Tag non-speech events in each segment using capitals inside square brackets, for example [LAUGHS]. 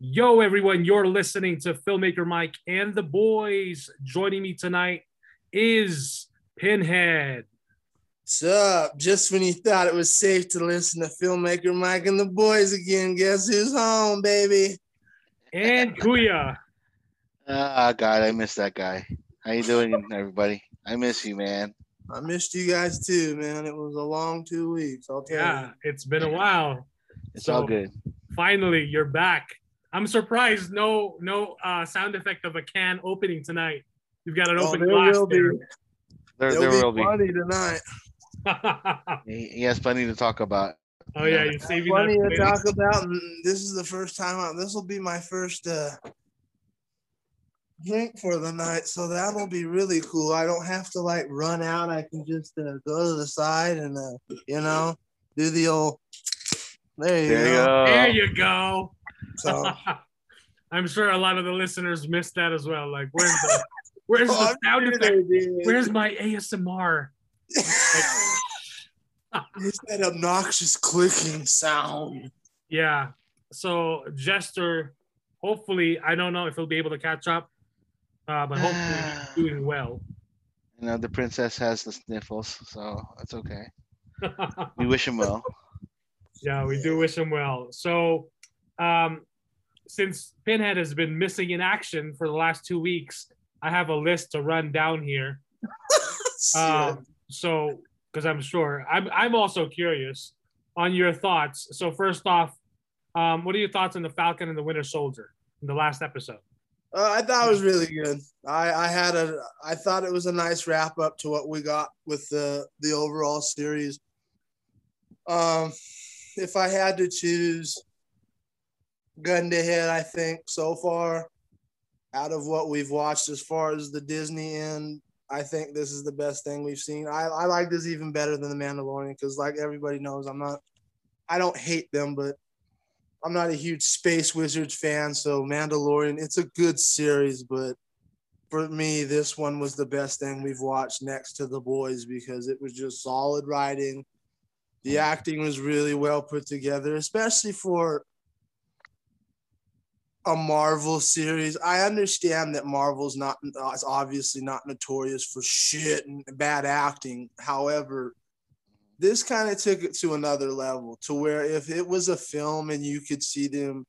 Yo, everyone, you're listening to Filmmaker Mike and the boys. Joining me tonight is Pinhead. What's up? Just when you thought it was safe to listen to Filmmaker Mike and the boys again, guess who's home, baby? And Kuya. Ah, God, I miss that guy. How you doing, everybody? I miss you, man. I missed you guys too, man. It was a long two weeks. I'll tell Yeah, you. it's been a while. It's So- all good. Finally, you're back. I'm surprised no no uh, sound effect of a can opening tonight. You've got an Oh, open there glass will be. there. There, There'll there be will be. plenty tonight. [LAUGHS] He, he has plenty to talk about. oh yeah, you're saving Plenty that. to for talk about. This is the first time. I, this will be my first uh, drink for the night, so that'll be really cool. I don't have to like run out. I can just uh, go to the side and uh, you know do the old. There you There you go. go. There you go. So, [LAUGHS] I'm sure a lot of the listeners missed that as well. Like, where's the [LAUGHS] where's Oh, the sound sure effect? Where's my ASMR? It's [LAUGHS] that obnoxious clicking sound. Yeah. So Jester, hopefully, I don't know if he'll be able to catch up, uh, but hopefully he's [SIGHS] doing well. You know, the princess has the sniffles, so it's okay. We wish him well. yeah, we do wish him well. So, um, since Pinhead has been missing in action for the last two weeks, I have a list to run down here. [LAUGHS] Um, so, because I'm sure I'm, I'm also curious on your thoughts. So, first off, um, what are your thoughts on the Falcon and the Winter Soldier in the last episode? Uh, I thought it was really good. I, I had a I thought it was a nice wrap up to what we got with the the overall series. Um, if I had to choose, gun to head, I think so far, out of what we've watched as far as the Disney end, I think this is the best thing we've seen. I, I like this even better than the Mandalorian because, like everybody knows, I'm not. I don't hate them, but I'm not a huge Space Wizards fan, so Mandalorian, it's a good series, but for me, this one was the best thing we've watched next to The Boys because it was just solid writing. The acting was really well put together, especially for a Marvel series. I understand that Marvel's not uh, is obviously not notorious for shit and bad acting. However, this kind of took it to another level to where if it was a film and you could see them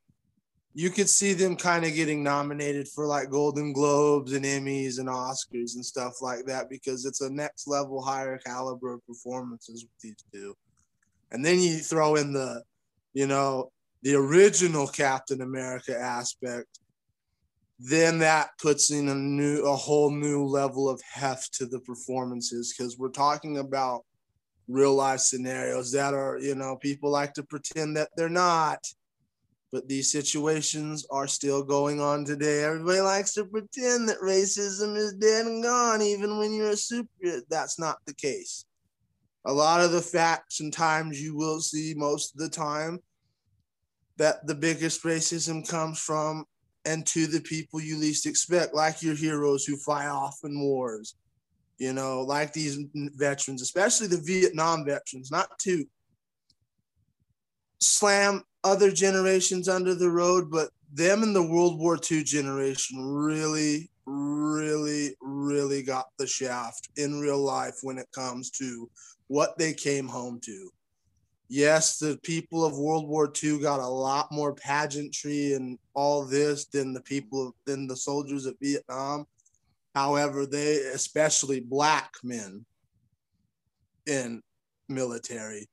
you could see them kind of getting nominated for like golden globes and emmys and oscars and stuff like that because it's a next level higher caliber of performances with these two and then you throw in the you know the original captain america aspect then that puts in a new a whole new level of heft to the performances because we're talking about real life scenarios that are, you know, people like to pretend that they're not. But these situations are still going on today. Everybody likes to pretend that racism is dead and gone, even when you're a super. That's not the case. A lot of the facts and times you will see most of the time that the biggest racism comes from and to the people you least expect, like your heroes who fly off in wars you know, like these veterans, especially the Vietnam veterans, not to slam other generations under the road, but them and the World War II generation really, really, really got the shaft in real life when it comes to what they came home to. Yes, the people of World War II got a lot more pageantry and all this than the people of, than the soldiers of Vietnam. However, they, especially black men in military,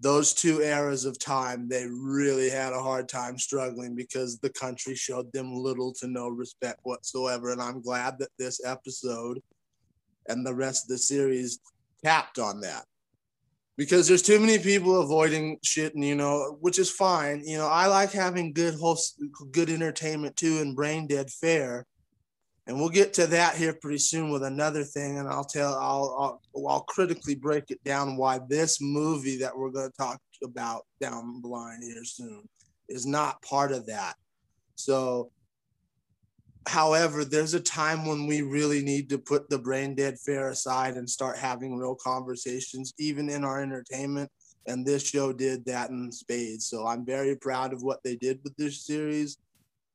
those two eras of time, they really had a hard time struggling because the country showed them little to no respect whatsoever. And I'm glad that this episode and the rest of the series tapped on that. Because there's too many people avoiding shit, and you know, which is fine. You know, I like having good host, good entertainment too, and brain dead fare and we'll get to that here pretty soon with another thing and i'll tell i'll i'll, I'll critically break it down why this movie that we're going to talk about down the line here soon is not part of that so however there's a time when we really need to put the brain dead fare aside and start having real conversations even in our entertainment And this show did that in spades. So I'm very proud of what they did with this series.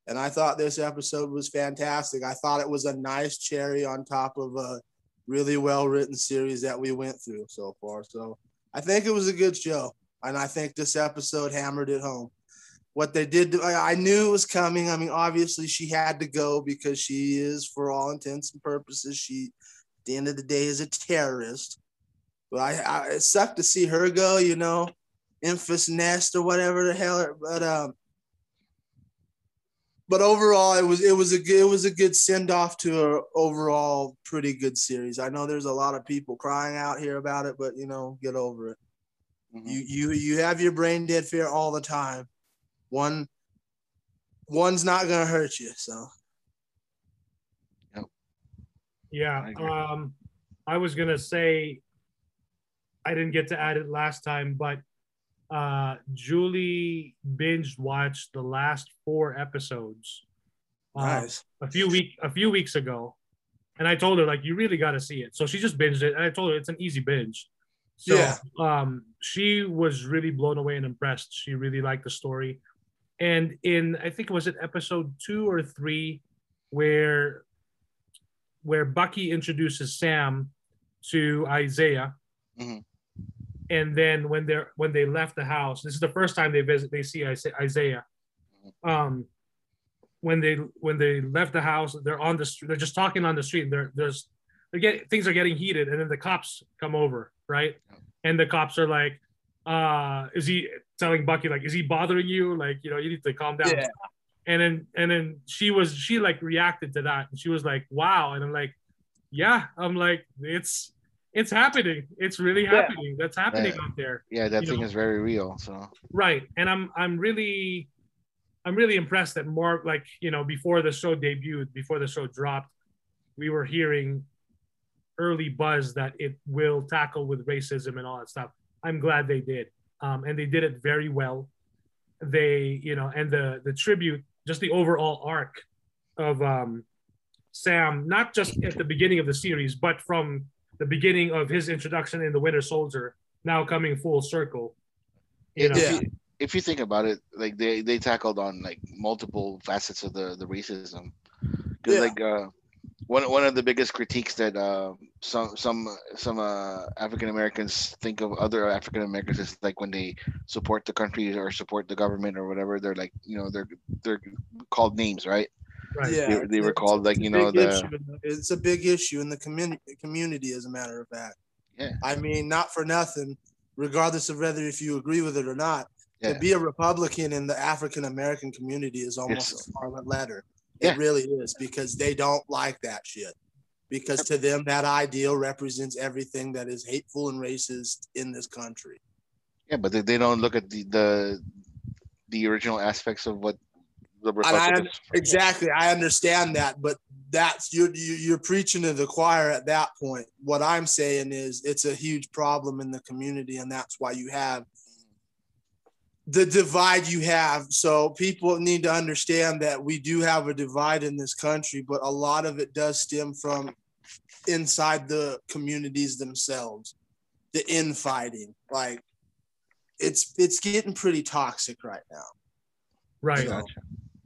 And I thought this episode was fantastic. I thought it was a nice cherry on top of a really well written series that we went through so far. So I think it was a good show. And I think this episode hammered it home. What they did, I knew it was coming. I mean, obviously, she had to go because she is, for all intents and purposes, she, at the end of the day, is a terrorist. But I, I it sucked to see her go, you know, Enfys Nest or whatever the hell. But um, but overall, it was it was a good it was a good send off to a overall pretty good series. I know there's a lot of people crying out here about it, but you know, get over it. Mm-hmm. You you you have your brain dead fear all the time. One one's not gonna hurt you, so. Yep. Yeah. I um, I was gonna say I didn't get to add it last time, but uh, Julie binge watched the last four episodes. Uh, nice. A few week a few weeks ago, and I told her like you really got to see it. So she just binged it, and I told her it's an easy binge. So yeah. um, she was really blown away and impressed. She really liked the story, and in I think it was in episode two or three, where where Bucky introduces Sam to Isaiah. Mm-hmm. And then when they're when they left the house this is the first time they visit they see isaiah. Um when they when they left the house they're on the street they're just talking on the street. And they're there's they get things are getting heated and then the cops come over right? And the cops are like uh is he telling bucky like is he bothering you like you know you need to calm down yeah. and then and then she was she like reacted to that and she was like wow and i'm like yeah i'm like it's it's happening. It's really happening. Yeah. That's happening yeah. out there. Yeah, that thing know? is very real. So right, and I'm I'm really I'm really impressed that more like you know before the show debuted, before the show dropped, we were hearing early buzz that it will tackle with racism and all that stuff. I'm glad they did, um, and they did it very well. They you know, and the the tribute, just the overall arc of um, Sam, not just at the beginning of the series, but from the beginning of his introduction in the Winter Soldier now coming full circle. You know? if, you, if you think about it, like they they tackled on like multiple facets of the the racism. Because yeah. like uh, one one of the biggest critiques that uh, some some some uh, African Americans think of other African Americans is like when they support the country or support the government or whatever, they're like you know they're they're called names, right? Right. Yeah, they, they were called like you know the. Issue. It's a big issue in the community. Community, as a matter of fact. Yeah. I mean, not for nothing. Regardless of whether if you agree with it or not, yeah. to be a Republican in the African American community is almost yes. a scarlet letter. Yeah. It really is because they don't like that shit. Because to them, that ideal represents everything that is hateful and racist in this country. Yeah, but they, they don't look at the, the the original aspects of what the I, exactly. I understand that, but that's you're you're preaching to the choir at that point. What I'm saying is it's a huge problem in the community, and that's why you have the divide you have. So people need to understand that we do have a divide in this country, but a lot of it does stem from inside the communities themselves, the infighting. Like it's it's getting pretty toxic right now. Right. So,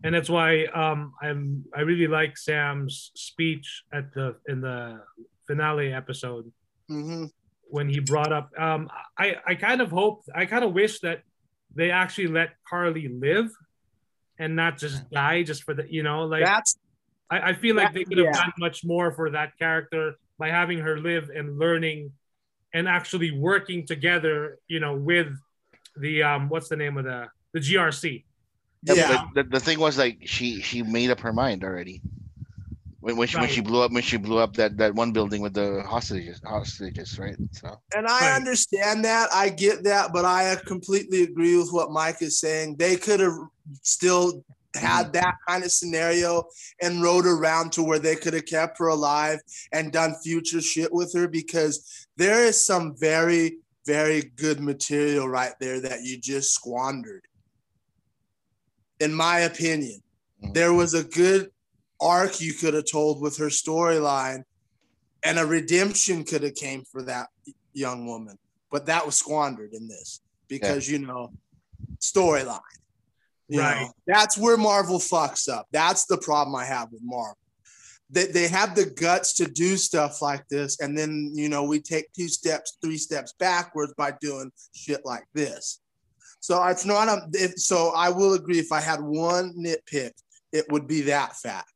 and that's why um, I'm I really like Sam's speech at the in the finale episode mm-hmm. when he brought up. Um, I I kind of hope I kind of wish that they actually let Karli live and not just die just for the you know like that's. I, I feel like they could have yeah. done much more for that character by having her live and learning and actually working together, you know, with the um what's the name of the the GRC yeah. the, the thing was like she she made up her mind already. When, when she, right. when she blew up when she blew up that, that one building with the hostages hostages right so and I right. understand that I get that but I completely agree with what Mike is saying they could have still had mm. that kind of scenario and rode around to where they could have kept her alive and done future shit with her because there is some very very good material right there that you just squandered in my opinion. Mm-hmm. There was a good arc you could have told with her storyline, and a redemption could have came for that young woman, but that was squandered in this. because you know storyline. Right. know, that's where Marvel fucks up. That's the problem I have with Marvel. They, they have the guts to do stuff like this, and then you know we take two steps, three steps backwards by doing shit like this. So it's not a. If, so I will agree. If I had one nitpick, it would be that fact,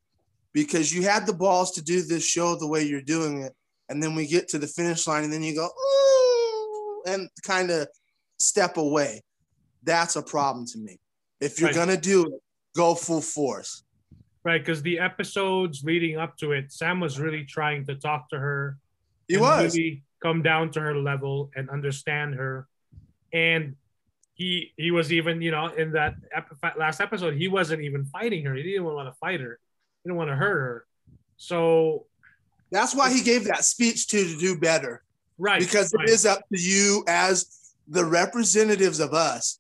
because you had the balls to do this show the way you're doing it, and then we get to the finish line, and then you go, and kind of step away. That's a problem to me. If you're Right. gonna do it, go full force. Right, because the episodes leading up to it, Sam was really trying to talk to her. He was. really come down to her level and understand her. And he he was even, you know, in that ep- last episode, he wasn't even fighting her. He didn't even want to fight her. He didn't want to hurt her. So That's why he gave that speech to to do better. right, because right. it is up to you as the representatives of us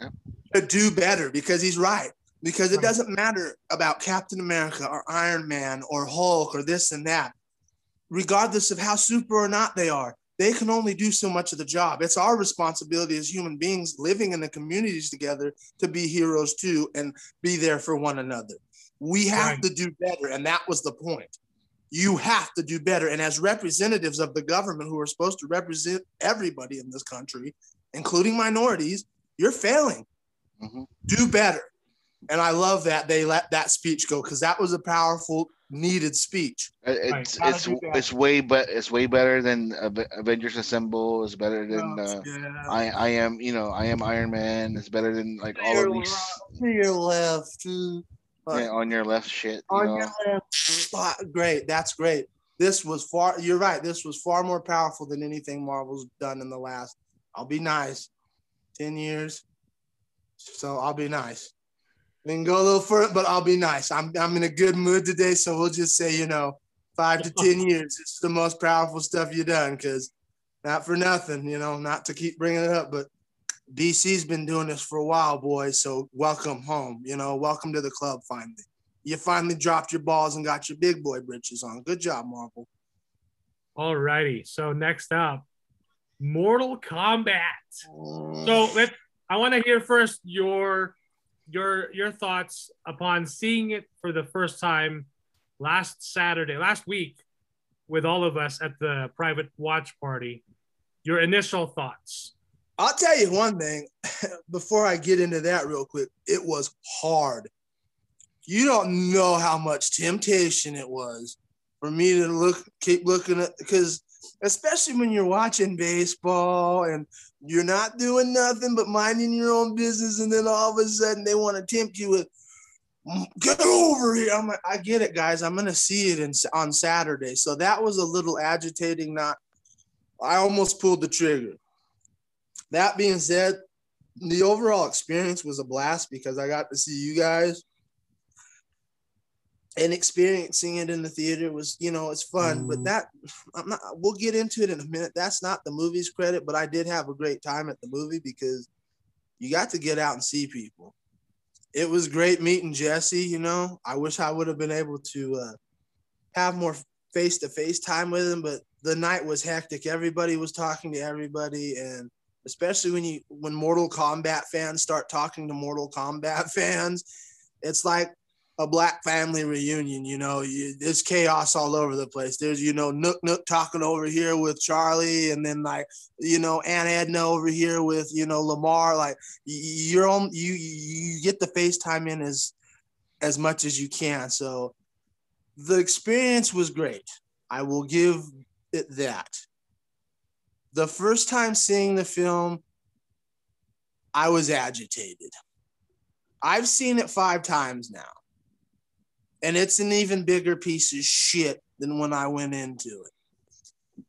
Yeah. to do better because he's right because it Right. doesn't matter about captain america or iron man or hulk or this and that regardless of how super or not they are they can only do so much of the job it's our responsibility as human beings living in the communities together to be heroes too and be there for one another we have Right. to do better and that was the point you have to do better. And as representatives of the government who are supposed to represent everybody in this country, including minorities, you're failing. Mhm. Do better. And I love that they let that speech go because that was a powerful, needed speech. It- Right. It's it's way but it's way better than Avengers Assemble. It's better than uh, Yeah. I I am you know I am Iron Man. It's better than like all of these to your left. Too. yeah, on your left shit. You On know? your left. Ah, Great. That's great. This was far, you're right. This was far more powerful than anything Marvel's done in the last, I'll be nice, 10 years. So I'll be nice. We can go a little further, but I'll be nice. I'm, I'm in a good mood today. So we'll just say, you know, five to 10 [LAUGHS] years. It's the most powerful stuff you've done because not for nothing, you know, not to keep bringing it up, but DC's been doing this for a while, boys. So welcome home. You know, welcome to the club finally. You finally dropped your balls and got your big boy britches on. Good job, Marvel. All righty. So next up, Mortal Kombat. So let I want to hear first your your your thoughts upon seeing it for the first time last Saturday, last week, with all of us at the private watch party. Your initial thoughts. I'll tell you one thing [LAUGHS] before I get into that real quick. It was hard. You don't know how much temptation it was for me to look, keep looking at, because especially when you're watching baseball and you're not doing nothing but minding your own business, and then all of a sudden they want to tempt you with, "Mm, "Get over here!" I'm like, I get it, guys. I'm gonna see it in, on Saturday, so that was a little agitating. Not, I almost pulled the trigger. That being said, the overall experience was a blast because I got to see you guys and experiencing it in the theater was, you know, it's fun. But Mhm. that, I'm not. We'll get into it in a minute. That's not the movie's credit, but I did have a great time at the movie because you got to get out and see people. It was great meeting Jesse. You know, I wish I would have been able to uh, have more face to face time with him, but the night was hectic. Everybody was talking to everybody, and especially when you when Mortal Kombat fans start talking to Mortal Kombat [LAUGHS] fans, it's like a black family reunion. You know, you, there's chaos all over the place. There's you know Nook Nook talking over here with Charlie, and then like you know Aunt Edna over here with you know Lamar. Like you're on you you get the FaceTime in as as much as you can. So the experience was great. I will give it that. The first time seeing the film, I was agitated. I've seen it five times now. And it's an even bigger piece of shit than when I went into it.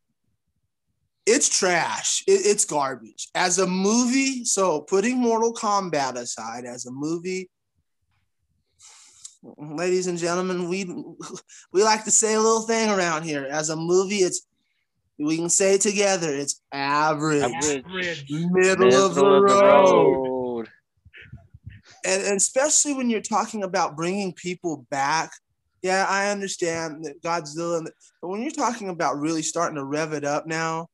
It's trash. It- it's garbage. As a movie, so putting Mortal Kombat aside, as a movie, ladies and gentlemen, we we like to say a little thing around here. As a movie, it's we can say it together. It's average, Average. Average. middle, of the road. road. And, and especially when you're talking about bringing people back. Yeah, I understand that Godzilla, but when you're talking about really starting to rev it up now,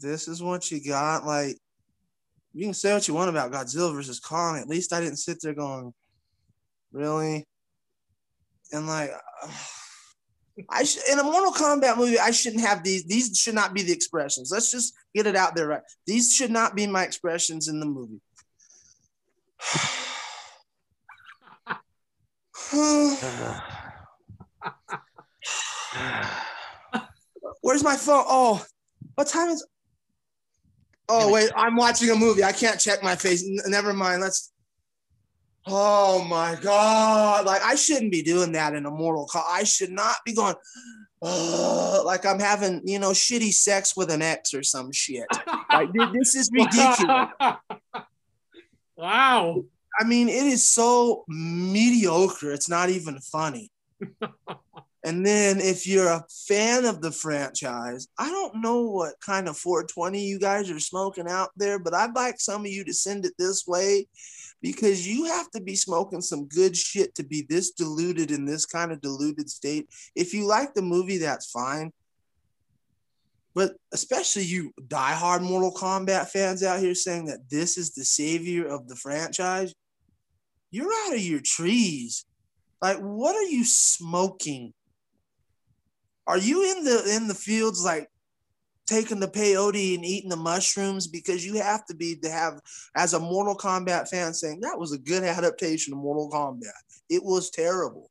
this is what you got. Like, you can say what you want about Godzilla versus Kong. At least I didn't sit there going, really? And like, uh, I sh- in a Mortal Kombat movie, I shouldn't have these. These should not be the expressions. Let's just get it out there, right? These should not be my expressions in the movie. [SIGHS] Where's my phone? Oh, what time is? Oh wait, I'm watching a movie. I can't check my face. N- never mind. Let's. Oh my god! Like I shouldn't be doing that in a Mortal Kombat. I should not be going. Like I'm having, you know, shitty sex with an ex or some shit. Like this is [LAUGHS] ridiculous. wow. I mean, it is so mediocre. It's not even funny. [LAUGHS] and then if you're a fan of the franchise, I don't know what kind of 420 you guys are smoking out there, but I'd like some of you to send it this way because you have to be smoking some good shit to be this diluted in this kind of diluted state. If you like the movie, that's fine. But especially you diehard Mortal Kombat fans out here saying that this is the savior of the franchise, you're out of your trees. Like, what are you smoking? Are you in the in the fields like taking the peyote and eating the mushrooms? Because you have to be to have as a Mortal Kombat fan saying that was a good adaptation of Mortal Kombat. It was terrible.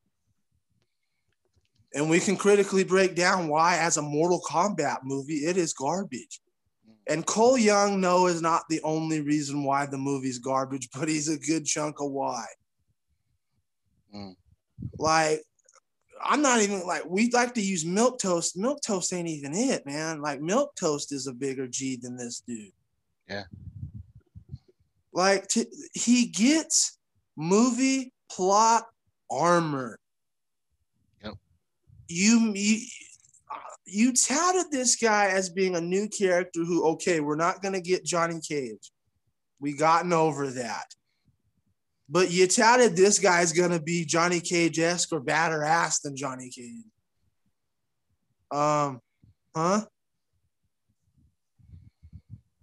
And we can critically break down why, as a Mortal Kombat movie, it is garbage. And Cole Young, no, is not the only reason why the movie's garbage, but he's a good chunk of why. Mm. Like, I'm not even like we like to use milk toast. Milk toast ain't even it, man. Like milk toast is a bigger G than this dude. Yeah. Like t- he gets movie plot armor. Yep. You you you touted this guy as being a new character who okay, we're not gonna get Johnny Cage. We gotten over that. But you touted this guy's gonna be Johnny Cage esque or badder ass than Johnny Cage. Um, huh?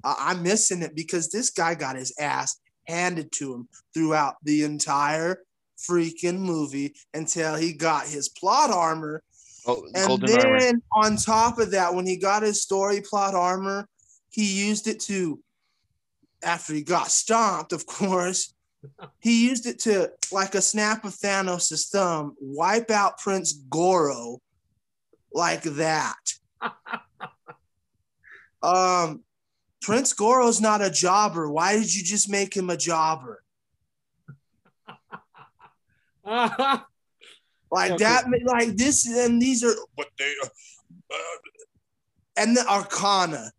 I- I'm missing it because this guy got his ass handed to him throughout the entire freaking movie until he got his plot armor. Oh, And then armor. on top of that, when he got his story plot armor, he used it to, after he got stomped, of course, he used it to, like a snap of Thanos' thumb, wipe out Prince Goro like that. [LAUGHS] um, Prince Goro's not a jobber. Why did you just make him a jobber? [LAUGHS] Like Yeah, that, like this, and these are, but they, uh, and the Arcana.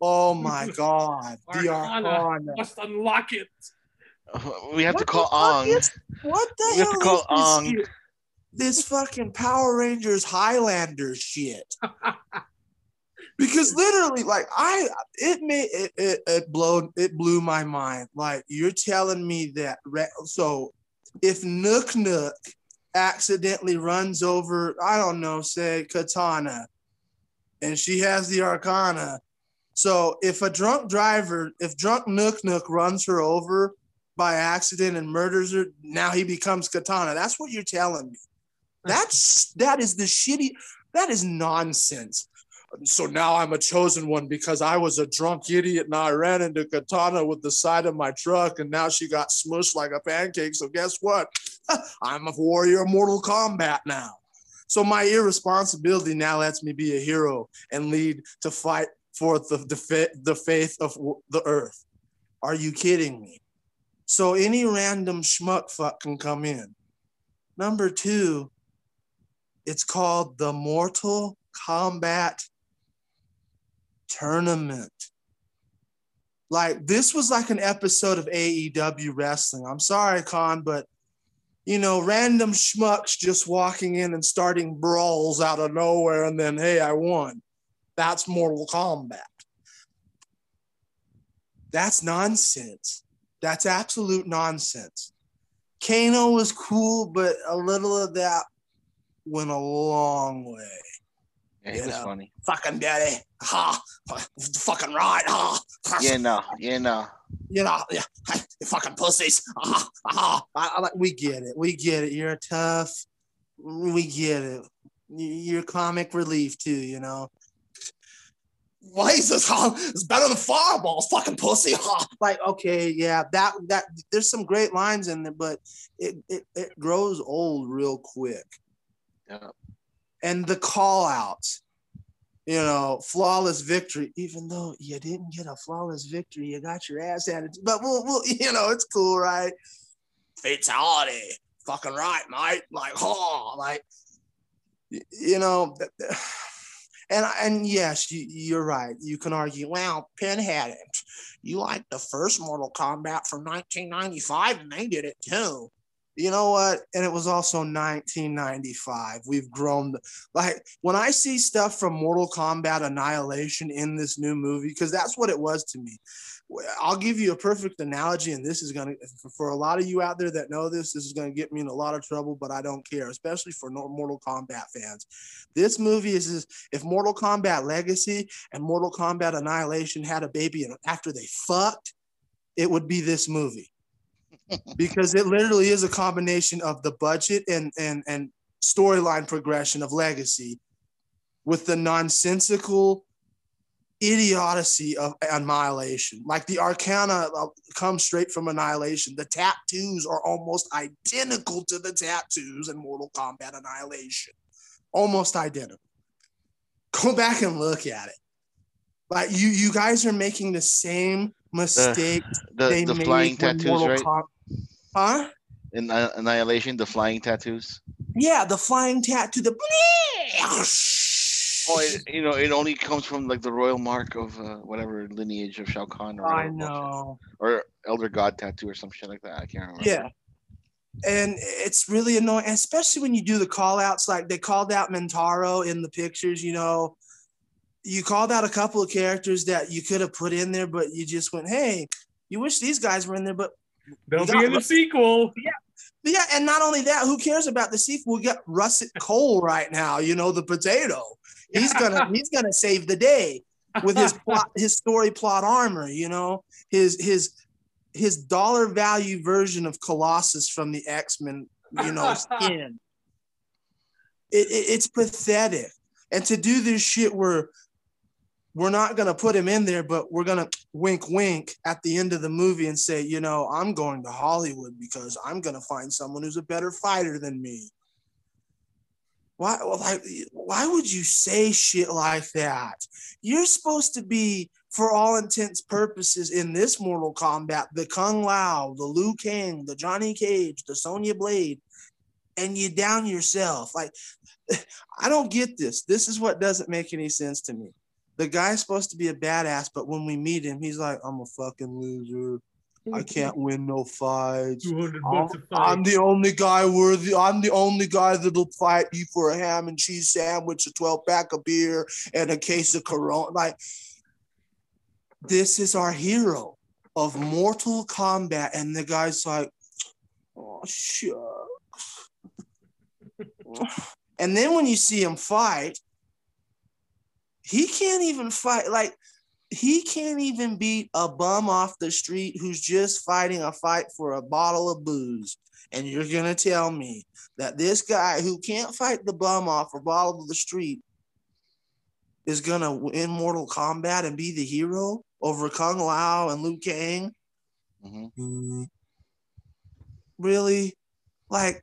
Oh my [LAUGHS] God, the Arcana. Arcana. Must unlock it. We have to call Ong. is- What the We have to call Ong. shit? This fucking Power Rangers Highlander shit. [LAUGHS] because literally, like I, it made it, it it blown it blew my mind. Like you're telling me that. Re- so if Nook Nook accidentally runs over, I don't know, say Katana, and she has the Arcana. So if a drunk driver, if drunk Nook Nook runs her over by accident and murders her, now he becomes Katana. That's what you're telling me. That's that is the shitty. That is nonsense. So now I'm a chosen one because I was a drunk idiot and I ran into Katana with the side of my truck and now she got smushed like a pancake. So guess what? [LAUGHS] I'm a warrior of Mortal Kombat now. So my irresponsibility now lets me be a hero and lead to fight forth the, the, the faith of the earth. Are you kidding me? So any random schmuck fuck can come in. Number two, it's called the Mortal Kombat Tournament. Like this was like an episode of AEW wrestling. I'm sorry, Khan, but you know, random schmucks just walking in and starting brawls out of nowhere, and then hey, I won. That's Mortal Kombat. That's nonsense. That's absolute nonsense. Kano was cool, but a little of that went a long way. Yeah, he You was know. funny. Fucking Betty. Ha. Fucking right. Ha. Yeah, no, yeah, no. You know, yeah. You fucking pussies. Ah, ah. I, I, like, we get it. We get it. You're tough. We get it. You're comic relief too, you know. Jesus, huh? It's better than fireball, fucking pussy. Huh? [LAUGHS] [LAUGHS] Like, okay, yeah, that that there's some great lines in there, but it it, it grows old real quick. Yeah. And the call outs, you know, flawless victory, even though you didn't get a flawless victory, you got your ass handed. But we'll, we'll [LAUGHS] you know, it's cool, right? Fatality, fucking right, mate. Like, oh, like, you know, and and yes, you, you're right. You can argue, well, it. You like the first Mortal Kombat from 1995, and they did it too. You know what? And it was also 1995. We've grown. Like when I see stuff from Mortal Kombat Annihilation in this new movie, because that's what it was to me. I'll give you a perfect analogy, and this is gonna for a lot of you out there that know this, this is gonna get me in a lot of trouble, but I don't care, especially for Mortal Kombat fans. This movie is is- if Mortal Kombat Legacy and Mortal Kombat Annihilation had a baby, and after they fucked, it would be this movie [LAUGHS] because it literally is a combination of the budget and and and storyline progression of Legacy with the nonsensical idiocy of Annihilation. Like the Arcana uh, comes straight from Annihilation. The tattoos are almost identical to the tattoos in Mortal Kombat Annihilation. Almost identical. Go back and look at it. Like you, you guys are making the same mistake The they the made flying tattoos, Mortal right? Com- huh? In uh, Annihilation, the flying tattoos. Yeah, the flying tattoo. The [LAUGHS] Oh, it, [LAUGHS] you know, it only comes from like the royal mark of uh, whatever lineage of Shao Kahn or I know. or Elder God tattoo or some shit like that. I can't remember. Yeah. And it's really annoying, especially when you do the call outs. Like they called out Motaro in the pictures, you know. You called out a couple of characters that you could have put in there, but you just went, hey, you wish these guys were in there. But They'll be in the sequel. yeah, and not only that, who cares about the sequel? We got Russet Cole right now, you know, the potato. He's gonna he's gonna save the day with his [LAUGHS] plot, his story plot armor, you know, his his his dollar value version of Colossus from the X Men, you know, skin. [LAUGHS] It, it- it's pathetic, and to do this shit where we're not gonna put him in there, but we're gonna wink, wink at the end of the movie and say, you know, I'm going to Hollywood because I'm gonna find someone who's a better fighter than me. Why, like, why would you say shit like that? You're supposed to be, for all intents purposes, in this Mortal Kombat, the Kung Lao, the Liu Kang, the Johnny Cage, the Sonya Blade, and you down yourself. Like, [SIGHS] I don't get this. This is what doesn't make any sense to me. The guy's supposed to be a badass, but when we meet him, he's like, I'm a fucking loser. I can't win no fights. 200 I'm, bucks a I'm the only guy worthy. I'm the only guy that'll fight you for a ham and cheese sandwich, a 12 pack of beer, and a case of Corona. Like, this is our hero of Mortal Kombat. And the guy's like, oh, shucks. [LAUGHS] and then when you see him fight, he can't even fight. Like, he can't even beat a bum off the street who's just fighting a fight for a bottle of booze. And you're gonna tell me that this guy who can't fight the bum off a bottle of the street is gonna win Mortal Kombat and be the hero over Kung Lao and Liu Kang? hmm Really? Like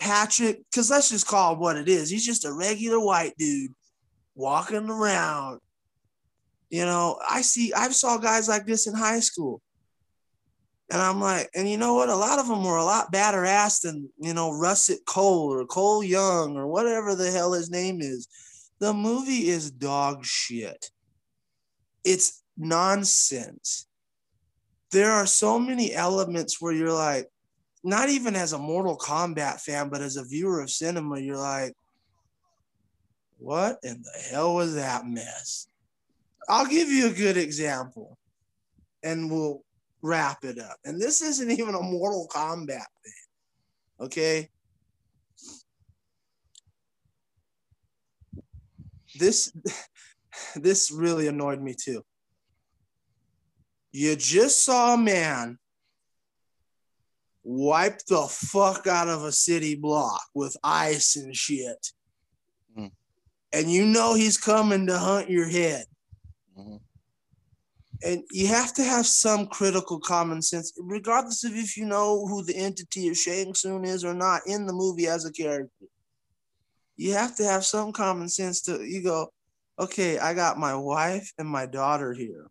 Patrick, because let's just call it what it is. He's just a regular white dude walking around. You know, I see, I saw guys like this in high school. And I'm like, and you know what? A lot of them were a lot badder ass than, you know, Russet Cole or Cole Young or whatever the hell his name is. The movie is dog shit. It's nonsense. There are so many elements where you're like, not even as a Mortal Kombat fan, but as a viewer of cinema, you're like, what in the hell was that mess? I'll give you a good example and we'll wrap it up. And this isn't even a Mortal Kombat thing. Okay. this [LAUGHS] this really annoyed me too. You just saw a man wipe the fuck out of a city block with ice and shit. And you know he's coming to hunt your head. Mm-hmm. And you have to have some critical common sense, regardless of if you know who the entity of Shang Tsung is or not in the movie as a character. You have to have some common sense to you go, okay, I got my wife and my daughter here.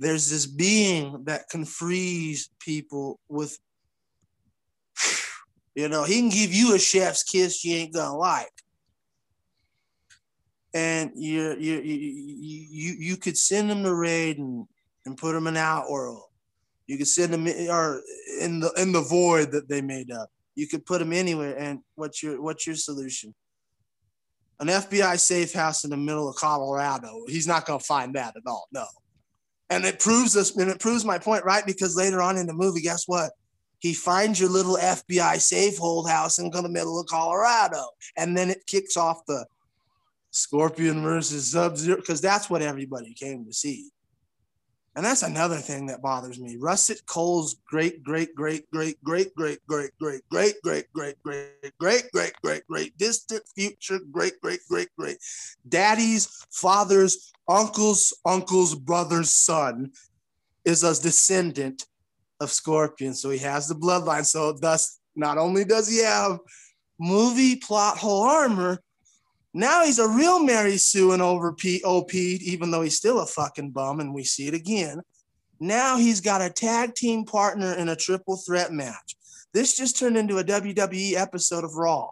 There's this being that can freeze people with [SIGHS] you know, he can give you a chef's kiss you ain't gonna like. And you you you you you could send them to raid and, and put them in Outworld. You could send them in, or in the in the void that they made up. You could put them anywhere. And what's your what's your solution? An FBI safe house in the middle of Colorado. He's not gonna find that at all. No. And it proves this, and it proves my point, right? Because later on in the movie, guess what? he finds your little FBI safe hold house in the middle of Colorado. And then it kicks off the Scorpion versus Sub Zero, because that's what everybody came to see. And that's another thing that bothers me. Russet Cole's great, great, great, great, great, great, great, great, great, great, great, great, great, great, great, great, distant future, great, great, great, great, daddy's, father's, uncle's, uncle's brother's son is a descendant of Scorpion. So he has the bloodline. So thus, not only does he have movie plot hole armor, now he's a real Mary Sue and over OP, even though he's still a fucking bum, and we see it again. Now he's got a tag team partner in a triple threat match. This just turned into a WWE episode of Raw.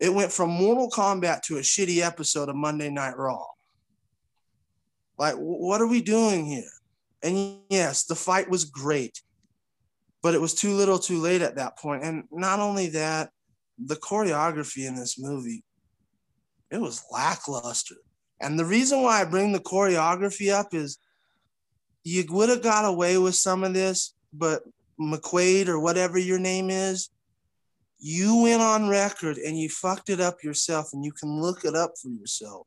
It went from Mortal Kombat to a shitty episode of Monday Night Raw. Like, what are we doing here? And yes, the fight was great but it was too little too late at that point and not only that the choreography in this movie it was lackluster and the reason why i bring the choreography up is you would have got away with some of this but McQuoid or whatever your name is you went on record and you fucked it up yourself and you can look it up for yourself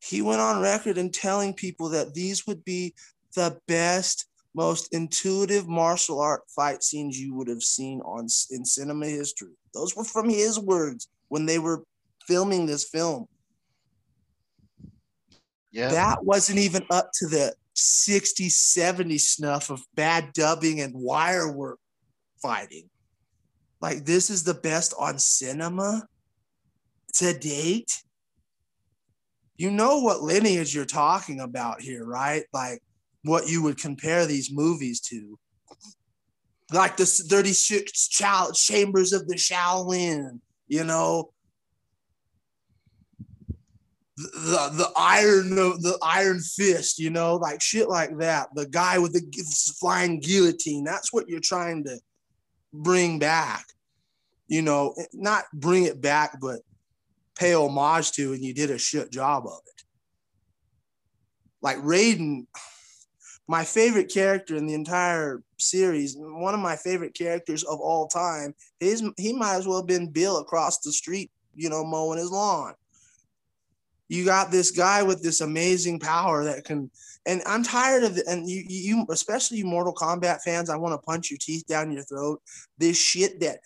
he went on record in telling people that these would be the best most intuitive martial art fight scenes you would have seen on in cinema history. Those were from his words when they were filming this film. Yeah. That wasn't even up to the 60, 70 snuff of bad dubbing and wire work fighting. Like this is the best on cinema to date. You know what lineage you're talking about here, right? Like what you would compare these movies to. Like the 36 chambers of the Shaolin, you know, the the iron the iron fist, you know, like shit like that. The guy with the flying guillotine. That's what you're trying to bring back. You know, eh, not bring it back, but pay homage to, and you did a shit job of it. Like Raiden, my favorite character in the entire series, one of my favorite characters of all time, is he might as well have been Bill across the street, you know, mowing his lawn. You got this guy with this amazing power that can, and I'm tired of it. And you, you, especially you Mortal Kombat fans, I want to punch your teeth down your throat. This shit that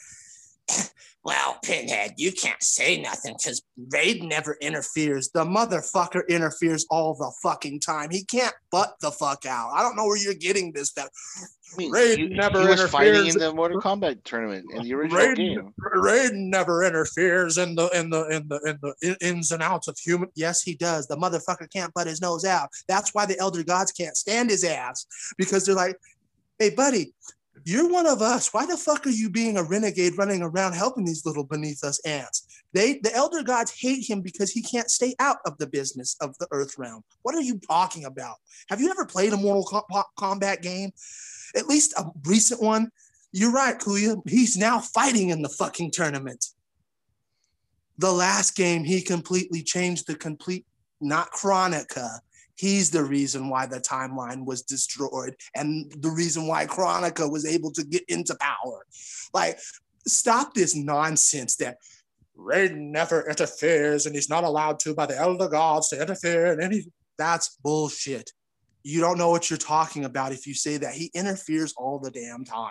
[LAUGHS] well, Pinhead, you can't say nothing because Raiden never interferes. The motherfucker interferes all the fucking time. He can't butt the fuck out. I don't know where you're getting this. That I mean, Raiden he, never he was interferes. fighting in the Mortal Kombat tournament in the original Raiden, game. Raiden never interferes in the in the in the in the ins and outs of human. Yes, he does. The motherfucker can't butt his nose out. That's why the elder gods can't stand his ass because they're like, "Hey, buddy, you're one of us. Why the fuck are you being a renegade running around helping these little beneath us ants? They, the elder gods hate him because he can't stay out of the business of the earth realm. What are you talking about? Have you ever played a Mortal Kombat game? At least a recent one. You're right, Kuya. He's now fighting in the fucking tournament. The last game, he completely changed the complete, not Kronika, He's the reason why the timeline was destroyed and the reason why Kronika was able to get into power. Like, stop this nonsense that Raiden never interferes and he's not allowed to by the elder gods to interfere in any. That's bullshit. You don't know what you're talking about if you say that. He interferes all the damn time.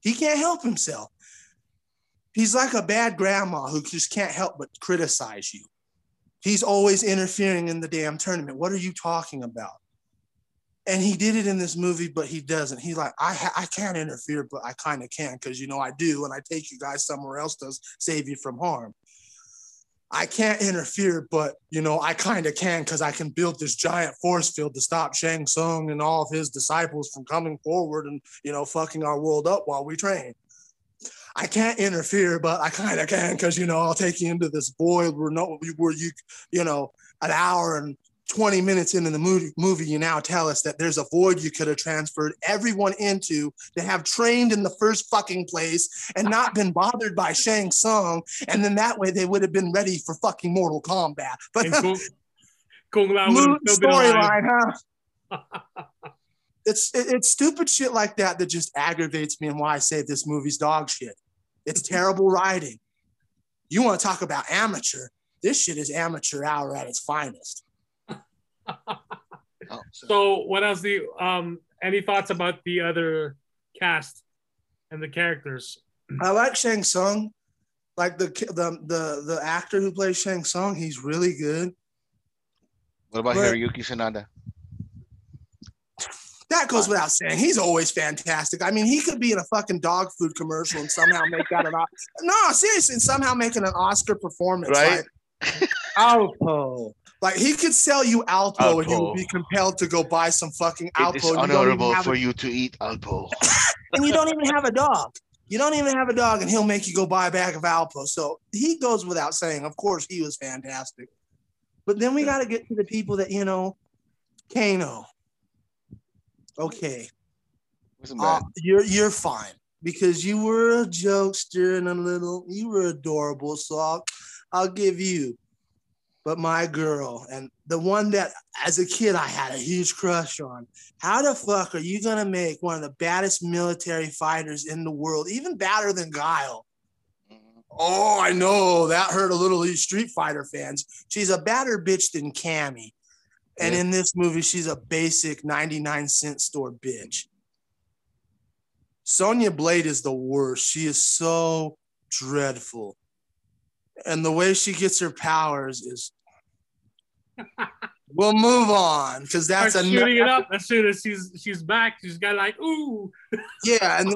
He can't help himself. He's like a bad grandma who just can't help but criticize you. He's always interfering in the damn tournament. What are you talking about? And he did it in this movie, but he doesn't. He's like, I ha- I can't interfere, but I kind of can because you know I do, and I take you guys somewhere else to save you from harm. I can't interfere, but you know I kind of can because I can build this giant force field to stop Shang Tsung and all of his disciples from coming forward and you know fucking our world up while we train. I can't interfere, but I kind of can because you know I'll take you into this void where no where you you know an hour and 20 minutes into the movie, movie, you now tell us that there's a void you could have transferred everyone into to have trained in the first fucking place and not been bothered by Shang Tsung. And then that way they would have been ready for fucking Mortal Kombat. [LAUGHS] But storyline, huh? [LAUGHS] it's it, it's stupid shit like that that just aggravates me and why I say this movie's dog shit. It's terrible writing. You want to talk about amateur? This shit is amateur hour at its finest. oh, [LAUGHS] so what else do you um any thoughts about the other cast and the characters? I like Shang Tsung. Like the the the the actor who plays Shang Tsung, he's really good. What about but, Hiroyuki Sanada? That goes without saying. He's always fantastic. I mean, he could be in a fucking dog food commercial and somehow make that an Oscar. [LAUGHS] no, seriously, and somehow making an Oscar performance. Right. Like, [LAUGHS] Alpo. Like he could sell you Alpo, Alpo, and you would be compelled to go buy some fucking Alpo. It is honorable for a... you to eat Alpo. [LAUGHS] and you don't even have a dog. You don't even have a dog, and he'll make you go buy a bag of Alpo. So he goes without saying. Of course, he was fantastic. But then we got to get to the people that you know, Kano. Okay, uh, you're you're fine because you were a jokester and a little. You were adorable, so I'll, I'll give you but my girl and the one that as a kid I had a huge crush on. How the fuck are you gonna make one of the baddest military fighters in the world, even badder than Guile? Mm-hmm. Oh, I know that hurt a little these Street Fighter fans. She's a badder bitch than Cammy. And yeah. in this movie, she's a basic 99 cent store bitch. Sonya Blade is the worst. She is so dreadful and the way she gets her powers is [LAUGHS] we'll move on because that's Start shooting it up as soon as she's she's back. She's got like ooh. [LAUGHS] yeah, and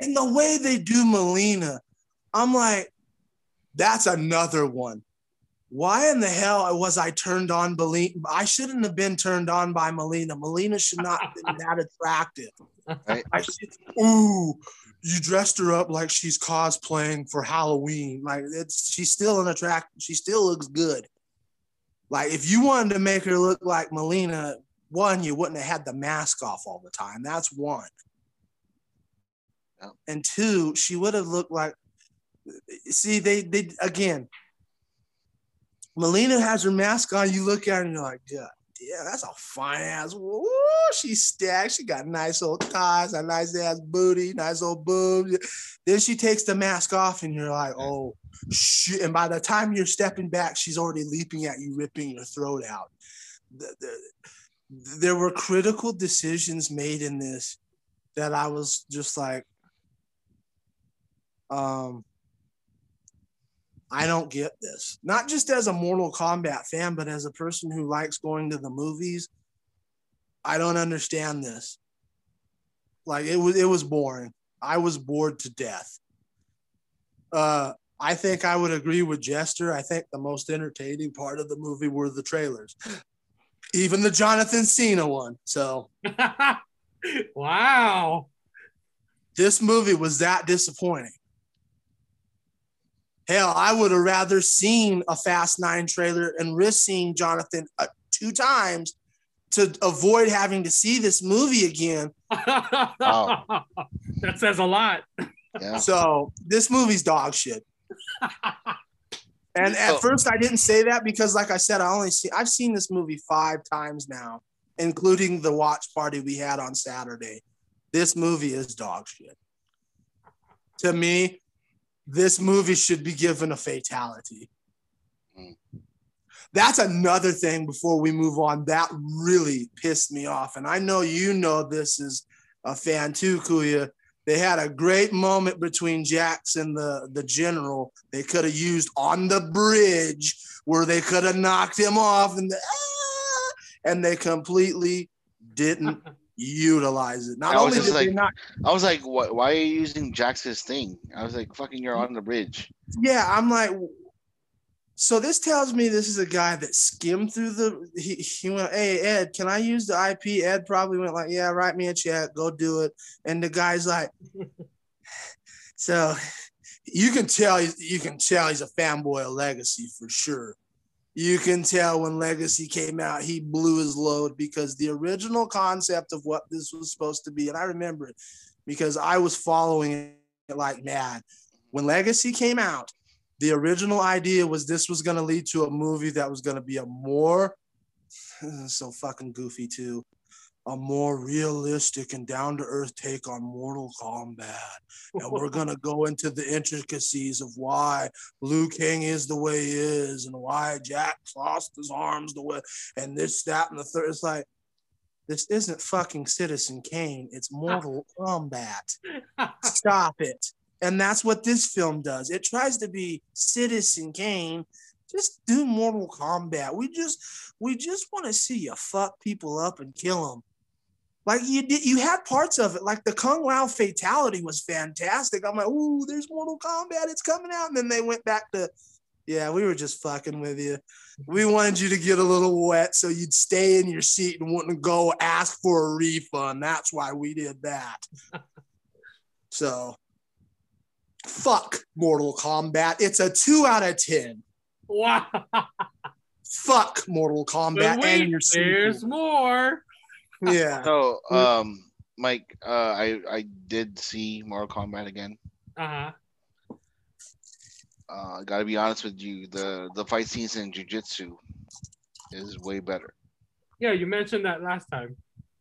and the way they do Mileena, I'm like, that's another one. Why in the hell was I turned on Mileena? I shouldn't have been turned on by Mileena. Mileena should not have been that attractive. Right. I should, ooh, you dressed her up like she's cosplaying for Halloween. Like it's she's still an attract. She still looks good. Like if you wanted to make her look like Mileena, one, you wouldn't have had the mask off all the time. That's one. And two, she would have looked like. See, they they again. Mileena has her mask on. You look at her and you're like, yeah, yeah, that's a fine ass. Woo, she's stacked. She got nice old thighs, a nice ass booty, nice old boobs. Then she takes the mask off, and you're like, oh shit. And by the time you're stepping back, she's already leaping at you, ripping your throat out. The, the, there were critical decisions made in this that I was just like, um, I don't get this. Not just as a Mortal Kombat fan, but as a person who likes going to the movies. I don't understand this. Like it was it was boring. I was bored to death. Uh I think I would agree with Jester. I think the most entertaining part of the movie were the trailers. [LAUGHS] Even the Jonathan Cena one. So [LAUGHS] wow. This movie was that disappointing. Hell, I would have rather seen a Fast Nine trailer and risk seeing Jonathan uh, two times to avoid having to see this movie again. wow. [LAUGHS] That says a lot. Yeah. So this movie's dog shit. [LAUGHS] and at oh. first, I didn't say that because, like I said, I only see I've seen this movie five times now, including the watch party we had on Saturday. This movie is dog shit. To me, this movie should be given a fatality. Mm. That's another thing before we move on. That really pissed me off. And I know you know this is a fan too, Kuya. They had a great moment between Jax and the, the general. They could have used on the bridge where they could have knocked him off and the, ah, and they completely didn't [LAUGHS] utilize it. Not I was only just did they like- not I was like, what? Why are you using Jax's thing? I was like, fucking, you're on the bridge. Yeah, I'm like, so this tells me this is a guy that skimmed through the. He, he went, hey Ed, can I use the IP? Ed probably went like, yeah, write me a check, go do it. And the guy's like, [LAUGHS] so you can tell you can tell he's a fanboy of Legacy for sure. You can tell when Legacy came out, he blew his load because the original concept of what this was supposed to be, and I remember it because I was following it like mad. When Legacy came out, the original idea was this was going to lead to a movie that was going to be a more [SIGHS] so fucking goofy too a more realistic and down to earth take on Mortal Kombat. And we're going [LAUGHS] to go into the intricacies of why Liu Kang is the way he is and why Jack lost his arms the way and this, that, and the third. It's like, this isn't fucking Citizen Kane. It's Mortal [LAUGHS] Kombat. [LAUGHS] Stop it. And that's what this film does. It tries to be Citizen Kane. Just do Mortal Kombat. We just we just want to see you fuck people up and kill them. Like you did, you had parts of it, like the Kung Lao fatality was fantastic. I'm like, ooh, there's Mortal Kombat, it's coming out. And then they went back to, yeah, we were just fucking with you. We wanted you to get a little wet so you'd stay in your seat and wouldn't go ask for a refund. That's why we did that. [LAUGHS] so, fuck Mortal Kombat. It's a two out of 10. wow. [LAUGHS] Fuck Mortal Kombat wait, and your there's more. Yeah. So, um, Mike, uh, I I did see Mortal Kombat again. Uh huh. Uh, gotta be honest with you, the the fight scenes in Jiu-Jitsu is way better. Yeah, you mentioned that last time.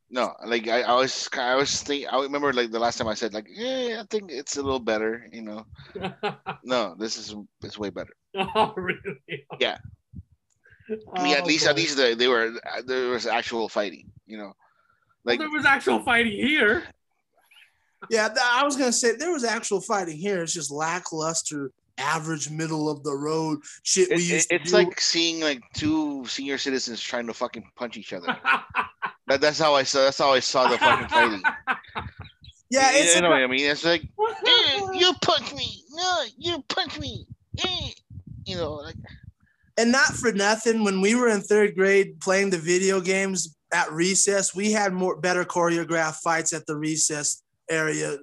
No, like I, I was I was think I remember like the last time I said like yeah I think it's a little better you know [LAUGHS] no this is it's way better [LAUGHS] oh, really? Yeah. I mean at Oh, least at least they, they were there was actual fighting you know Well, there was actual fighting here. Yeah, I was gonna say there was actual fighting here. It's just lackluster, average, middle of the road shit we it, used it- to it's do. like seeing like two senior citizens trying to fucking punch each other that, that's how I saw that's how I saw the fucking fighting yeah, you, it's you know about- what I mean it's like "Eh, you punch me no you punch me eh," you know like and not for nothing. When we were in third grade playing the video games at recess, we had more better choreographed fights at the recess area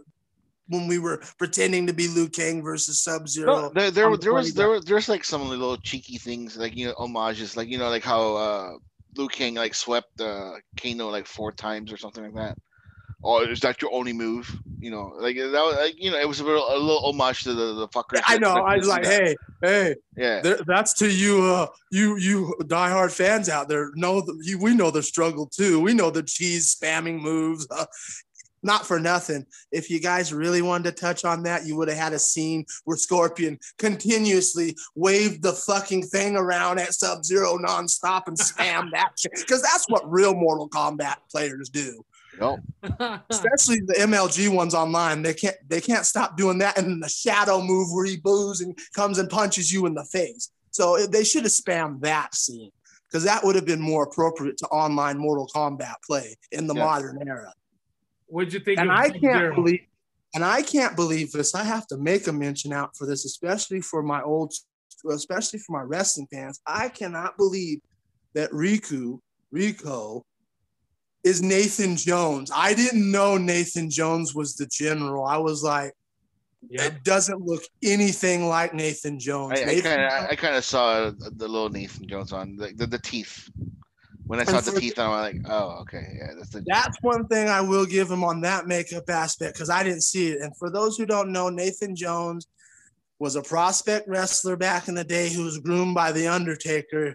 when we were pretending to be Liu Kang versus Sub No, Zero. there, there, on there was there was there's like some little cheeky things like you know homages like you know like how uh Liu Kang like swept uh Kano like four times or something like that. Or is that your only move? You know, like that was like you know it was a little, a little homage to the the fuckers. I know. I was like, hey, hey, yeah, there, that's to you, uh, you, you diehard fans out there. Know you, we know the struggle too. We know the cheese spamming moves. Uh, not for nothing. If you guys really wanted to touch on that, you would have had a scene where Scorpion continuously waved the fucking thing around at Sub Zero nonstop and spam that shit. Because that's what real Mortal Kombat players do. Yup. Especially the MLG ones online. They can't they can't stop doing that. And then the shadow move where he boos and comes and punches you in the face. So they should have spammed that scene because that would have been more appropriate to online Mortal Kombat play in the Yeah. modern era. What'd you think? And of I Sub-Zero? can't believe, and I can't believe this. I have to make a mention out for this, especially for my old, especially for my wrestling fans. I cannot believe that Riku, Rico, is Nathan Jones. I didn't know Nathan Jones was the general. I was like, Yeah. it doesn't look anything like Nathan Jones. I Nathan kind of I kind of saw the little Nathan Jones on the the, the teeth. When I saw the teeth, I'm like, oh okay, yeah, that's the That's one thing I will give him on that makeup aspect because I didn't see it. And for those who don't know, Nathan Jones was a prospect wrestler back in the day who was groomed by The Undertaker.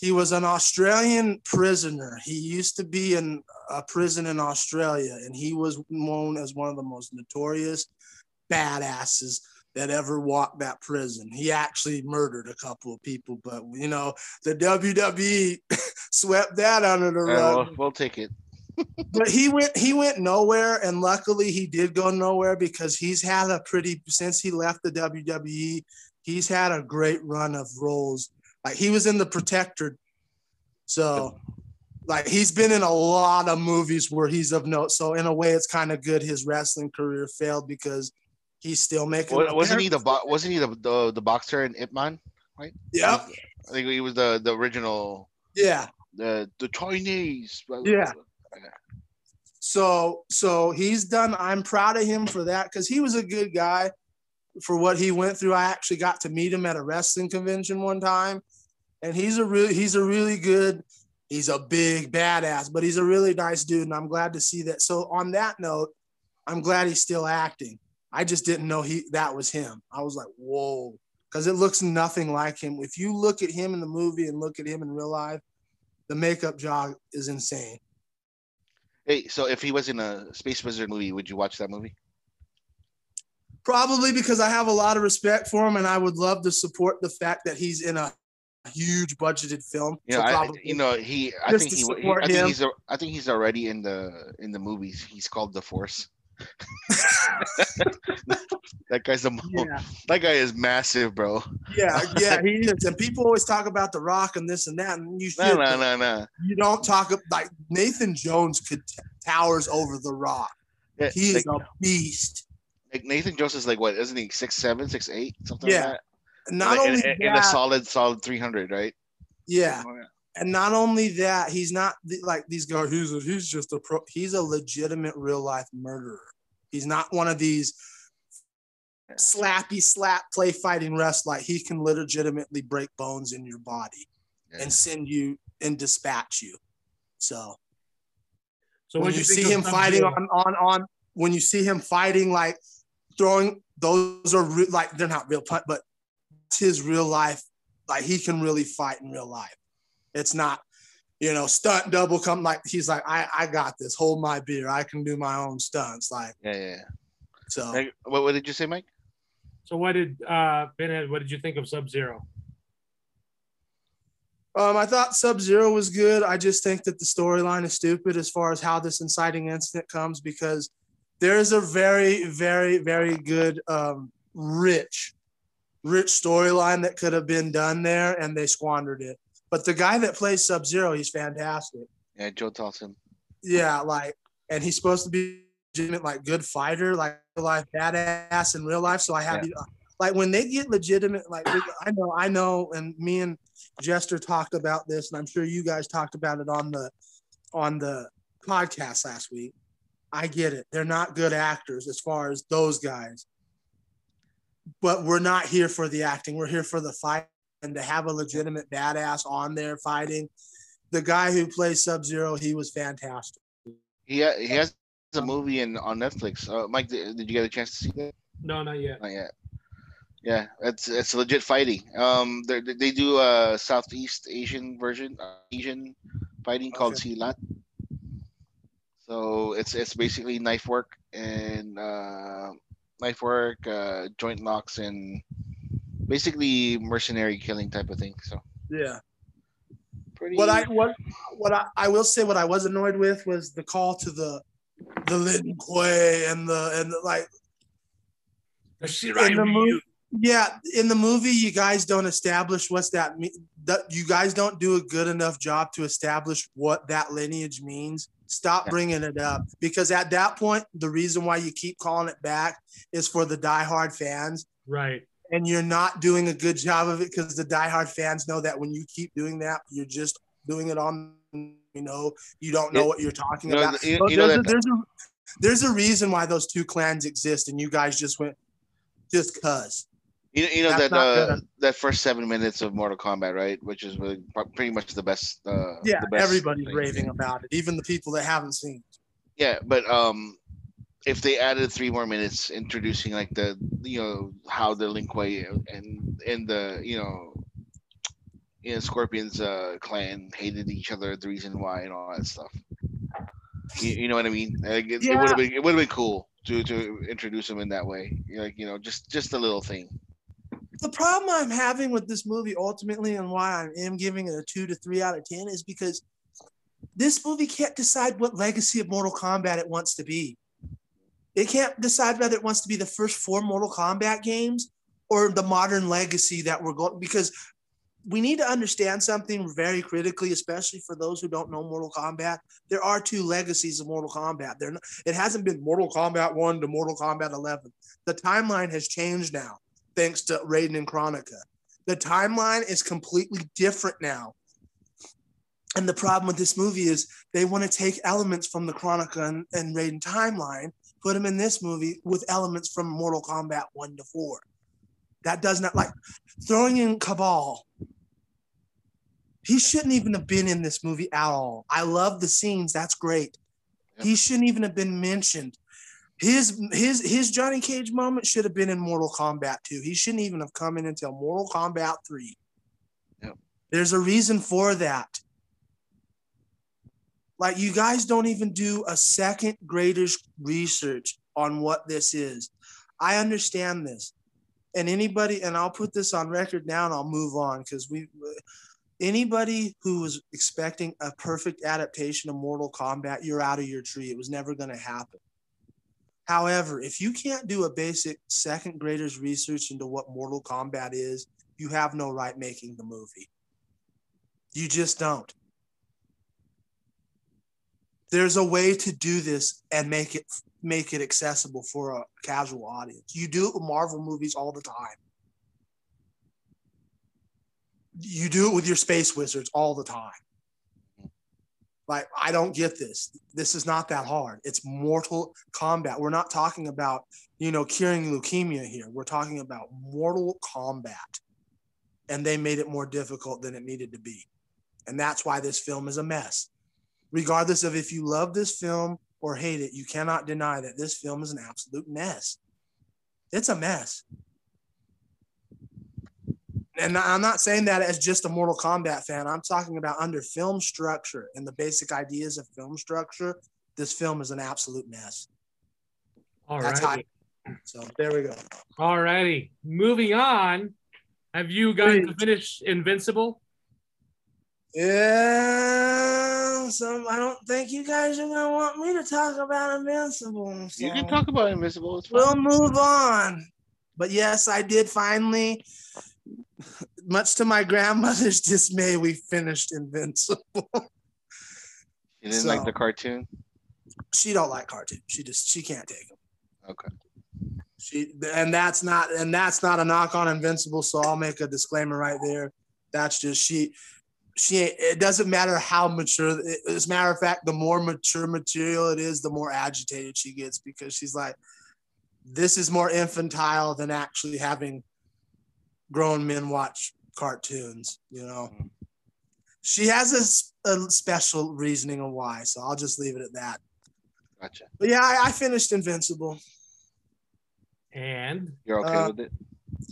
He was an Australian prisoner. He used to be in a prison in Australia, and he was known as one of the most notorious badasses that ever walked that prison. He actually murdered a couple of people, but you know, the WWE [LAUGHS] swept that under the rug. we'll, we'll take it. [LAUGHS] but he went he went nowhere and luckily he did go nowhere because he's had a pretty since he left the WWE, he's had a great run of roles. Like he was in the Protector. So like he's been in a lot of movies where he's of note. So in a way it's kind of good his wrestling career failed because he's still making Wa- Wasn't he the bo- wasn't he the, the the boxer in Ip Man? Right? Yep. I think he was the the original Yeah. the the Chinese. Yeah. So so he's done. I'm proud of him for that because he was a good guy for what he went through. I actually got to meet him at a wrestling convention one time, and he's a really he's a really good. He's a big badass, but he's a really nice dude, and I'm glad to see that. So on that note, I'm glad he's still acting. I just didn't know he that was him. I was like, whoa, because it looks nothing like him. If you look at him in the movie and look at him in real life, the makeup job is insane. Hey, so if he was in a Space Wizard movie, would you watch that movie? Probably because I have a lot of respect for him, and I would love to support the fact that he's in a huge budgeted film. You So know, I, you know, he. I think he. he I think he's. a- I think he's already in the in the movies. He's called the Force. [LAUGHS] that guy's the. [LAUGHS] yeah, That guy is massive, bro. yeah, [LAUGHS] yeah, he is. And people always talk about The Rock and this and that, and you No, should. no, no, no. You don't talk like Nathan Jones could t- towers over The Rock. Yeah, He is like, a beast. like Nathan Jones is like what? Isn't he six seven, six eight, something Yeah. like that? Not Like, only in, in a solid, solid three hundred, right? yeah, and not only that, he's not the- like these guys. He's a, he's just a pro. He's a legitimate real life murderer. He's not one of these slappy slap play fighting rest. Like he can legitimately break bones in your body Yeah. and send you and dispatch you. So So when you you see him fighting on on on when you see him fighting like throwing those are re- like they're not real punch, but it's his real life. Like he can really fight in real life. It's not, you know, stunt double come like he's like I I got this. Hold my beer. I can do my own stunts. Like Yeah, yeah. yeah. so. Like, what, what did you say, Mike? So what did uh Pinhead? What did you think of Sub Zero? Um, I thought Sub Zero was good. I just think that the storyline is stupid as far as how this inciting incident comes because there is a very, very, very good, um, rich, rich storyline that could have been done there, and they squandered it. But the guy that plays Sub Zero, he's fantastic. Yeah, Joe Taslim. Yeah, like, and he's supposed to be legitimate, like good fighter, like real life badass in real life. So I have, you, uh, like, when they get legitimate, like I know, I know, and me and Jester talked about this, and I'm sure you guys talked about it on the on the podcast last week. I get it; they're not good actors as far as those guys, but we're not here for the acting. We're here for the fight and to have a legitimate badass on there fighting. The guy who plays Sub Zero, he was fantastic. He ha- he has a movie in on Netflix. Uh, Mike, did, did you get a chance to see that? No, not yet. Not yet. Yeah, it's it's legit fighting. Um, they they do a Southeast Asian version, uh, Asian fighting called Okay. Silat. So it's it's basically knife work and uh, knife work, uh, joint locks, and basically mercenary killing type of thing. So Yeah. pretty. What I what what I, I will say what I was annoyed with was the call to the the Lin Kuei and the and the, like in the movie. Yeah, in the movie, you guys don't establish what's that mean. That you guys don't do a good enough job to establish what that lineage means. Stop Yeah. bringing it up because at that point, the reason why you keep calling it back is for the diehard fans, Right. and you're not doing a good job of it because the diehard fans know that when you keep doing that, you're just doing it on. You know, you don't know Yeah. what you're talking You know, about. you- you there's, a, there's a there's a reason why those two clans exist, and you guys just went just cause. You, you know That's that uh, that first seven minutes of Mortal Kombat, right? Which is really, pretty much the best. Uh, Yeah, the best everybody's thing. raving about it, even the people that haven't seen. it. Yeah, but um, if they added three more minutes introducing like the you know how the Lin Kuei and and the you know you know Scorpion's uh clan hated each other, the reason why and all that stuff. You, you know what I mean? Like, it, it Yeah. would have been it would have been cool. to to introduce them in that way. Like you know, just just a little thing. The problem I'm having with this movie ultimately, and why I am giving it a two to three out of ten, is because this movie can't decide what legacy of Mortal Kombat it wants to be. It can't decide whether it wants to be the first four Mortal Kombat games or the modern legacy that we're going because we need to understand something very critically, especially for those who don't know Mortal Kombat. There are two legacies of Mortal Kombat. There, it hasn't been Mortal Kombat 1 to Mortal Kombat 11. The timeline has changed now, thanks to Raiden and Kronika. The timeline is completely different now. And the problem with this movie is they want to take elements from the Kronika and, and Raiden timeline, put them in this movie with elements from Mortal Kombat 1 to 4. That does not like throwing in Kabal. He shouldn't even have been in this movie at all. I love the scenes. That's great. Yep. He shouldn't even have been mentioned. His his his Johnny Cage moment should have been in Mortal Kombat 2. He shouldn't even have come in until Mortal Kombat 3. Yep. There's a reason for that. Like you guys don't even do a second graders research on what this is. I understand this and anybody and i'll put this on record now and i'll move on because we anybody who was expecting a perfect adaptation of mortal kombat you're out of your tree it was never going to happen however if you can't do a basic second graders research into what mortal kombat is you have no right making the movie you just don't there's a way to do this and make it make it accessible for a casual audience. You do it with Marvel movies all the time. You do it with your space wizards all the time. Like, I don't get this. This is not that hard. It's Mortal Kombat. We're not talking about, you know, curing leukemia here. We're talking about Mortal Kombat. And they made it more difficult than it needed to be. And that's why this film is a mess. Regardless of if you love this film or hate it, you cannot deny that this film is an absolute mess. It's a mess. And I'm not saying that as just a Mortal Kombat fan. I'm talking about under film structure and the basic ideas of film structure. This film is an absolute mess. All right. So there we go. All righty. Moving on. Have you gotten to finish Invincible? Yeah, so I don't think you guys are gonna want me to talk about Invincible. So you can talk about Invincible. We'll move on. But yes, I did finally, much to my grandmother's [LAUGHS] dismay, we finished Invincible. You didn't so, like the cartoon? She don't like cartoons. She just she can't take them. Okay. She and that's not and that's not a knock on Invincible. So I'll make a disclaimer right there. That's just she she it doesn't matter how mature as a matter of fact the more mature material it is the more agitated she gets because she's like this is more infantile than actually having grown men watch cartoons you know mm-hmm. she has a, a special reasoning of why so i'll just leave it at that gotcha but yeah i, I finished invincible and you're okay uh, with it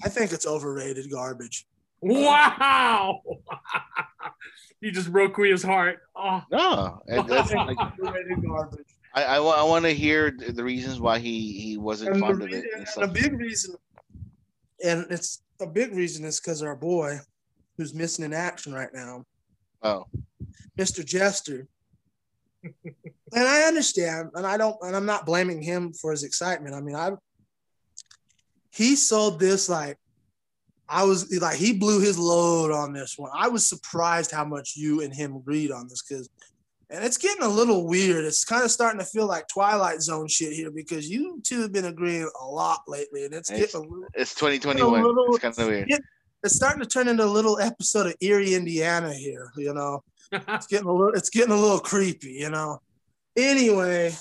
i think it's overrated garbage Wow! [LAUGHS] he just broke Kuya's heart. Oh. No, like, [LAUGHS] I, I, I want to hear the reasons why he he wasn't and fond of it. And, and a big reason, and it's a big reason is because our boy, who's missing in action right now. Oh, Mr. Jester. and I understand, and I don't, and I'm not blaming him for his excitement. I mean, I he sold this like I was like, he blew his load on this one. I was surprised how much you and him agreed on this because, and it's getting a little weird. It's kind of starting to feel like Twilight Zone shit here because you two have been agreeing a lot lately, and it's, it's getting a little. It's 2021. Little, it's kind of weird. it's starting to turn into a little episode of Eerie, Indiana here. You know, it's [LAUGHS] getting a little. It's getting a little creepy. You know. Anyway,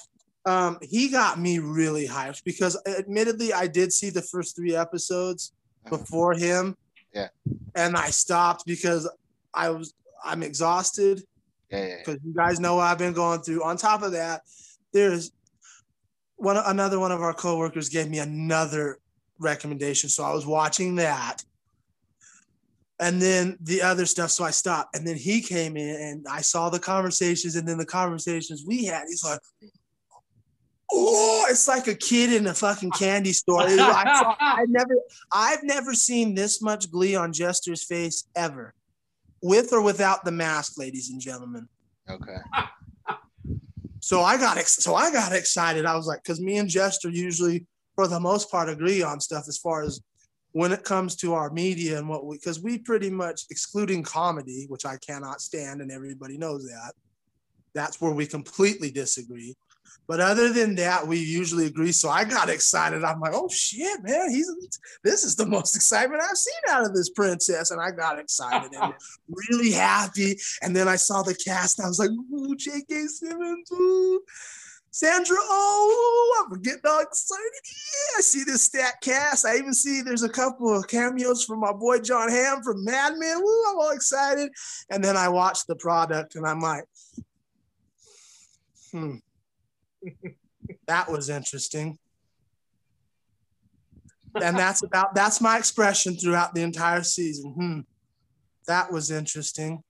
um, he got me really hyped because, admittedly, I did see the first three episodes before him. Yeah. And I stopped because I was I'm exhausted. Yeah. Because yeah. you guys know what I've been going through. On top of that, there's one another one of our coworkers gave me another recommendation. So I was watching that. And then the other stuff, so I stopped. And then he came in and I saw the conversations and then the conversations we had. He's like, oh, it's like a kid in a fucking candy store. [LAUGHS] I, saw, I never, I've never seen this much glee on Jester's face ever, with or without the mask, ladies and gentlemen. Okay. So I got ex- so I got excited. I was like, because me and Jester usually, for the most part, agree on stuff as far as when it comes to our media and what we, because we pretty much, excluding comedy, which I cannot stand, and everybody knows that. That's where we completely disagree. But other than that, we usually agree. So I got excited. I'm like, oh shit, man, he's this is the most excitement I've seen out of this princess. And I got excited and [LAUGHS] really happy. And then I saw the cast. I was like, ooh, J.K. Simmons, ooh. Sandra, oh, I'm getting all excited. Yeah, I see this stat cast. I even see there's a couple of cameos from my boy Jon Hamm from Mad Men. Woo, I'm all excited. And then I watched the product and I'm like, hmm, that was interesting. And that's about that's my expression throughout the entire season. Hmm. That was interesting.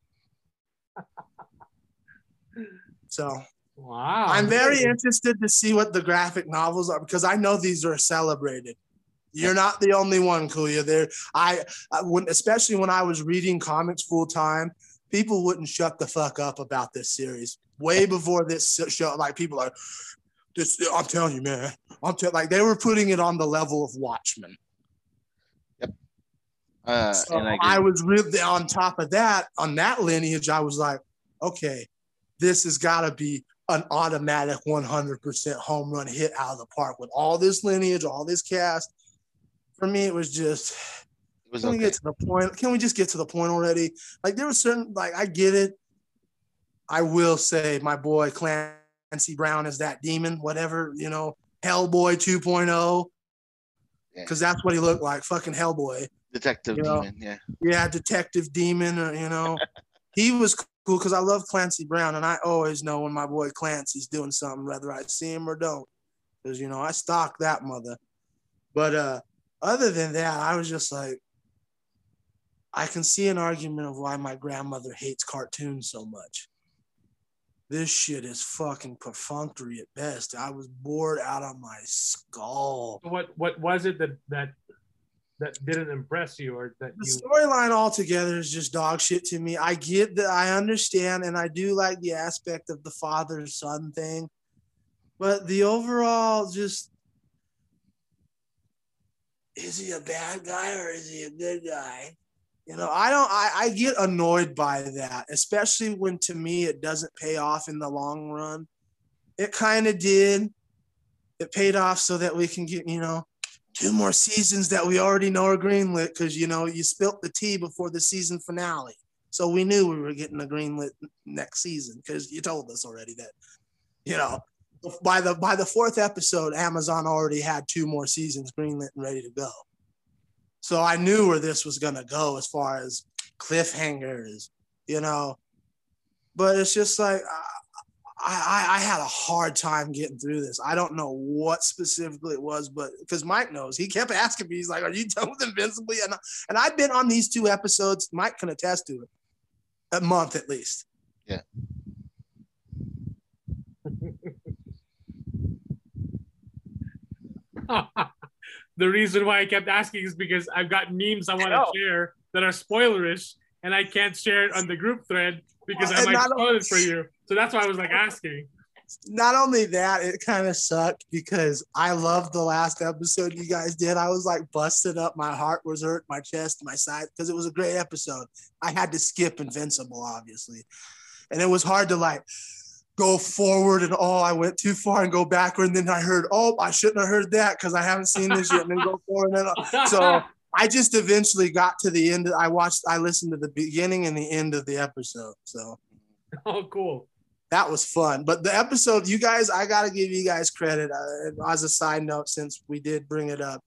So wow. I'm very interested to see what the graphic novels are because I know these are celebrated. You're not the only one, Kuya. There, I, I when, especially when I was reading comics full time, people wouldn't shut the fuck up about this series way before this show. Like people are, this. I'm telling you, man. I'm telling. Like they were putting it on the level of Watchmen. Yep. Uh, so I, I was really on top of that. On that lineage, I was like, okay, this has got to be an automatic 100% home run hit out of the park with all this lineage, all this cast. For me, it was just. It was can okay. we get to the point? Can we just get to the point already? Like there was certain, like I get it. I will say my boy Clancy Brown is that demon, whatever, you know, Hellboy 2.0. Because that's what he looked like, fucking Hellboy. Detective you know? demon, yeah. Yeah, detective demon, or, you know. [LAUGHS] he was cool because I love Clancy Brown, and I always know when my boy Clancy's doing something, whether I see him or don't. Because, you know, I stalk that mother. But uh other than that, I was just like, I can see an argument of why my grandmother hates cartoons so much this shit is fucking perfunctory at best. I was bored out of my skull. What what was it that that that didn't impress you or that the storyline altogether is just dog shit to me. I get that I understand and I do like the aspect of the father son thing. But the overall just is he a bad guy or is he a good guy? You know, I don't, I, I get annoyed by that, especially when to me it doesn't pay off in the long run. It kind of did. It paid off so that we can get, you know, two more seasons that we already know are greenlit because, you know, you spilt the tea before the season finale. So we knew we were getting a greenlit next season because you told us already that, you know, by the by the fourth episode, Amazon already had two more seasons greenlit and ready to go. So I knew where this was gonna go as far as cliffhangers, you know. But it's just like I, I, I had a hard time getting through this. I don't know what specifically it was, but because Mike knows, he kept [LAUGHS] asking me. He's like, "Are you done with Invincibly?" And and I've been on these two episodes. Mike can attest to it. A month at least. Yeah. [LAUGHS] the reason why I kept asking is because I've got memes I want to share that are spoilerish, and I can't share it on the group thread because well, I might spoil it for you. So that's why I was like asking. Not only that, it kind of sucked because I loved the last episode you guys did. I was like busted up. My heart was hurt, my chest, my side, because it was a great episode. I had to skip Invincible, obviously. And it was hard to like go forward and oh I went too far and go backward and then I heard oh I shouldn't have heard that because I haven't seen this yet and then go [LAUGHS] forward and then, so I just eventually got to the end. I watched I listened to the beginning and the end of the episode. So [LAUGHS] oh cool. That was fun. But the episode, you guys, I got to give you guys credit. Uh, as a side note, since we did bring it up,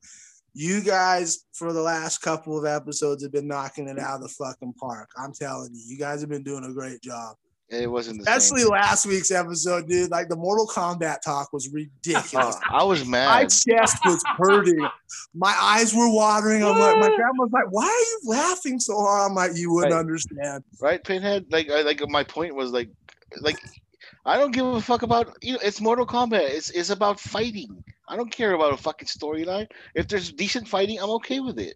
you guys for the last couple of episodes have been knocking it out of the fucking park. I'm telling you, you guys have been doing a great job. It wasn't especially same. last week's episode, dude. Like the Mortal Kombat talk was ridiculous. Uh, I was mad. My chest was hurting. my eyes were watering. I'm like, my grandma's like, "Why are you laughing so hard?" I'm like, "You wouldn't right. understand." Right, Pinhead. Like, I, like my point was like, like I don't give a fuck about you know. It's Mortal Kombat. It's it's about fighting. I don't care about a fucking storyline. If there's decent fighting, I'm okay with it.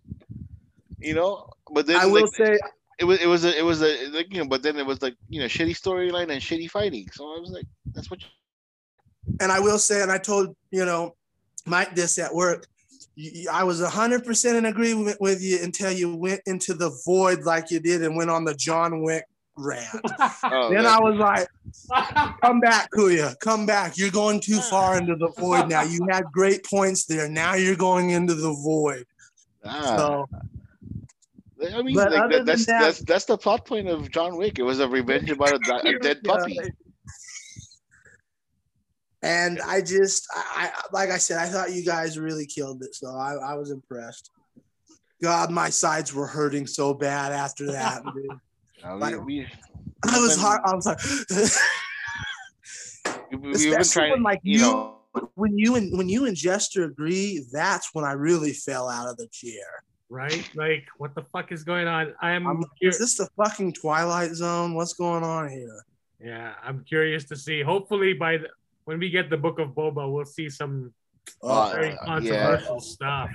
You know, but then I will like, say it was it was a it was a like you know, but then it was like you know shitty storyline and shitty fighting. So I was like, that's what. You- and I will say, and I told you know Mike this at work. you- you- I was hundred percent in agreement with you until you went into the void like you did and went on the John Wick rant. [LAUGHS] Oh, then that- I was like, "Come back, Kuya. Come back. You're going too far into the void now. You had great points there. Now you're going into the void." ah, So I mean, like, that, that's that- that's that's the plot point of John Wick. It was a revenge about a, a [LAUGHS] dead puppy. And I just, I, I like I said, I thought you guys really killed it. So I, I was impressed. God, my sides were hurting so bad after that. [LAUGHS] Like- we, I was hard. I was like, we, especially trying, when like you you, know, when you and when you and Jester agree, that's when I really fell out of the chair. Right? Like, what the fuck is going on? I'm, I'm is this the fucking Twilight Zone? What's going on here? yeah, I'm curious to see. Hopefully, by the, when we get the book of Boba, we'll see some Uh, very yeah. controversial stuff.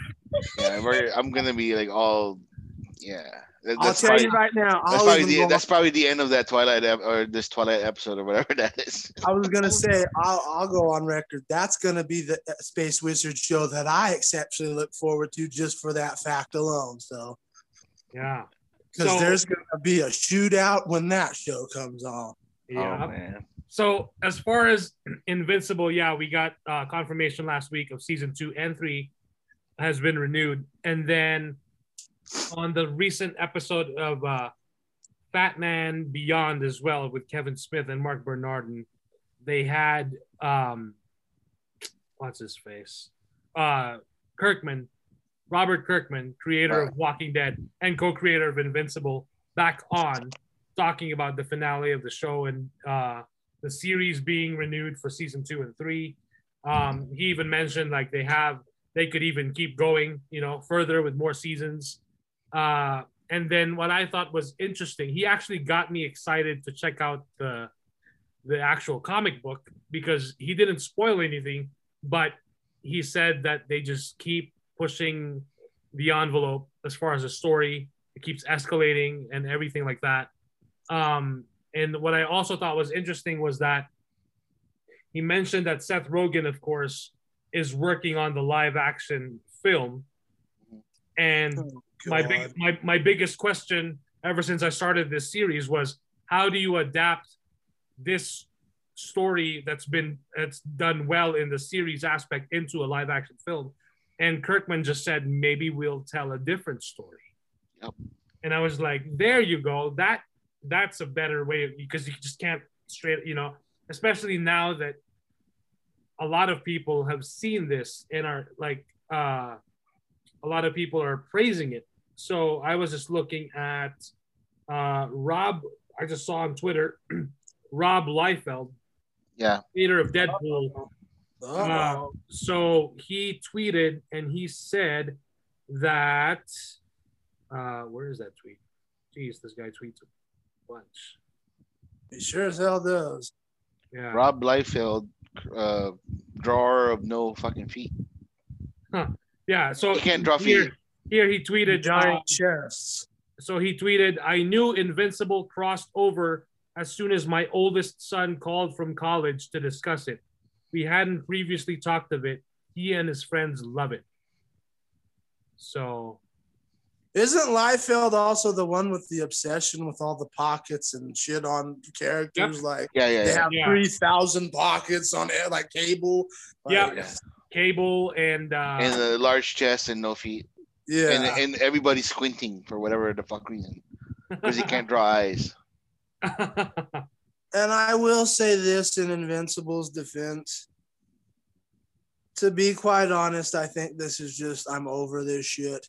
yeah, we're, I'm gonna be like all, yeah. That- I'll That's tell probably, you right now. that's probably the that's probably the end of that Twilight ep- or this Twilight episode or whatever [LAUGHS] that is. I was gonna say I'll, I'll go on record. That's gonna be the uh, Space Wizard show that I exceptionally look forward to just for that fact alone. So Yeah, because So- there's gonna be a shootout when that show comes on. yeah. Oh man. So as far as [CLEARS THROAT] Invincible, yeah, we got uh, confirmation last week of season two and three has been renewed, and then on the recent episode of uh, Fat Man Beyond as well with Kevin Smith and Mark Bernardin, they had um, what's his face, uh, Kirkman, Robert Kirkman, creator of Walking Dead and co-creator of Invincible, back on talking about the finale of the show and uh, the series being renewed for season two and three. Um, he even mentioned like they have they could even keep going, you know, further with more seasons. Uh, and then what I thought was interesting, he actually got me excited to check out the the actual comic book because he didn't spoil anything, but he said that they just keep pushing the envelope as far as the story. It keeps escalating and everything like that. Um, and what I also thought was interesting was that he mentioned that Seth Rogen, of course, is working on the live action film. And my big my, my biggest question ever since I started this series was how do you adapt this story that's been that's done well in the series aspect into a live action film? And Kirkman just said maybe we'll tell a different story. Yep. And I was like, there you go. That that's a better way of, because you just can't straight, you know, especially now that a lot of people have seen this and are like uh a lot of people are praising it. So I was just looking at uh, Rob. I just saw on Twitter, [CLEARS THROAT] Rob Liefeld, Yeah. creator of Deadpool. Uh, Uh-oh. so he tweeted and he said that. Uh, where is that tweet? Jeez, this guy tweets a bunch. He sure as hell does. Yeah. Rob Liefeld, uh, drawer of no fucking feet. Yeah. So He can't draw here, feet. here he tweeted. Giant uh, chests. So he tweeted, I knew Invincible crossed over as soon as my oldest son called from college to discuss it. We hadn't previously talked of it. He and his friends love it. So, Isn't Liefeld also the one with the obsession with all the pockets and shit on characters? Like Yeah, yeah, they yeah. have Yeah. three thousand pockets on it, like cable. Like, Yeah. Cable and, uh, and a large chest and no feet, yeah. and and everybody's squinting for whatever the fuck reason because he can't draw eyes. [LAUGHS] And I will say this in Invincible's defense. To be quite honest, I think this is just I'm over this shit.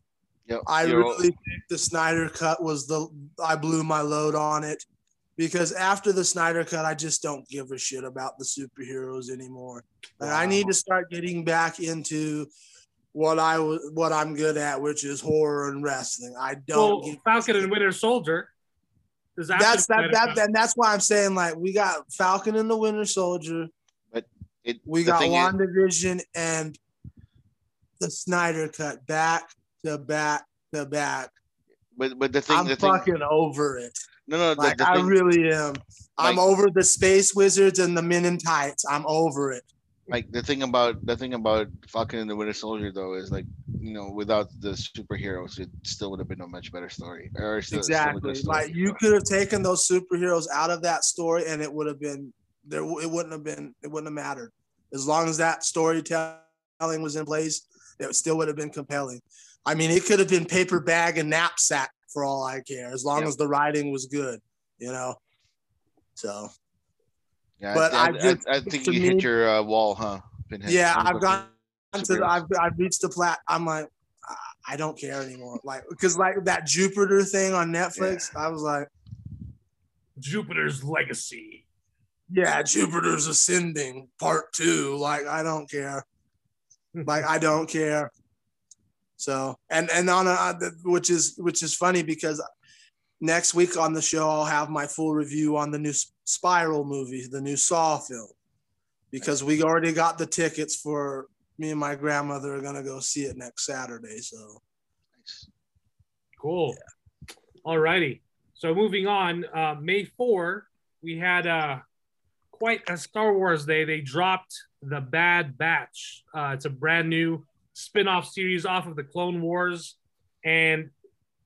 Yep. I You're- really think the Snyder cut was the I blew my load on it because after the Snyder cut, I just don't give a shit about the superheroes anymore. And I need to start getting back into what I was what I'm good at, which is horror and wrestling. I don't well, give Falcon and Winter Soldier, that's that that and that's why I'm saying like we got Falcon and the Winter Soldier. But it we got WandaVision and the Snyder cut back to back to back. But but the thing I'm the fucking thing, over it. No no Like the, the I thing, really am. I'm over the space wizards and the men in tights. I'm over it. like the thing about the thing about Falcon and the Winter Soldier though is like you know without the superheroes it still would have been a much better story. Or still, still Exactly. story. Like you could have taken those superheroes out of that story and it would have been there it wouldn't have been it wouldn't have mattered. As long as that storytelling was in place, it still would have been compelling. I mean, it could have been paper bag and knapsack for all I care, as long Yeah. as the writing was good, you know. So Yeah, but I, I I, just- I, I think you me- hit your uh, wall, huh? Pinhead? yeah, I've gone to to. I've I've reached the plat. I'm like, I- I don't care anymore. Like because like that Jupiter thing on Netflix, I was like. Jupiter's legacy. yeah, Jupiter's ascending part two. Like, I don't care. Like, I don't care. So, and and on a, uh, which is which is funny because next week on the show I'll have my full review on the new Spiral movie, the new Saw film, because we already got the tickets for me and my grandmother are gonna go see it next Saturday. So, Nice. Cool. All righty. So moving on, uh, May 4, we had uh, quite a Star Wars day. They dropped The Bad Batch. Uh, it's a brand new spin off series off of the Clone Wars. And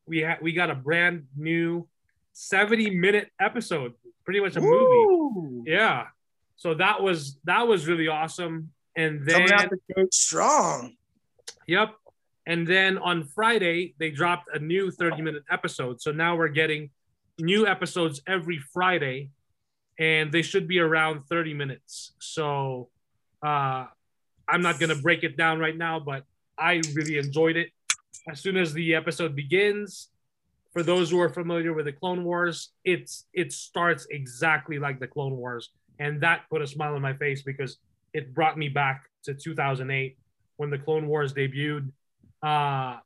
we, ha- we got a brand new 70 minute episode, pretty much a movie. Yeah. So that was that was really awesome. And then the strong. Yep. And then on Friday, they dropped a new 30 minute episode. So now we're getting new episodes every Friday, and they should be around 30 minutes. So uh, I'm not to break it down right now, but I really enjoyed it. As soon as the episode begins, for those who are familiar with the Clone Wars, it's it starts exactly like the Clone Wars, and that put a smile on my face because it brought me back to 2008 when the Clone Wars debuted, uh,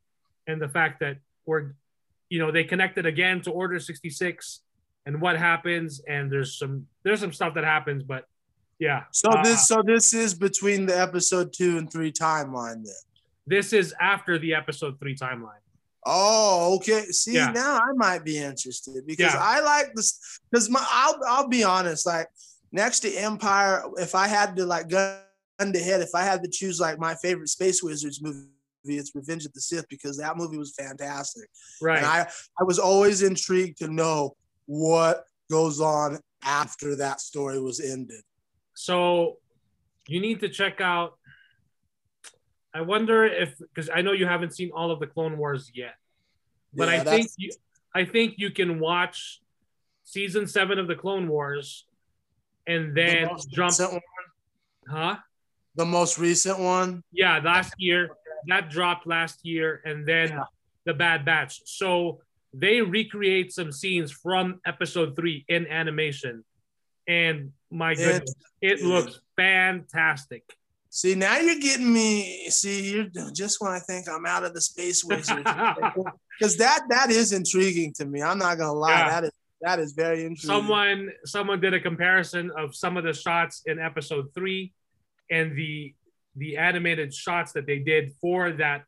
and the fact that we're, you know, they connected again to Order 66 and what happens, and there's some there's some stuff that happens, but yeah. So uh, this so this is between the episode two and three timeline then. this is after the episode three timeline. Oh, okay. See, Yeah. now I might be interested because Yeah. I like this. Because my, I'll I'll be honest. Like next to Empire, if I had to like gun to head, if I had to choose like my favorite Space Wizards movie, it's Revenge of the Sith because that movie was fantastic, Right. and I I was always intrigued to know what goes on after that story was ended. So you need to check out. I wonder if because I know you haven't seen all of the Clone Wars yet, but Yeah, I think you, I think you can watch season seven of the Clone Wars, and then the jump. one, Huh? the most recent one. Yeah, last year that dropped last year, and then Yeah. the Bad Batch. So they recreate some scenes from episode three in animation, and my goodness, it looks fantastic. See, now you're getting me. See, you're just when I think I'm out of the space wizard, [LAUGHS] because that that is intriguing to me. I'm not gonna lie, Yeah. that is that is very intriguing. someone someone did a comparison of some of the shots in episode three and the the animated shots that they did for that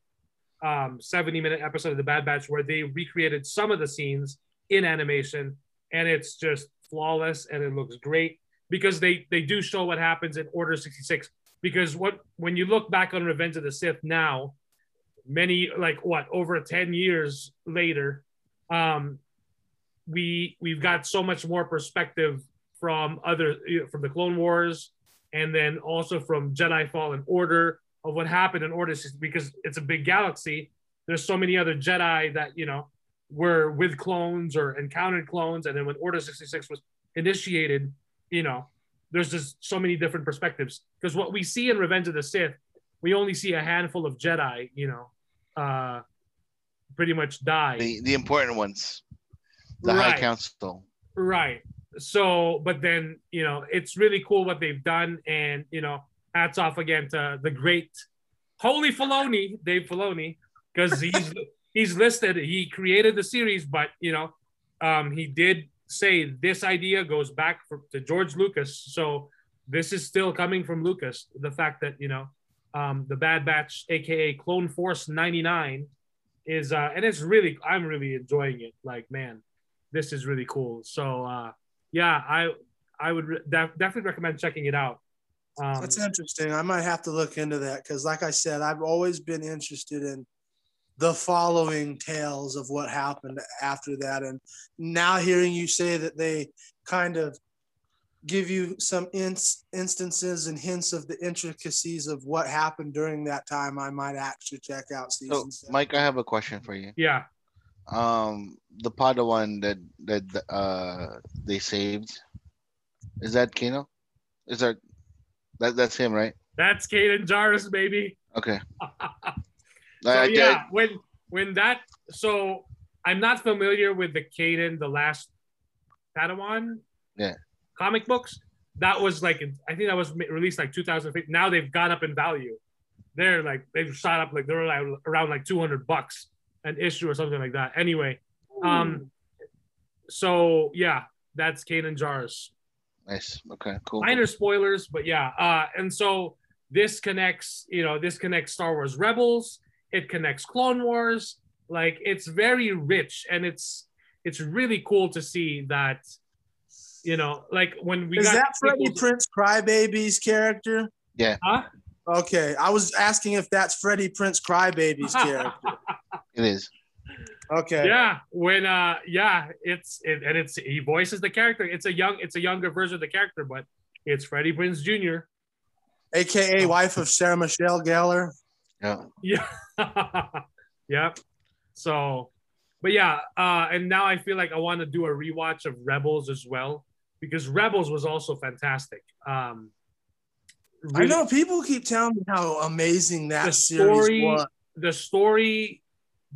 um 70 minute episode of the bad batch where they recreated some of the scenes in animation and it's just flawless and it looks great because they they do show what happens in order 66 because what when you look back on revenge of the sith now many like what over 10 years later um we we've got so much more perspective from other from the Clone Wars, and then also from Jedi Fallen Order of what happened in Order 66 because it's a big galaxy. There's so many other Jedi that you know were with clones or encountered clones, and then when Order 66 was initiated, you know, there's just so many different perspectives. Because what we see in Revenge of the Sith, we only see a handful of Jedi, you know, uh, pretty much die. The the important ones, the High Council. Right. So, but then, you know, it's really cool what they've done. And, you know, hats off again to the great Holy Filoni, Dave Filoni, because he's [LAUGHS] he's listed, he created the series, but you know, um, he did say this idea goes back for, to George Lucas. So this is still coming from Lucas. The fact that you know um, the Bad Batch, aka Clone Force '99, is uh, and it's really I'm really enjoying it. Like man, this is really cool. So uh, yeah, I I would re- def- definitely recommend checking it out. Um, That's interesting. I might have to look into that because, like I said, I've always been interested in the following tales of what happened after that. And now hearing you say that they kind of give you some ins- instances and hints of the intricacies of what happened during that time, I might actually check out season. So, Mike, I have a question for you. yeah, Um, the Padawan that that uh they saved, is that Kanan? Is that that that's him, right? that's Kanan Jarrus, baby. Okay. [LAUGHS] So I, I yeah, did. when when that so I'm not familiar with the Kanan, the last Padawan Yeah. comic books. That was like I think that was released like 2015. Now they've gone up in value. They're like they've shot up like they're like around like 200 bucks an issue or something like that. Anyway, um, so yeah, that's Kanan Jarrus. Nice. Okay. Cool. Minor spoilers, but yeah. Uh, and so this connects, you know, this connects Star Wars Rebels. It connects Clone Wars. Like it's very rich, and it's it's really cool to see that. You know, like when we Is got that Freddie sequels- Prinze Crybaby's character? Yeah. Huh? Okay, I was asking if that's Freddie Prinze Crybaby's [LAUGHS] character. It is. Okay. yeah when uh yeah it's it, and it's he voices the character it's a young it's a younger version of the character but it's freddie prinze jr AKA wife of Sarah Michelle Gellar. Yeah. yeah. [LAUGHS] Yep. So but yeah uh and now i feel like i want to do a rewatch of rebels as well because rebels was also fantastic. Um I know people keep telling me how amazing that The series story- was. the story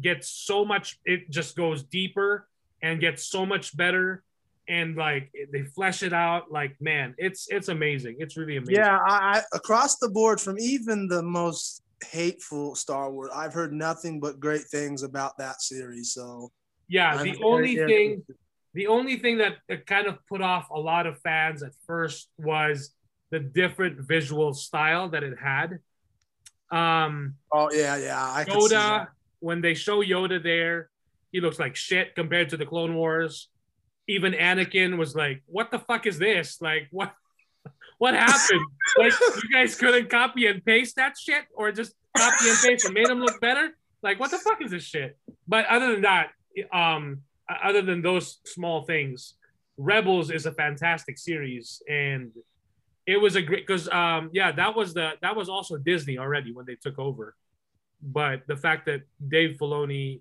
gets so much it just goes deeper and gets so much better and like they flesh it out like man it's it's amazing. It's really amazing. Yeah, I, I across the board from even the most hateful Star Wars, I've heard nothing but great things about that series. So yeah I'm the only thing the only thing that that kind of put off a lot of fans at first was the different visual style that it had um Oh yeah, yeah. I Yoda, when they show Yoda there, he looks like shit compared to the Clone Wars. Even Anakin was like, "What the fuck is this? Like, what, what happened? [LAUGHS] like, you guys couldn't copy and paste that shit, or just copy and paste and made him look better? Like, what the fuck is this shit?" But other than that, um, other than those small things, Rebels is a fantastic series, and it was a great because um, yeah, that was the that was also Disney already when they took over but the fact that Dave Filoni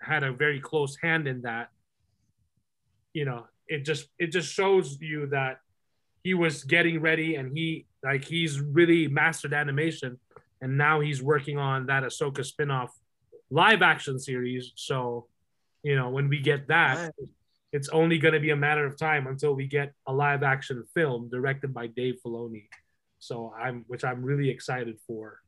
had a very close hand in that, you know, it just it just shows you that he was getting ready and he like he's really mastered animation and now he's working on that Ahsoka spin-off live action series. So, you know, when we get that, Right. it's only going to be a matter of time until we get a live action film directed by Dave Filoni. So I'm which I'm really excited for.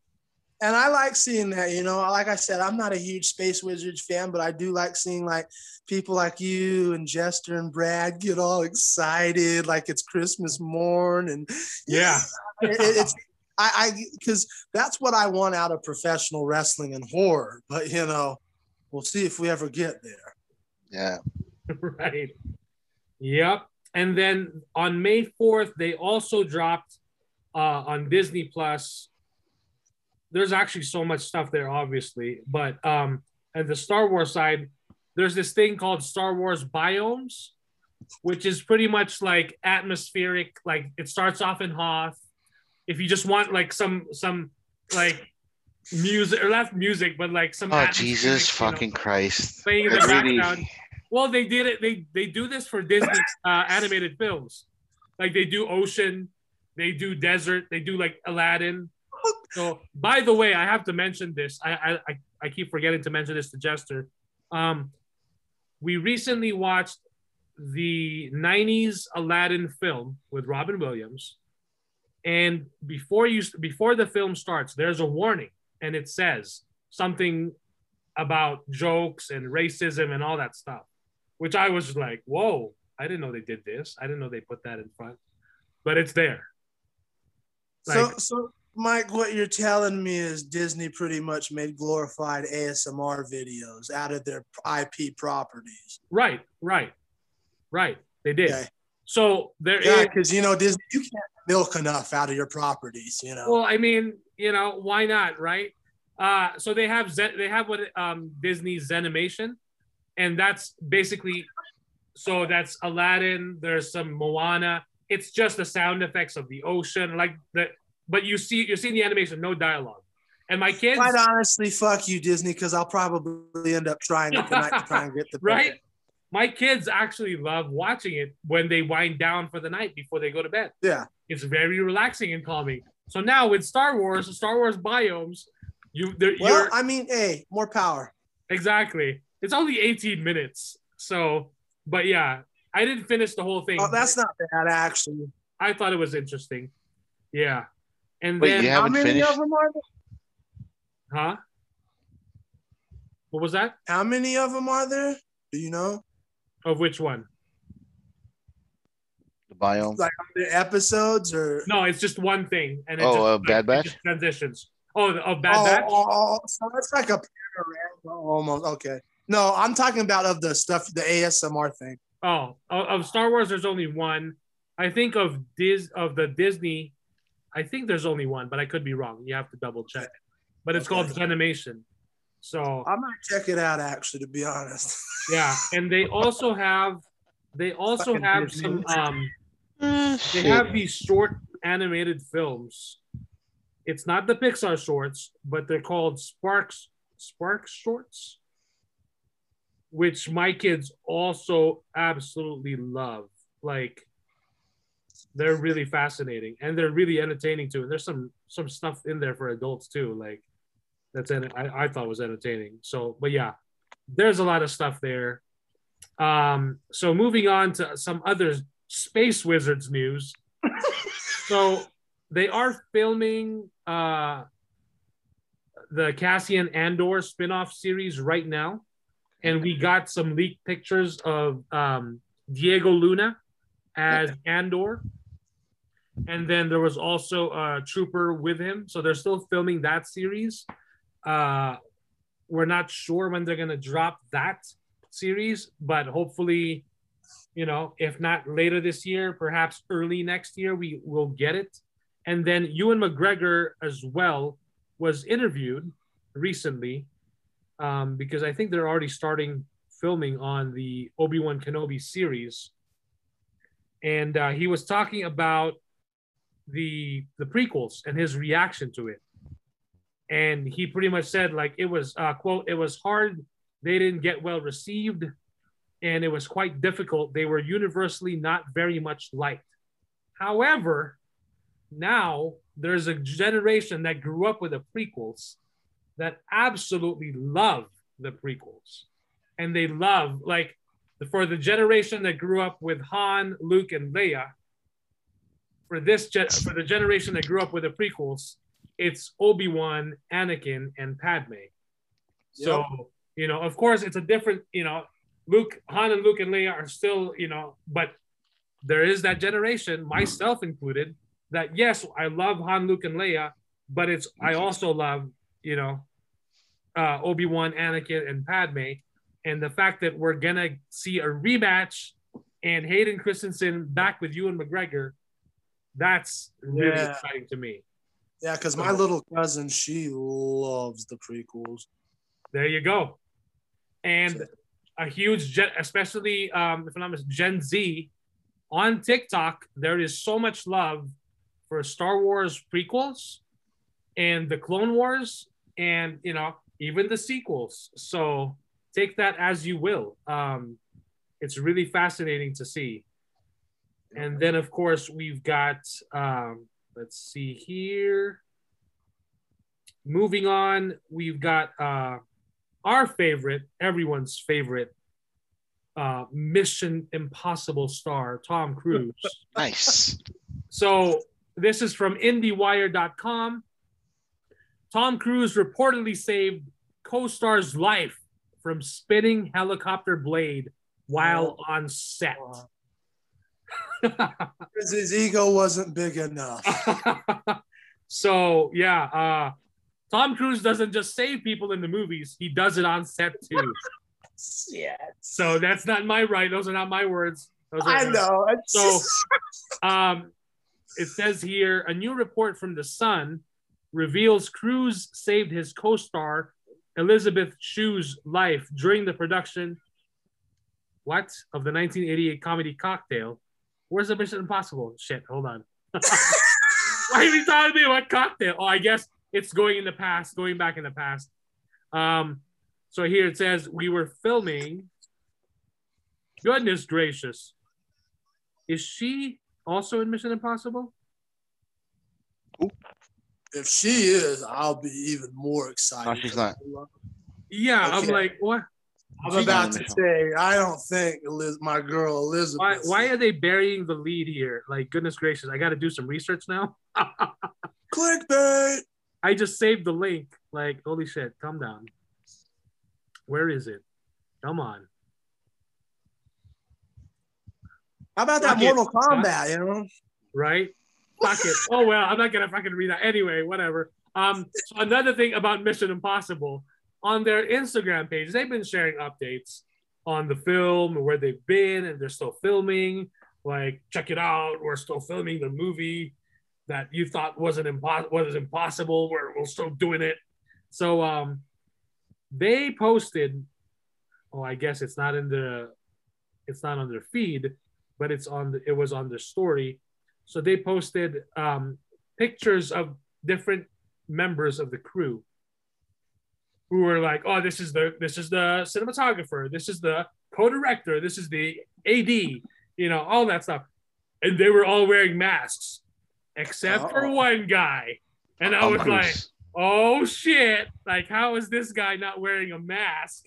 And I like seeing that. You know, like I said, I'm not a huge Space Wizards fan, but I do like seeing like people like you and Jester and Brad get all excited, like it's Christmas morn, and Yeah. it, it's I I because that's what I want out of professional wrestling and horror. But you know, we'll see if we ever get there. Yeah. [LAUGHS] right. Yep. And then on May 4th, they also dropped uh, on Disney Plus. There's actually so much stuff there, obviously, but um, at the Star Wars side, there's this thing called Star Wars Biomes, which is pretty much like atmospheric. Like it starts off in Hoth. If you just want like some some like music or not music, but like some Oh Jesus you know, fucking Christ! playing in the really- background. Well, they did it. They they do this for Disney uh, animated films. Like they do ocean, they do desert, they do like Aladdin. [LAUGHS] So, by the way, I have to mention this. I I, I- keep forgetting to mention this to Jester. Um, we recently watched the '90s Aladdin film with Robin Williams, and before you before the film starts, there's a warning, and it says something about jokes and racism and all that stuff, which I was like, whoa, I didn't know they did this. I didn't know they put that in front, but it's there. so, so Mike, what you're telling me is Disney pretty much made glorified ASMR videos out of their IP properties. Right, right, right. They did. Okay. So there is. Yeah, because you know Disney, you can't milk enough out of your properties. You know. Well, I mean, you know, why not, right? Uh, so they have Zen, they have what um, Disney's Zenimation, and that's basically so that's Aladdin. There's some Moana. It's just the sound effects of the ocean, like the. But you see, you're seeing the animation, no dialogue. And my kids, Quite honestly, fuck you, Disney, because I'll probably end up trying it tonight to try and get the [LAUGHS] right? My kids actually love watching it when they wind down for the night before they go to bed. Yeah. It's very relaxing and calming. So now with Star Wars, Star Wars biomes, you there, Well, you're I mean, hey, more power. exactly. It's only 18 minutes. So, but yeah, I didn't finish the whole thing. Oh, that's not bad, actually. I thought it was interesting. Yeah. And Wait, then, you How haven't many finished? of them are there? huh? What was that? How many of them are there? Do you know? Of which one? The biome. Like are there episodes or? No, it's just one thing. And it Oh, just, uh, like, Bad it Batch? just transitions. Oh, the- of Bad oh, Batch? oh, oh, so it's like a panorama almost. Okay. No, I'm talking about of the stuff, the ASMR thing. Oh, of, of Star Wars, there's only one. I think of Dis of the Disney, I think there's only one, but I could be wrong. You have to double check. But it's called Okay. Zenimation. So I might check it out actually, to be honest. [LAUGHS] yeah, and they also have they also Fucking have Disney. some um Eh, they have these short animated films. It's not the Pixar shorts, but they're called Sparks Sparks shorts, which my kids also absolutely love. Like they're really fascinating and they're really entertaining too. And there's some some stuff in there for adults too. Like that's en- I, I thought was entertaining. So, but yeah, there's a lot of stuff there. Um, so moving on to some other Space Wizards news. [LAUGHS] so they are filming uh, the Cassian Andor spin-off series right now. And we got some leaked pictures of um, Diego Luna as Andor. And then there was also a trooper with him. So they're still filming that series. Uh, we're not sure when they're going to drop that series, but hopefully, you know, if not later this year, perhaps early next year, we will get it. And then Ewan McGregor as well was interviewed recently um, because I think they're already starting filming on the Obi Wan Kenobi series, and uh, he was talking about the the prequels and his reaction to it, and he pretty much said like it was uh, quote it was hard, they didn't get well received, and it was quite difficult. They were universally not very much liked. However, now there's a generation that grew up with the prequels that absolutely love the prequels. And they love, like, for the generation that grew up with Han, Luke, and Leia, for this gen- for the generation that grew up with the prequels, it's Obi-Wan, Anakin, and Padme. So, you know, of course, it's a different, you know, Luke, Han, and Luke, and Leia are still, you know, but there is that generation, myself included, that yes, I love Han, Luke, and Leia, but it's I also love you know uh, Obi Wan, Anakin, and Padme, and the fact that we're gonna see a rematch and Hayden Christensen back with Ewan McGregor, that's really Yeah. exciting to me. Yeah, because my little cousin, she loves the prequels. There you go, and a huge gen, especially um, if I'm not mistaken, Gen Z on TikTok. There is so much love for Star Wars prequels and the Clone Wars, and you know even the sequels. So take that as you will. Um, it's really fascinating to see. And then of course we've got um, let's see here. Moving on, we've got uh, our favorite, everyone's favorite, uh, Mission Impossible star, Tom Cruise. [LAUGHS] Nice. So this is from IndieWire.com. Tom Cruise reportedly saved co-star's life from spinning helicopter blade while on set. Because his ego wasn't big enough. [LAUGHS] so yeah, uh, Tom Cruise doesn't just save people in the movies; he does it on set too. [LAUGHS] yeah. So that's not my right; those are not my words. Those are I know. So, [LAUGHS] um, it says here a new report from The Sun reveals Cruise saved his co star Elizabeth Shue's life during the production. What? Of the 1988 comedy Cocktail. Where's the Mission Impossible? Shit, hold on. [LAUGHS] Why are you telling me what cocktail? Oh, I guess it's going in the past, going back in the past. Um, so here it says we were filming. Goodness gracious. Is she also in Mission Impossible? If she is, I'll be even more excited. No, she's not. Yeah, I'm like, what? I'm about to say, I don't think Eliz- my girl Elizabeth. Why, why are they burying the lead here? Like, goodness gracious, I got to do some research now. [LAUGHS] clickbait? I just saved the link. Like, holy shit, calm down. Where is it? Come on. How about that Fuck it. Mortal Kombat? You know, Right? Fuck it. Oh well, I'm not gonna fucking read that anyway. Whatever. Um. So another thing about Mission Impossible on their Instagram page, they've been sharing updates on the film and where they've been, and they're still filming. Like, check it out. We're still filming the movie that you thought wasn't impossible. Was impossible. We're we're still doing it. So um, they posted. Oh, I guess it's not in the, it's not on their feed, but it's on the. It was on the story. So they posted um, pictures of different members of the crew who were like, "Oh, this is the this is the cinematographer, this is the co-director, this is the AD, you know, all that stuff." And they were all wearing masks, except for Uh-oh. one guy. And I Tom was like, "Oh shit! Like, how is this guy not wearing a mask?"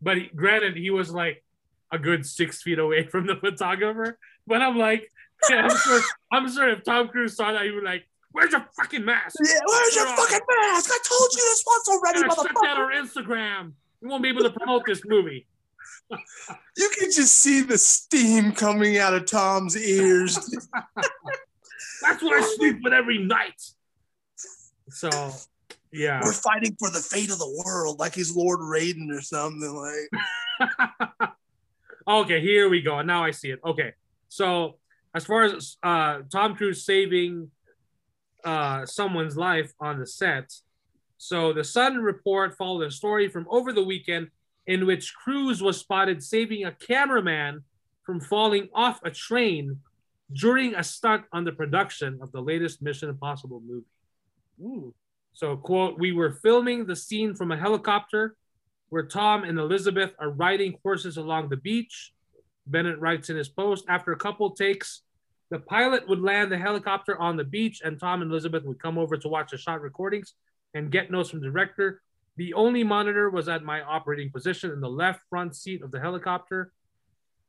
But he, granted, he was like a good six feet away [LAUGHS] from the photographer. But I'm like, yeah, [LAUGHS] I'm sure, I'm sure if Tom Cruise saw that, he would like, "Where's your fucking mask?" yeah, where's your fucking mask? I told you this once already, Yeah, check that motherfucker. on Instagram. We won't be able to promote this movie. [LAUGHS] You can just see the steam coming out of Tom's ears. [LAUGHS] [LAUGHS] That's what I sleep with every night. So, yeah. We're fighting for the fate of the world, like he's Lord Raiden or something. Like, okay, here we go. Now I see it. Okay, so as far as uh, Tom Cruise saving uh, someone's life on the set, so the Sun report followed a story from over the weekend in which Cruise was spotted saving a cameraman from falling off a train during a stunt on the production of the latest Mission Impossible movie. Ooh. So, quote, we were filming the scene from a helicopter where Tom and Elizabeth are riding horses along the beach. Bennett writes in his post after a couple takes, the pilot would land the helicopter on the beach, and Tom and Elizabeth would come over to watch the shot recordings and get notes from the director. The only monitor was at my operating position in the left front seat of the helicopter.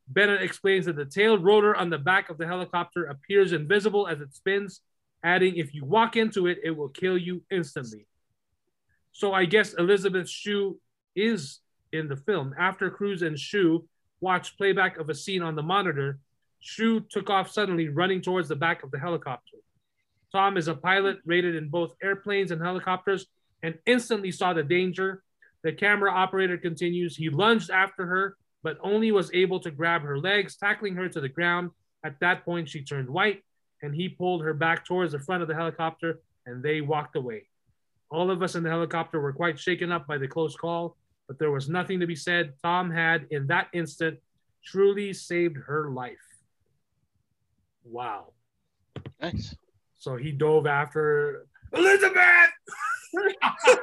Bennett explains that the tail rotor on the back of the helicopter appears invisible as it spins, adding, if you walk into it, it will kill you instantly. So I guess Elizabeth Shue is in the film. After Cruise and Shue watched playback of a scene on the monitor, Shue took off suddenly, running towards the back of the helicopter. Tom is a pilot rated in both airplanes and helicopters and instantly saw the danger. The camera operator continues. He lunged after her, but only was able to grab her legs, tackling her to the ground. At that point, she turned white and he pulled her back towards the front of the helicopter and they walked away. All of us in the helicopter were quite shaken up by the close call, but there was nothing to be said. Tom had, in that instant, truly saved her life. Wow. Nice. So he dove after Elizabeth. [LAUGHS]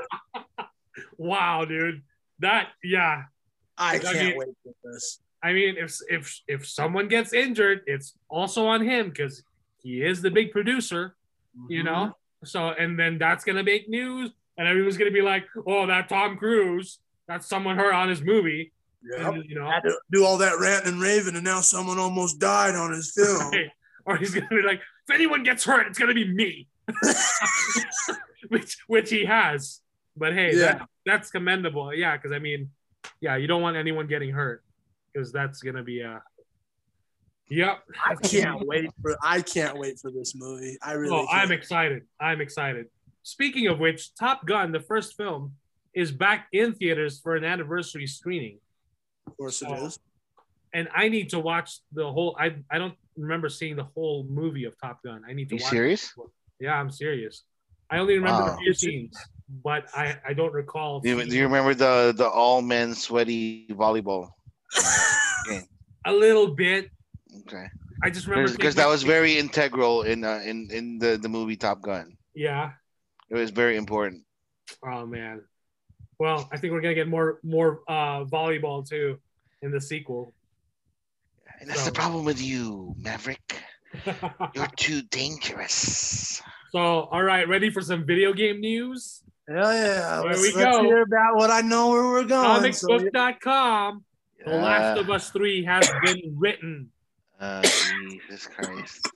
wow, dude. That yeah. I I can't mean- wait for this. I mean, if if if someone gets injured, it's also on him because he is the big producer, you Mm-hmm. know. So and then that's gonna make news, and everyone's gonna be like, "Oh, that Tom Cruise, that's someone hurt on his movie," Yep. and, you know. Do all that ranting and raving, and now someone almost died on his film. Right. [LAUGHS] Or he's gonna be like, if anyone gets hurt, it's gonna be me. [LAUGHS] [LAUGHS] which which he has. But hey, Yeah. that, that's commendable. Yeah, because I mean, yeah, you don't want anyone getting hurt because that's gonna be uh Yep. I can't wait for I can't wait for this movie. I really. Oh, I'm excited. I'm excited. Speaking of which, Top Gun, the first film, is back in theaters for an anniversary screening. Of course it is. And I need to watch the whole I I don't remember seeing the whole movie of Top Gun. I need to You watch serious? it. Yeah, I'm serious. I only remember Wow. a few scenes, but I I don't recall. Do you, do you remember the the all men sweaty volleyball? [LAUGHS] game? a little bit. Okay, I just remember because that was very integral in uh, in in the the movie Top Gun. yeah. It was very important. Oh man. Well, I think we're gonna get more more uh, volleyball too in the sequel. And that's So- the problem with you, Maverick. [LAUGHS] You're too dangerous. so, all right, ready for some video game news? Hell yeah. There let's, we let's go. hear about what I know where we're going. So, Comicbook.com. The Last of Us 3 has been written. uh, Jesus Christ.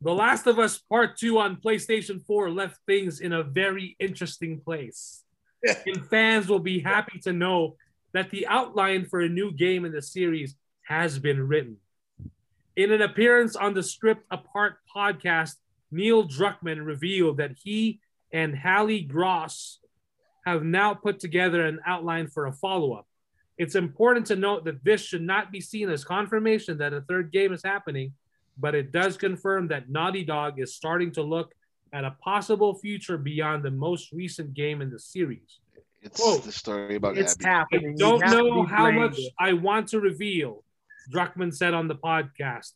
The Last of Us Part 2 on PlayStation 4 left things in a very interesting place. [LAUGHS] and fans will be happy to know that the outline for a new game in the series has been written. In an appearance on the Script Apart podcast, Neil Druckmann revealed that he and Halley Gross have now put together an outline for a follow up. It's important to note that this should not be seen as confirmation that a third game is happening, but it does confirm that Naughty Dog is starting to look at a possible future beyond the most recent game in the series. It's Whoa. the story about it's Abby. happening. You Don't know how brave. much I want to reveal, Druckmann said on the podcast.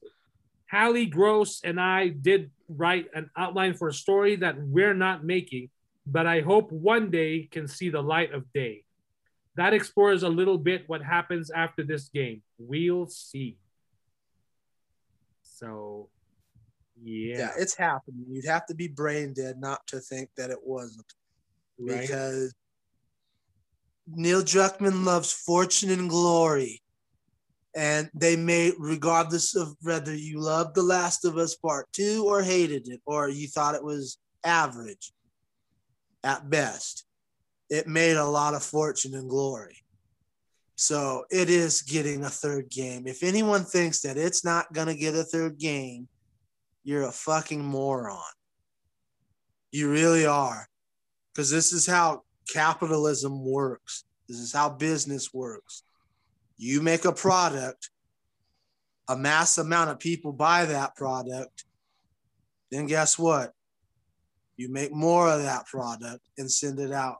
Halley Gross and I did write an outline for a story that we're not making, but I hope one day can see the light of day. That explores a little bit what happens after this game. We'll see. So, Yeah. yeah, it's happening. You'd have to be brain dead not to think that it wasn't. right. Because Neil Druckmann loves fortune and glory. And they made, regardless of whether you loved The Last of Us Part 2 or hated it, or you thought it was average at best, it made a lot of fortune and glory. So it is getting a third game. If anyone thinks that it's not going to get a third game, you're a fucking moron. You really are. Because this is how capitalism works. This is how business works. You make a product, a mass amount of people buy that product, then guess what? You make more of that product and send it out.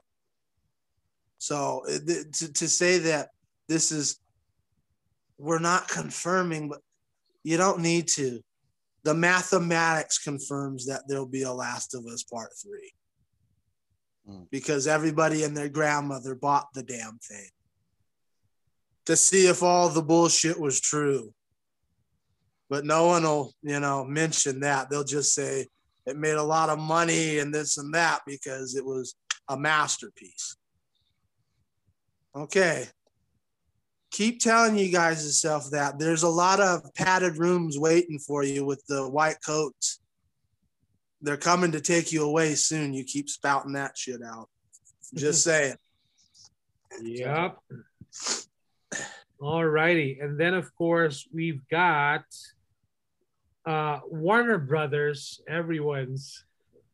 So to, to say that this is, we're not confirming, but you don't need to. The mathematics confirms that there'll be a Last of Us Part 3 Hmm. because everybody and their grandmother bought the damn thing to see if all the bullshit was true. But no one will, you know, mention that. They'll just say it made a lot of money and this and that because it was a masterpiece. Okay. Keep telling you guys yourself that there's a lot of padded rooms waiting for you with the white coats. They're coming to take you away soon. You keep spouting that shit out. Just [LAUGHS] saying. Yep. All righty. And then, of course, we've got uh, Warner Brothers, everyone's.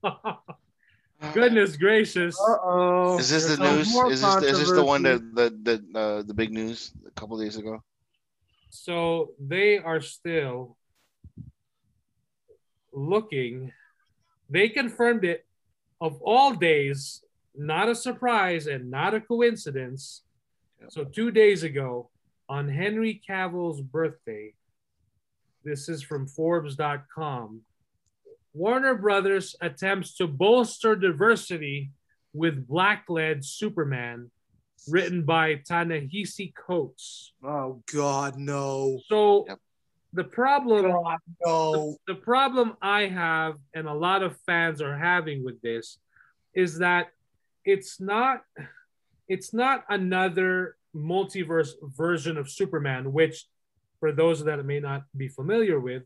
[LAUGHS] Goodness gracious. Uh-oh. Is this the news? Is this, is this the one controversy. that the the uh, the big news a couple days ago? So they are still looking. They confirmed it of all days, not a surprise and not a coincidence. So two days ago, on Henry Cavill's birthday, this is from Forbes.com. Warner Brothers attempts to bolster diversity with Black-led Superman, written by Ta-Nehisi Coates. Oh God, no. So Yep. the problem God, no. the problem I have and a lot of fans are having with this is that it's not it's not another multiverse version of Superman, which for those that may not be familiar with,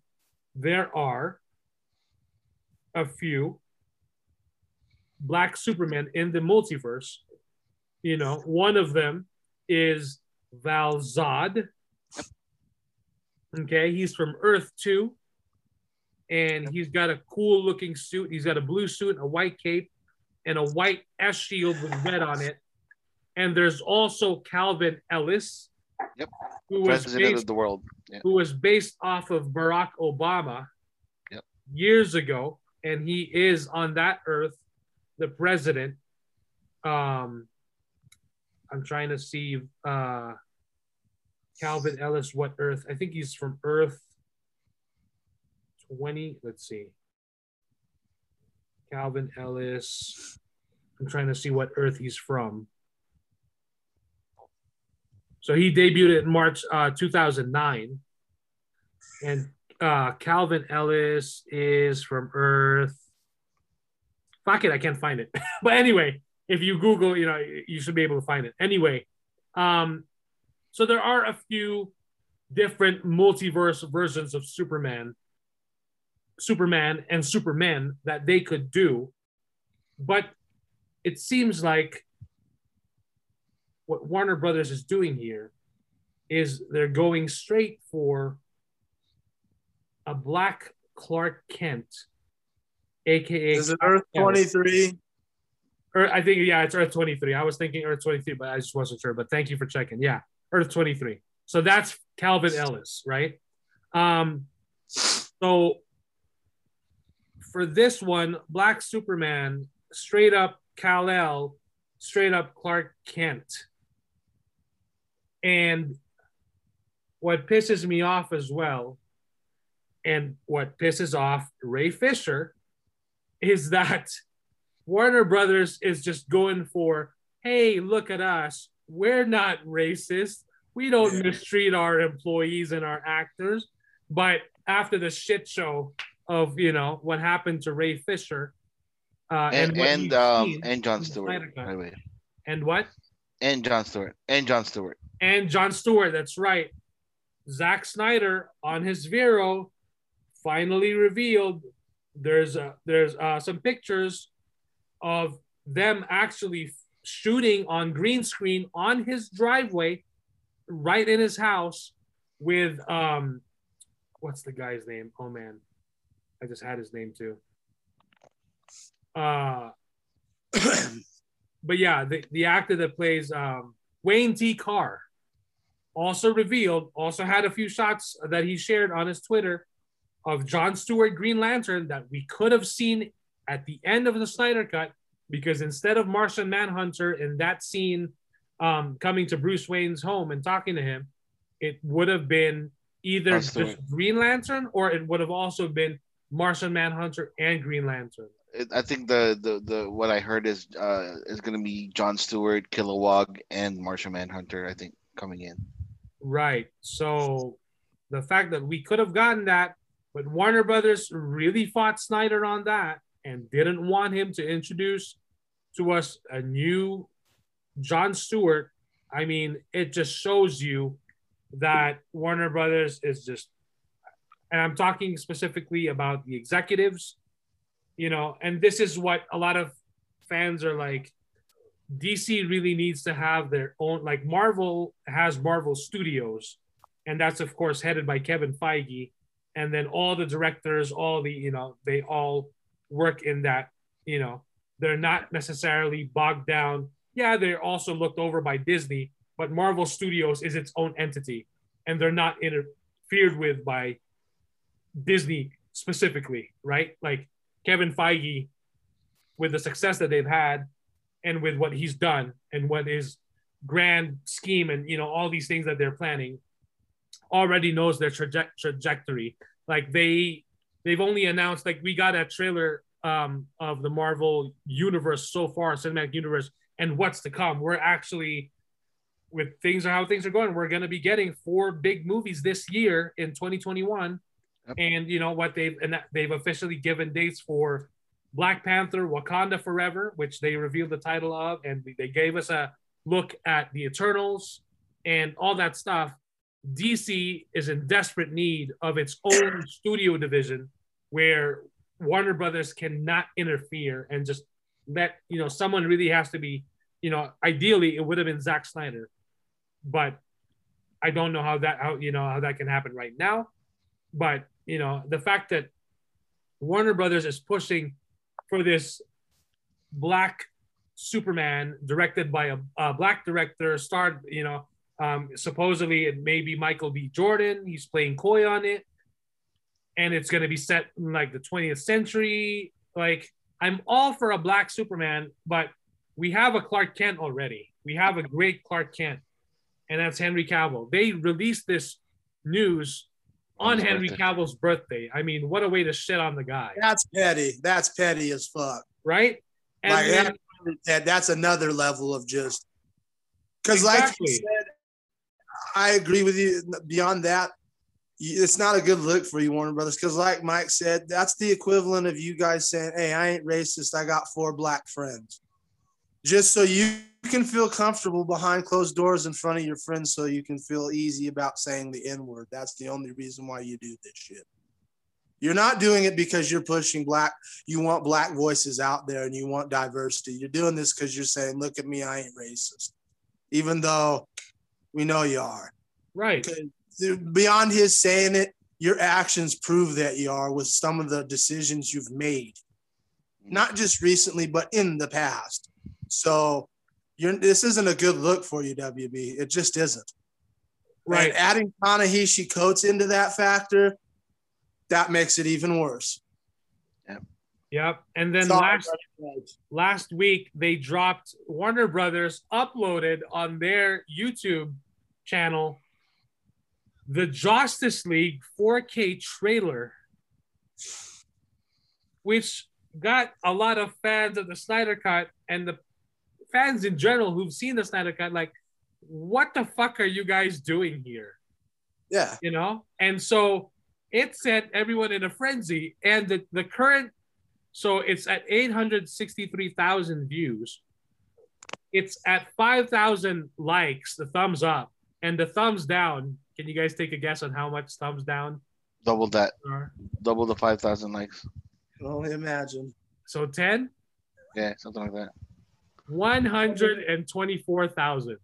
there are a few black Supermen in the multiverse. You know, one of them is Val Zod. Okay, he's from Earth 2. And he's got a cool looking suit. He's got a blue suit, a white cape, and a white S shield with red on it. And there's also Calvin Ellis, Yep. who was President based of the world. Yeah. who was based off of Barack Obama Yep. years ago, and he is on that earth the president. Um, I'm trying to see uh, Calvin Ellis, what earth? I think he's from Earth 20. Let's see. Calvin Ellis. I'm trying to see what earth he's from. So he debuted in March uh, 2009. And uh, Calvin Ellis is from Earth. Fuck it, I can't find it. [LAUGHS] but anyway, if you Google, you know, you should be able to find it. Anyway, um, so there are a few different multiverse versions of Superman, Superman and Superman that they could do. But it seems like what Warner Brothers is doing here is they're going straight for a black Clark Kent, aka Is it Earth 23? Or I think yeah, it's Earth 23. I was thinking Earth 23, but I just wasn't sure. But thank you for checking. Yeah, Earth 23. So that's Calvin Ellis, right? Um, so for this one, Black Superman, straight up Kal El, straight up Clark Kent. And what pisses me off as well, and what pisses off Ray Fisher, is that [LAUGHS] Warner Brothers is just going for, hey, look at us. We're not racist. We don't Yeah. mistreat our employees and our actors. But after the shit show of, you know, what happened to Ray Fisher, uh, And what and um and John Stewart, by the way. and what? And John Stewart. And John Stewart. And John Stewart. That's right. Zack Snyder on his Vero finally revealed there's a, there's uh, some pictures of them actually shooting on green screen on his driveway, right in his house, with um, what's the guy's name? Oh man, I just had his name too. Uh, [COUGHS] but yeah, the, the actor that plays um, Wayne T. Carr also revealed, also had a few shots that he shared on his Twitter of John Stewart Green Lantern that we could have seen at the end of the Snyder Cut because instead of Martian Manhunter in that scene um, coming to Bruce Wayne's home and talking to him, it would have been either just Green Lantern or it would have also been Martian Manhunter and Green Lantern. I think the, the the what I heard is uh is gonna be John Stewart, Kilowog, and Martian Manhunter. I think coming in. Right. So the fact that we could have gotten that, but Warner Brothers really fought Snyder on that and didn't want him to introduce to us a new John Stewart. I mean, it just shows you that Warner Brothers is just, and I'm talking specifically about the executives, you know, and this is what a lot of fans are like. DC really needs to have their own, like Marvel has Marvel Studios, and that's of course headed by Kevin Feige, and then all the directors, all the you know, they all work in that, you know, they're not necessarily bogged down. Yeah, they're also looked over by Disney, but Marvel Studios is its own entity, and they're not interfered with by Disney specifically, right? Like Kevin Feige, with the success that they've had, and with what he's done, and what his grand scheme, and you know all these things that they're planning, already knows their traje- trajectory. Like they, they've only announced like we got a trailer um, of the Marvel universe so far, cinematic universe, and what's to come. We're actually with things are how things are going, we're going to be getting four big movies this year in 2021. Yep. And you know what they've and that- they've officially given dates for Black Panther, Wakanda Forever, which they revealed the title of, and they gave us a look at the Eternals and all that stuff. DC is in desperate need of its own [COUGHS] studio division where Warner Brothers cannot interfere and just let you know someone really has to be you know ideally it would have been Zack Snyder but I don't know how that how you know how that can happen right now, but you know the fact that Warner Brothers is pushing for this black Superman directed by a, a black director, starred you know um, supposedly it may be Michael B. Jordan. He's playing Coy on it, and it's going to be set in like the 20th century. Like I'm all for a black Superman, but we have a Clark Kent already. We have a great Clark Kent and that's Henry Cavill. They released this news on Henry birthday. Cavill's birthday. I mean, what a way to shit on the guy. That's petty. That's petty as fuck. Right? And like then, that's another level of just because, exactly. like you said, I agree with you. Beyond that, it's not a good look for you, Warner Brothers, because like Mike said, that's the equivalent of you guys saying, "Hey, I ain't racist. I got four black friends," just so you can feel comfortable behind closed doors in front of your friends so you can feel easy about saying the N word. That's the only reason why you do this shit. You're not doing it because you're pushing black, you want black voices out there and you want diversity. You're doing this because you're saying, look at me, I ain't racist. Even though we know you are. Right. Beyond his saying it, your actions prove that you are with some of the decisions you've made. Not just recently, but in the past. So you're this isn't a good look for you, WB. It just isn't. Right. And adding Ta-Nehisi Coates into that factor, that makes it even worse. Yep. Yep. And then Sorry, last last week they dropped Warner Brothers uploaded on their YouTube channel the Justice League 4K trailer, which got a lot of fans of the Snyder Cut and the fans in general who've seen the Snyder Cut, like, what the fuck are you guys doing here? Yeah. You know? And so it sent everyone in a frenzy. And the, the current, so it's at 863,000 views. It's at 5,000 likes, the thumbs up, and the thumbs down. Can you guys take a guess on how much thumbs down? Double that. Are? Double the 5,000 likes. can only imagine. So 10? Yeah, something like that. 124,000.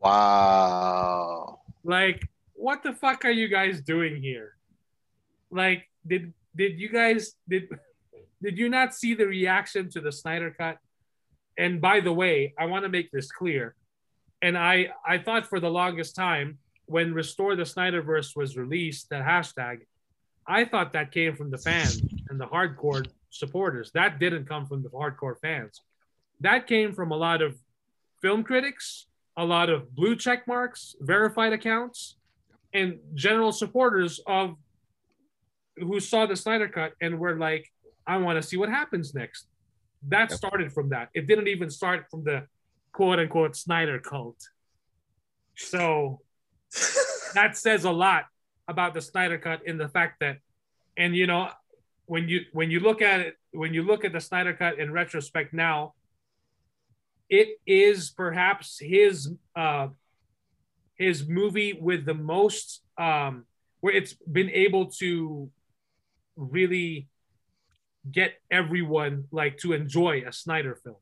Wow. Like, what the fuck are you guys doing here? Like, did did you guys did did you not see the reaction to the Snyder cut? And by the way, I want to make this clear. And I I thought for the longest time when Restore the Snyderverse was released, that hashtag, I thought that came from the fans and the hardcore supporters. That didn't come from the hardcore fans that came from a lot of film critics, a lot of blue check marks, verified accounts, and general supporters of who saw the Snyder Cut and were like, I want to see what happens next. That started from that. It didn't even start from the quote unquote Snyder cult. So [LAUGHS] that says a lot about the Snyder Cut in the fact that, and you know, when you when you look at it, when you look at the Snyder Cut in retrospect now, it is perhaps his uh, his movie with the most um, where it's been able to really get everyone like to enjoy a Snyder film.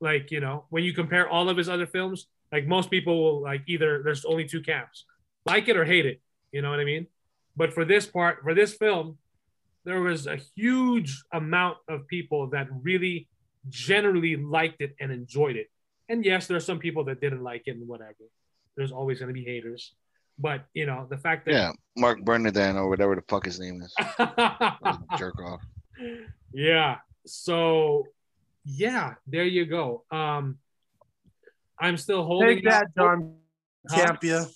Like you know, when you compare all of his other films, like most people will like either there's only two camps, like it or hate it. You know what I mean? But for this part, for this film, there was a huge amount of people that really generally liked it and enjoyed it. And yes, there are some people that didn't like it and whatever. There's always going to be haters. But, you know, the fact that. Yeah, Mark Bernardin or whatever the fuck his name is. [LAUGHS] jerk off. Yeah. So, yeah, there you go. Um, I'm still holding. Take that, John Campea.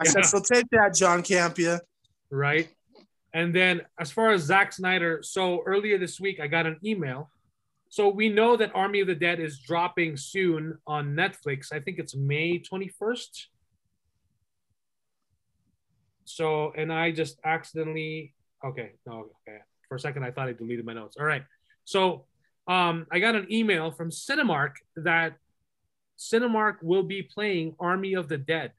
I said, so take that, John Campea. Right. And then as far as Zack Snyder, so earlier this week, I got an email so we know that Army of the Dead is dropping soon on Netflix. I think it's May 21st. So, and I just accidentally, okay, no, okay. For a second, I thought I deleted my notes. All right. So, um, I got an email from Cinemark that Cinemark will be playing Army of the Dead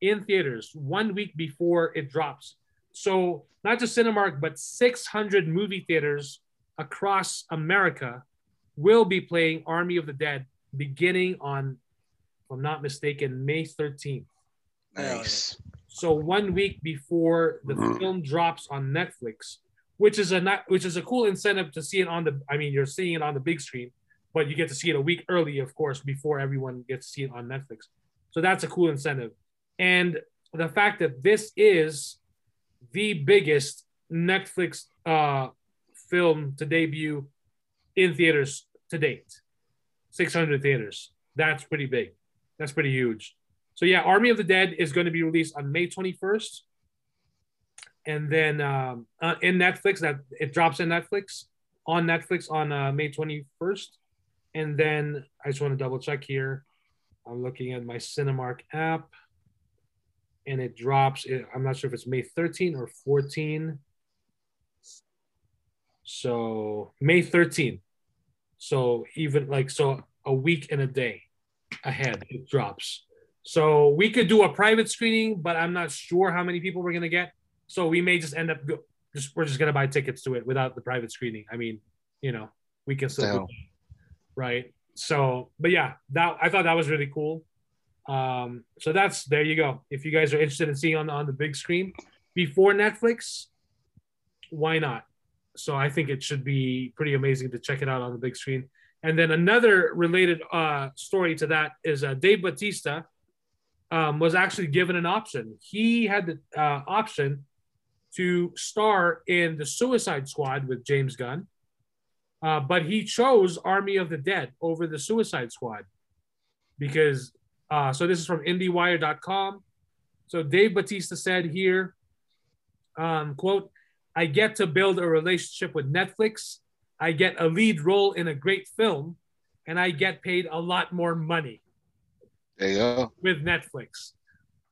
in theaters one week before it drops. So, not just Cinemark, but 600 movie theaters across America will be playing Army of the Dead beginning on, if I'm not mistaken, May 13th. Nice. So one week before the film drops on Netflix, which is a not, which is a cool incentive to see it on the. I mean, you're seeing it on the big screen, but you get to see it a week early, of course, before everyone gets to see it on Netflix. So that's a cool incentive, and the fact that this is the biggest Netflix uh, film to debut in theaters to date, 600 theaters. That's pretty big. That's pretty huge. So yeah, Army of the Dead is going to be released on May 21st, and then um, uh, in Netflix that it drops in Netflix on Netflix on uh, May 21st, and then I just want to double check here. I'm looking at my Cinemark app, and it drops. I'm not sure if it's May 13 or 14. So May 13. So even like so a week and a day ahead it drops. So we could do a private screening, but I'm not sure how many people we're gonna get. So we may just end up go, just we're just gonna buy tickets to it without the private screening. I mean, you know, we can still right. So, but yeah, that I thought that was really cool. Um, so that's there you go. If you guys are interested in seeing on on the big screen before Netflix, why not? So I think it should be pretty amazing to check it out on the big screen. And then another related uh, story to that is uh, Dave Batista um, was actually given an option. He had the uh, option to star in the Suicide Squad with James Gunn, uh, but he chose Army of the Dead over the Suicide Squad because. Uh, so this is from IndieWire.com. So Dave Batista said here, um, "quote I get to build a relationship with Netflix. I get a lead role in a great film, and I get paid a lot more money. There you go. With Netflix.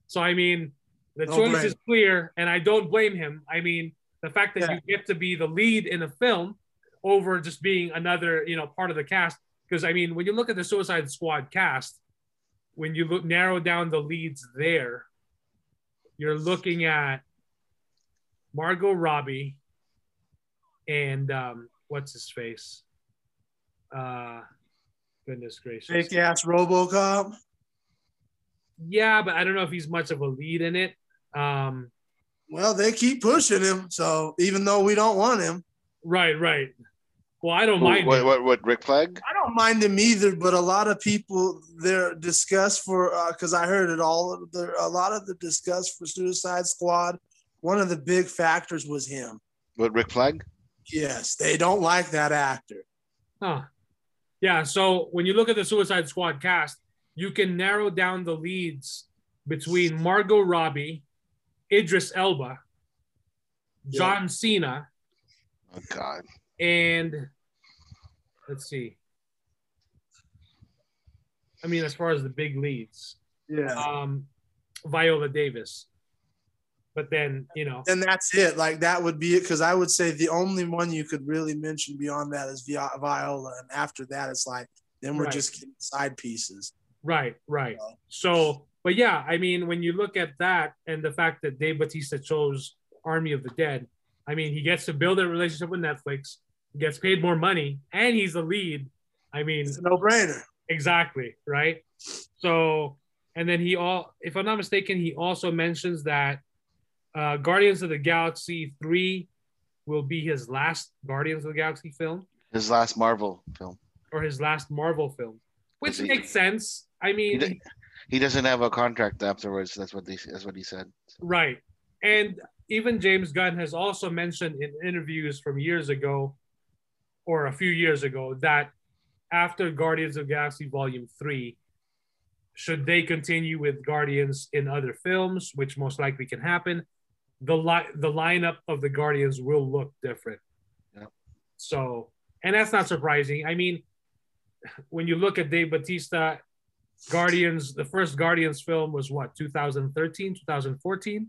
So, I mean, the choice blame. is clear, and I don't blame him. I mean, the fact that yeah. you get to be the lead in a film over just being another, you know, part of the cast. Because, I mean, when you look at the Suicide Squad cast, when you look narrow down the leads there, you're looking at Margot Robbie, and um, what's his face? Uh, goodness gracious. Fake ass Robocop. Yeah, but I don't know if he's much of a lead in it. Um, well, they keep pushing him, so even though we don't want him. Right, right. Well, I don't mind. What, what, what, Rick Flag? I don't mind him either, but a lot of people they're discussed for because uh, I heard it all. There, a lot of the discuss for Suicide Squad one of the big factors was him. What Rick Flag? Yes, they don't like that actor. Huh. Yeah. So when you look at the Suicide Squad cast, you can narrow down the leads between Margot Robbie, Idris Elba, John Cena. Oh God. And let's see. I mean, as far as the big leads, yeah. Um, Viola Davis but then you know. And that's it. Like that would be it because i would say the only one you could really mention beyond that is viola and after that it's like then we're right. just side pieces. Right right. So. But yeah i mean when you look at that and the fact that dave batista chose army of the dead i mean he gets to build a relationship with netflix gets paid more money and he's the lead. I mean it's a no-brainer. Exactly right? So and then he all if i'm not mistaken he also mentions that uh, Guardians of the Galaxy 3 will be his last Guardians of the Galaxy film. His last Marvel film. Or his last Marvel film, which he, makes sense. I mean, he, he, doesn't have a contract afterwards. That's what they, that's what he said. Right, and even James Gunn has also mentioned in interviews from years ago, or a few years ago, that after Guardians of Galaxy Volume Three, should they continue with Guardians in other films, which most likely can happen, the li- the lineup of the Guardians will look different. Yeah. So, and that's not surprising. I mean, when you look at Dave Batista, Guardians, the first Guardians film was what 2013, 2014.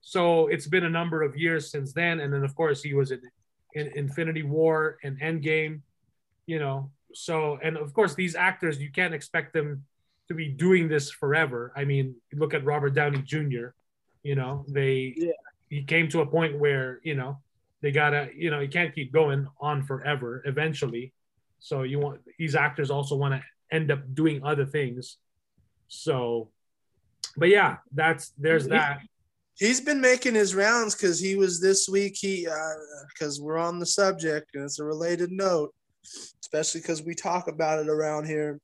So it's been a number of years since then, and then of course he was in, in Infinity War and Endgame, you know. So and of course these actors, you can't expect them to be doing this forever. I mean, look at Robert Downey Jr. You know, they yeah. he came to a point where you know they gotta you know you can't keep going on forever. Eventually, so you want these actors also want to end up doing other things. So, but yeah, that's there's that. He's been making his rounds because he was this week. He because uh, we're on the subject and it's a related note, especially because we talk about it around here.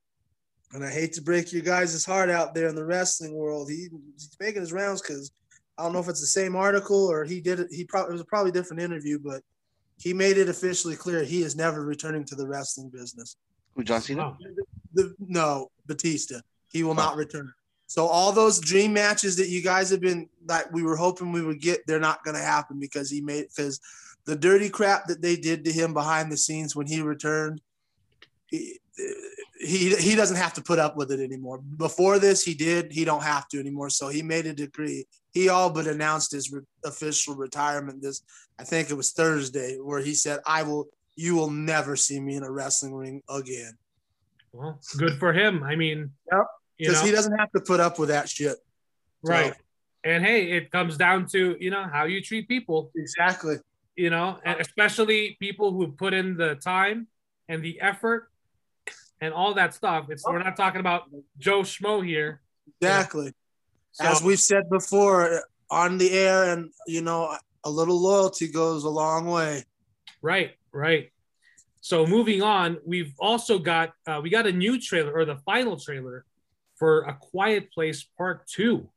And I hate to break your guys' heart out there in the wrestling world. He, he's making his rounds because I don't know if it's the same article or he did it. He probably it was a probably different interview, but he made it officially clear he is never returning to the wrestling business. Who John Cena? Oh. The, no, Batista. He will not oh. return. So all those dream matches that you guys have been that we were hoping we would get, they're not going to happen because he made because the dirty crap that they did to him behind the scenes when he returned, he, he he doesn't have to put up with it anymore. Before this, he did. He don't have to anymore. So he made a decree. He all but announced his re- official retirement. This I think it was Thursday, where he said, "I will. You will never see me in a wrestling ring again." Well, good for him. I mean, yep because he doesn't have to put up with that shit. Right. So, and hey, it comes down to you know how you treat people. Exactly. You know, and especially people who put in the time and the effort and all that stuff. It's we're not talking about Joe Schmo here. Exactly. So, As we've said before on the air, and you know, a little loyalty goes a long way. Right. Right. So moving on, we've also got uh, we got a new trailer or the final trailer for A Quiet Place Part Two.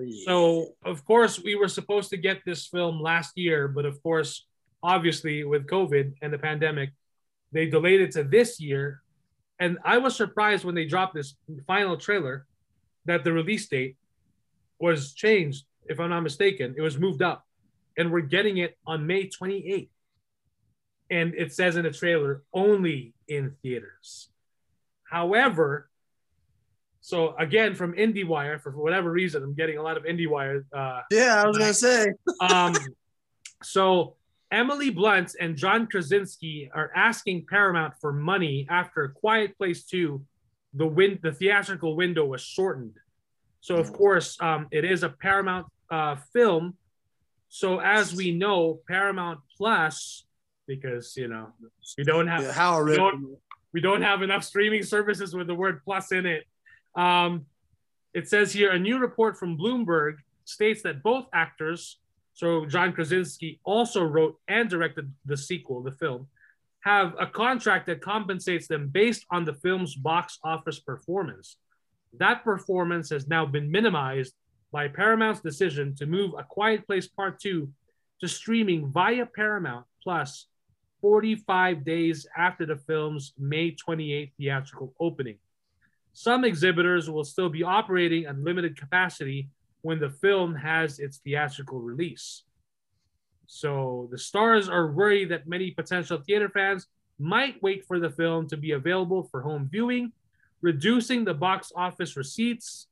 Yeah. So, of course, we were supposed to get this film last year, but of course, obviously, with COVID and the pandemic, they delayed it to this year. And I was surprised when they dropped this final trailer that the release date was changed, if I'm not mistaken. It was moved up, and we're getting it on May 28th. And it says in the trailer, only in theaters. However, so again, from IndieWire, for whatever reason, I'm getting a lot of IndieWire. Uh, yeah, I was gonna say. [LAUGHS] um, so Emily Blunt and John Krasinski are asking Paramount for money after Quiet Place Two, the win the theatrical window was shortened. So of course, um, it is a Paramount uh, film. So as we know, Paramount Plus, because you know we don't have yeah, how we don't, we don't have enough streaming services with the word plus in it. Um, it says here a new report from Bloomberg states that both actors, so John Krasinski also wrote and directed the sequel, the film, have a contract that compensates them based on the film's box office performance. That performance has now been minimized by Paramount's decision to move A Quiet Place Part 2 to streaming via Paramount Plus 45 days after the film's May 28th theatrical opening. Some exhibitors will still be operating at limited capacity when the film has its theatrical release. So the stars are worried that many potential theater fans might wait for the film to be available for home viewing, reducing the box office receipts,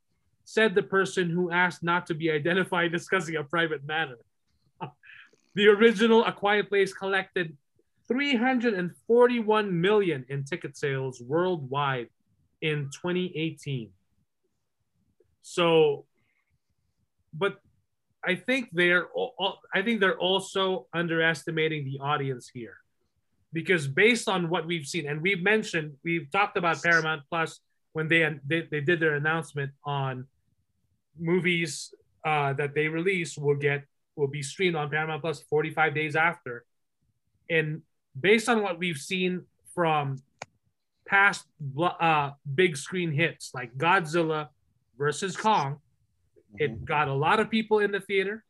said the person who asked not to be identified [LAUGHS] discussing a private matter. [LAUGHS] the original A Quiet Place collected 341 million in ticket sales worldwide in 2018. So, but I think they're I think they're also underestimating the audience here, because based on what we've seen, and we've mentioned, we've talked about Paramount Plus when they they, they did their announcement on movies uh, that they release will get will be streamed on Paramount Plus 45 days after, and based on what we've seen from past uh, big screen hits like Godzilla versus Kong. It mm-hmm. got a lot of people in the theater.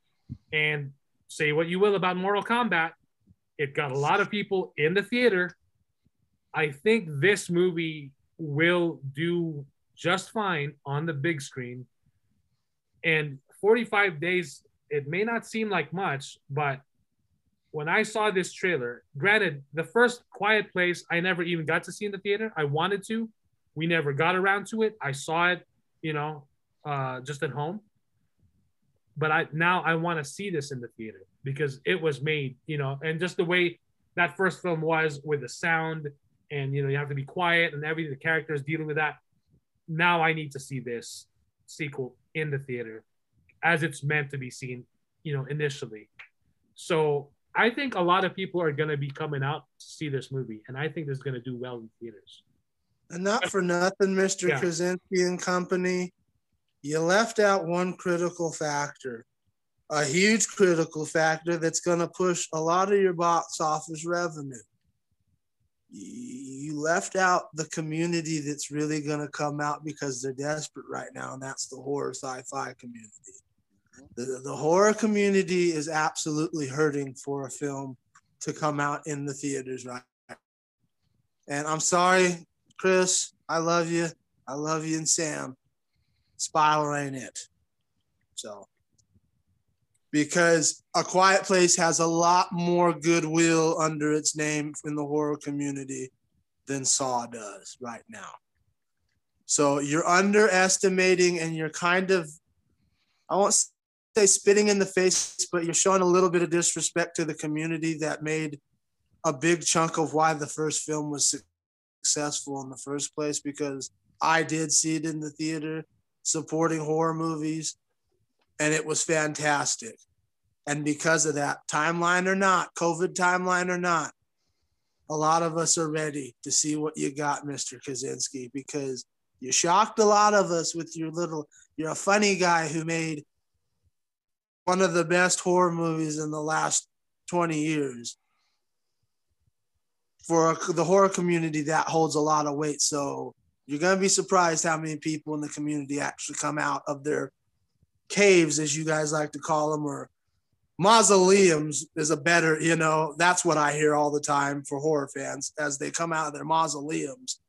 And say what you will about Mortal Kombat, it got a lot of people in the theater. I think this movie will do just fine on the big screen. And 45 days, it may not seem like much, but when I saw this trailer, granted, the first Quiet Place I never even got to see in the theater. I wanted to, we never got around to it. I saw it, you know, uh, just at home. But I now I want to see this in the theater because it was made, you know, and just the way that first film was with the sound and you know you have to be quiet and everything the characters dealing with that. Now I need to see this sequel in the theater as it's meant to be seen, you know, initially. So I think a lot of people are going to be coming out to see this movie, and I think this is going to do well in theaters. And not for nothing, Mr. Yeah. Krasinski and company. you left out one critical factor, a huge critical factor that's going to push a lot of your box office revenue. You left out the community that's really going to come out because they're desperate right now, and that's the horror sci fi community. The, the horror community is absolutely hurting for a film to come out in the theaters right and I'm sorry, Chris, I love you. I love you and Sam. Spiral ain't it. So, because A Quiet Place has a lot more goodwill under its name in the horror community than Saw does right now. So you're underestimating and you're kind of, I won't say spitting in the face, but you're showing a little bit of disrespect to the community that made a big chunk of why the first film was successful in the first place because I did see it in the theater supporting horror movies and it was fantastic. And because of that, timeline or not, COVID timeline or not, a lot of us are ready to see what you got, Mr. Krasinski, because you shocked a lot of us with your little, you're a funny guy who made one of the best horror movies in the last 20 years for the horror community, that holds a lot of weight. So you're going to be surprised how many people in the community actually come out of their caves, as you guys like to call them, or mausoleums is a better, you know, that's what I hear all the time for horror fans as they come out of their mausoleums.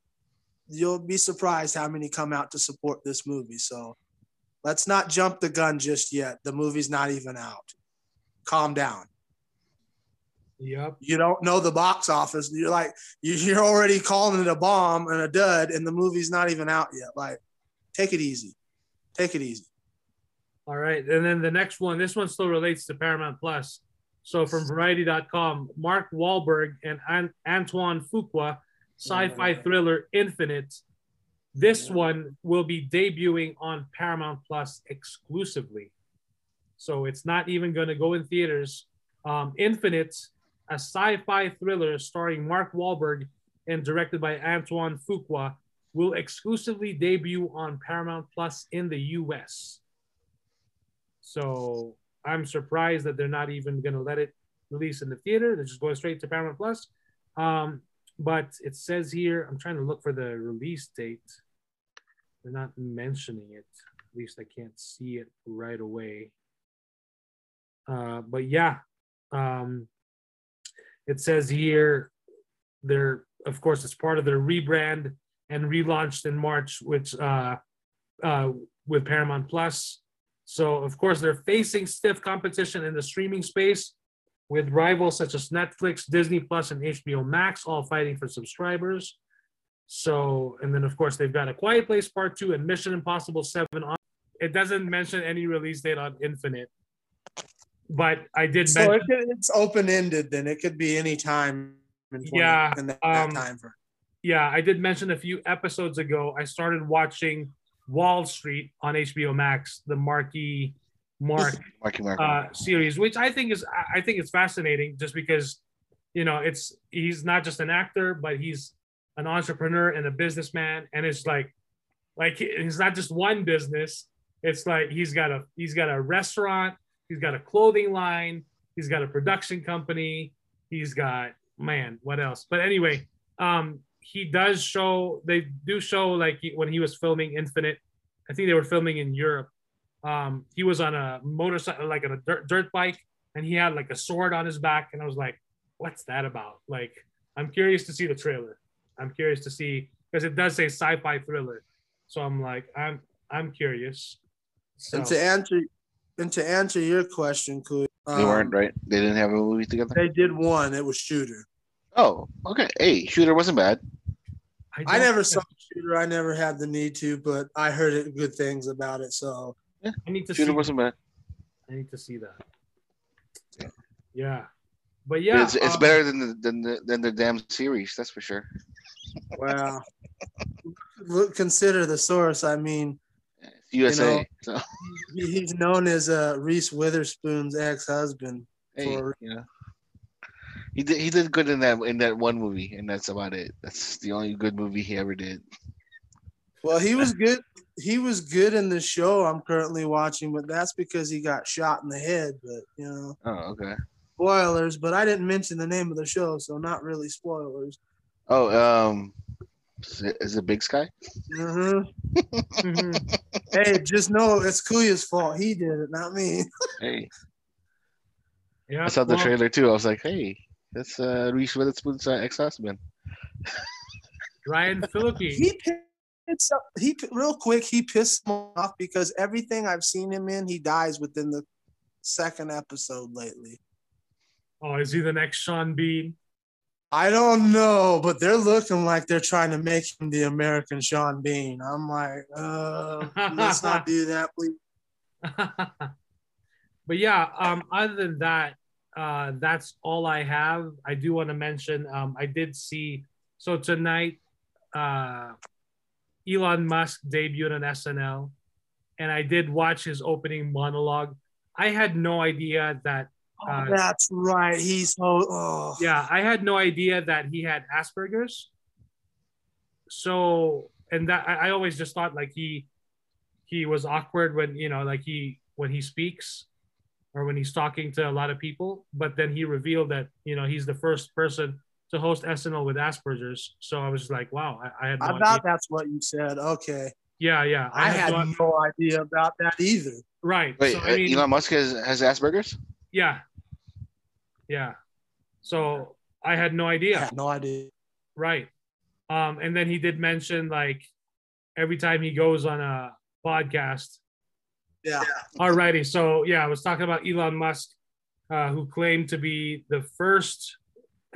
You'll be surprised how many come out to support this movie. So let's not jump the gun just yet. The movie's not even out. Calm down. Yep. You don't know the box office. You're like you're already calling it a bomb and a dud, and the movie's not even out yet. Like, take it easy. Take it easy. All right, and then the next one. This one still relates to Paramount Plus. So from Variety.com, Mark Wahlberg and An- Antoine Fuqua, sci-fi thriller Infinite. This one will be debuting on Paramount Plus exclusively. So it's not even going to go in theaters. Um, Infinite a sci-fi thriller starring Mark Wahlberg and directed by Antoine Fuqua, will exclusively debut on Paramount Plus in the US. So I'm surprised that they're not even going to let it release in the theater. They're just going straight to Paramount Plus. Um, but it says here, I'm trying to look for the release date. They're not mentioning it. At least I can't see it right away. Uh, but yeah, um, it says here they're of course it's part of their rebrand and relaunched in March, which uh, uh, with Paramount Plus. So of course they're facing stiff competition in the streaming space with rivals such as Netflix, Disney Plus, and HBO Max all fighting for subscribers. So and then of course they've got a Quiet Place Part Two and Mission Impossible Seven. On it doesn't mention any release date on Infinite but I did. So mention, it's open ended. Then it could be any time. yeah. That, um, time for. Yeah, I did mention a few episodes ago. I started watching Wahl Street on HBO Max, the Marky Mark, Marky Mark uh, series, which I think is I think it's fascinating, just because you know it's he's not just an actor, but he's an entrepreneur and a businessman, and it's like like he's not just one business. It's like he's got a he's got a restaurant He's got a clothing line. He's got a production company. He's got man, what else? But anyway, um, he does show. They do show like when he was filming Infinite. I think they were filming in Europe. Um, he was on a motorcycle, like on a dirt, dirt bike, and he had like a sword on his back. And I was like, "What's that about?" Like, I'm curious to see the trailer. I'm curious to see because it does say sci-fi thriller. So I'm like, I'm I'm curious. So. And to answer and to answer your question, Cool, um, they weren't right. They didn't have a movie together. They did one. It was Shooter. Oh, okay. Hey, Shooter wasn't bad. I, I never saw Shooter. I never had the need to, but I heard it, good things about it. So yeah, I need to. Shooter see wasn't bad. I need to see that. Yeah. Yeah. But yeah, it's, it's um, better than the, than the than the damn series. That's for sure. Wow. Consider the source. I mean, USA. You know, so. He's known as uh, Reese Witherspoon's ex-husband. Hey, for, yeah. He did. He did good in that in that one movie, and that's about it. That's the only good movie he ever did. Well, he was [LAUGHS] good. He was good in the show I'm currently watching, but that's because he got shot in the head. But you know, Oh, okay. spoilers. But I didn't mention the name of the show, so not really spoilers. Oh, um, is it, is it Big Sky? hmm Mhm. [LAUGHS] Hey, just know it's Kuya's fault. He did it, not me. [LAUGHS] Hey, Yeah. I saw the well, trailer too. I was like, hey, that's uh, Reese Witherspoon's uh, ex-husband. Ryan Phillippe. He pissed up, he real quick. He pissed me off because everything I've seen him in, he dies within the second episode lately. Oh, is he the next Sean Bean? I don't know, but they're looking like they're trying to make him the American Sean Bean. I'm like, uh, let's not [LAUGHS] do that, please. [LAUGHS] but yeah, um, other than that, uh, that's all I have. I do want to mention um, I did see so tonight uh, Elon Musk debuted on SNL, and I did watch his opening monologue. I had no idea that. Oh, Uh, that's right. He's so. Oh. Yeah, I had no idea that he had Asperger's. So, and that I, I always just thought like he he was awkward when you know like he when he speaks or when he's talking to a lot of people. But then he revealed that you know he's the first person to host SNL with Asperger's. So I was just like, wow, I, I had no I idea. thought that's what you said. Okay. Yeah, yeah, I had no- no idea about that either. right. Wait, so, uh, I mean, Elon Musk has, has Asperger's? yeah, yeah. So I had no I idea. had no idea. Right. Um, and then he did mention like every time he goes on a podcast. Yeah. Alrighty. So yeah, I was talking about Elon Musk, uh, who claimed to be the first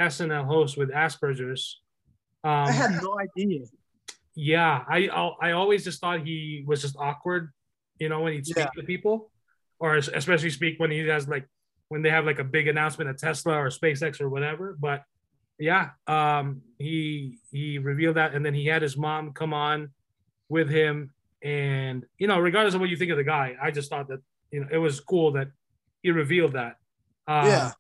SNL host with Asperger's. Um, I had no idea. yeah, I I always just thought he was just awkward, you know, when he'd speak Yeah. to people, or especially speak when he has like when they have like a big announcement at Tesla or SpaceX or whatever. But yeah, um, he he revealed that, and then he had his mom come on with him, and you know, regardless of what you think of the guy, I just thought that you know it was cool that he revealed that. Um, Yeah.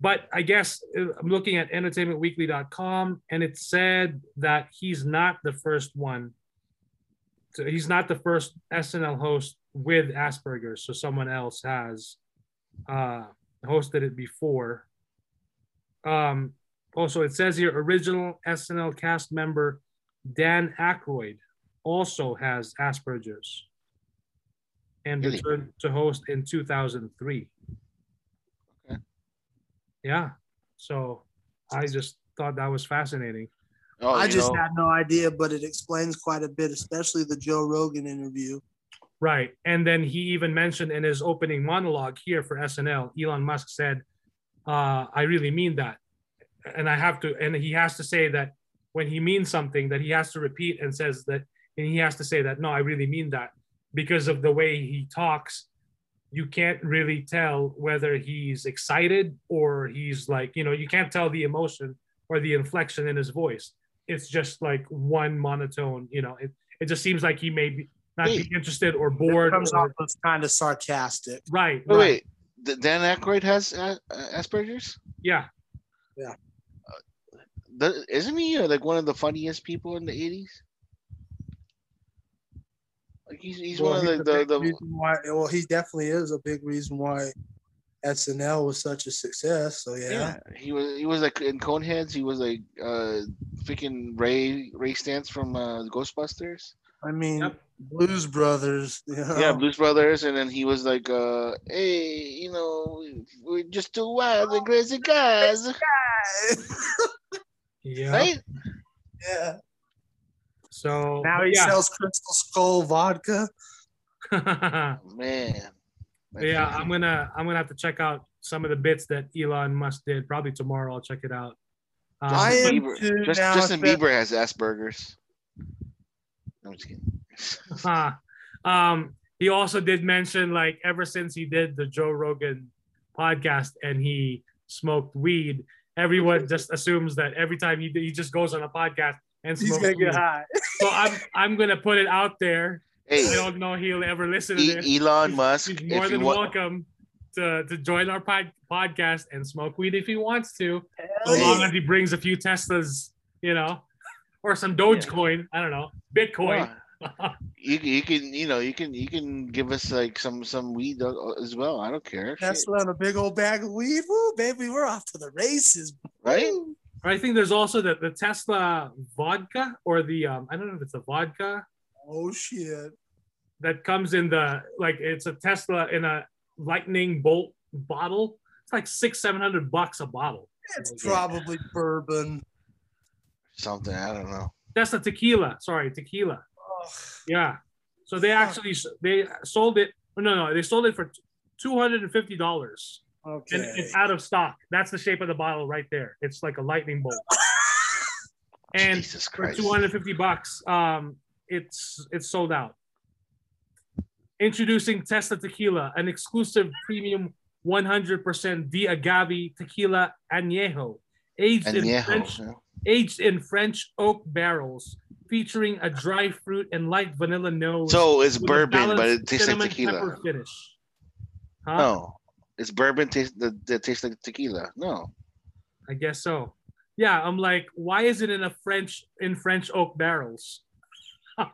but I guess uh, I'm looking at entertainmentweekly.com and it said that he's not the first one. So he's not the first SNL host with Asperger's. So someone else has uh, hosted it before. Um, also, it says here original SNL cast member Dan Aykroyd also has Asperger's and Really? returned to host in 2003. Okay. Yeah. So I just thought that was fascinating. Oh, I just know, had no idea, but it explains quite a bit, especially the Joe Rogan interview. Right. And then he even mentioned in his opening monologue here for SNL, Elon Musk said, uh, I really mean that. And I have to, and he has to say that when he means something, that he has to repeat and says that, and he has to say that, no, I really mean that. Because of the way he talks, you can't really tell whether he's excited or he's like, you know, you can't tell the emotion or the inflection in his voice. It's just like one monotone, you know, it, it just seems like he may be not Hey. be interested or It bored. comes or- off as kind of sarcastic. right. wait, right. wait. Dan Aykroyd has uh, uh, Asperger's? Yeah. The, isn't he uh, like one of the funniest people in the 80s? Like he's, he's Well, one he's of a the, the, the why. Well, he definitely is a big reason why SNL was such a success. So yeah, yeah. He was he was like in Coneheads. He was like uh freaking Ray Ray Stantz from uh, Ghostbusters. I mean, Yep. Blues Brothers. You know? Yeah, Blues Brothers, and then he was like, uh, "Hey, you know, we're just two wild and crazy guys, [LAUGHS] Yeah. right?" yeah. So Now he yeah. sells Crystal Skull vodka. [LAUGHS] Man. yeah, I'm gonna I'm gonna have to check out some of the bits that Elon Musk did. Probably tomorrow. I'll check it out. Um, I am Bieber. Just, now, Justin espe- Bieber has Asperger's. I'm just kidding. [LAUGHS] Huh. um, he also did mention like ever since he did the Joe Rogan podcast and he smoked weed, everyone just assumes that every time he he just goes on a podcast and He's smokes gonna get high. [LAUGHS] So I'm I'm gonna put it out there. I don't know he'll ever listen to E- this. Elon He's- Musk, He's more if you than want, welcome to, to join our pod, podcast and smoke weed if he wants to, Hell as long as he brings a few Teslas, you know, or some Dogecoin. I don't know, Bitcoin. Wow. you you can you know you can you can give us like some some weed uh, as well. I don't care. Tesla and a big old bag of weed. Woo, baby, we're off to the races. Right. I think there's also the, the Tesla vodka or the um I don't know if it's a vodka. Oh shit. That comes in the like it's a Tesla in a lightning bolt bottle. It's like six, seven hundred bucks a bottle. It's probably bourbon. Something, I don't know. That's a tequila. Sorry, tequila. Yeah. So they actually they sold it. No, no, they sold it for two hundred and fifty dollars. Okay. And it's out of stock. That's the shape of the bottle right there. It's like a lightning bolt. [LAUGHS] and for two hundred fifty bucks, um, it's it's sold out. Introducing Tesla Tequila, an exclusive premium 100% de agave tequila añejo, aged in French yeah. aged in French oak barrels, featuring a dry fruit and light vanilla nose. So it's bourbon, but it tastes like tequila. Finish. Huh? No, it's bourbon taste that, that tastes like tequila. No, I guess so. Yeah, I'm like, why is it in a French in French oak barrels? [LAUGHS]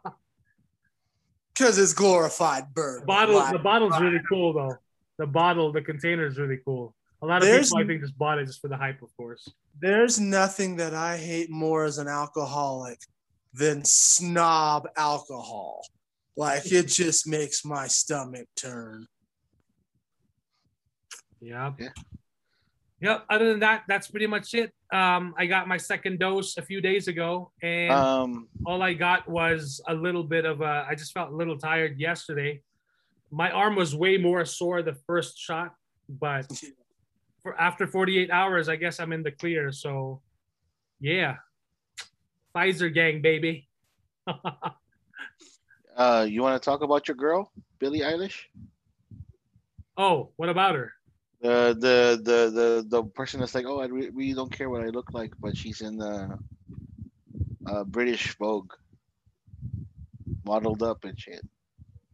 Because it's glorified bourbon. Bottle, Why? the bottle's really cool though. The bottle, the container is really cool. A lot of There's- people, I think, just bought it just for the hype, of course. There's nothing that I hate more as an alcoholic than snob alcohol. Like it just makes my stomach turn. Yep. Yeah. Yep. Other than that, that's pretty much it. Um, I got my second dose a few days ago, and um, all I got was a little bit of a. I just felt a little tired yesterday. My arm was way more sore the first shot, but for after 48 hours, I guess I'm in the clear. So, yeah, Pfizer gang, baby. [LAUGHS] uh, you want to talk about your girl, Billie Eilish? oh, what about her? The the the the the person that's like, oh, I re- really don't care what I look like, but she's in the uh, British Vogue, modeled up and shit.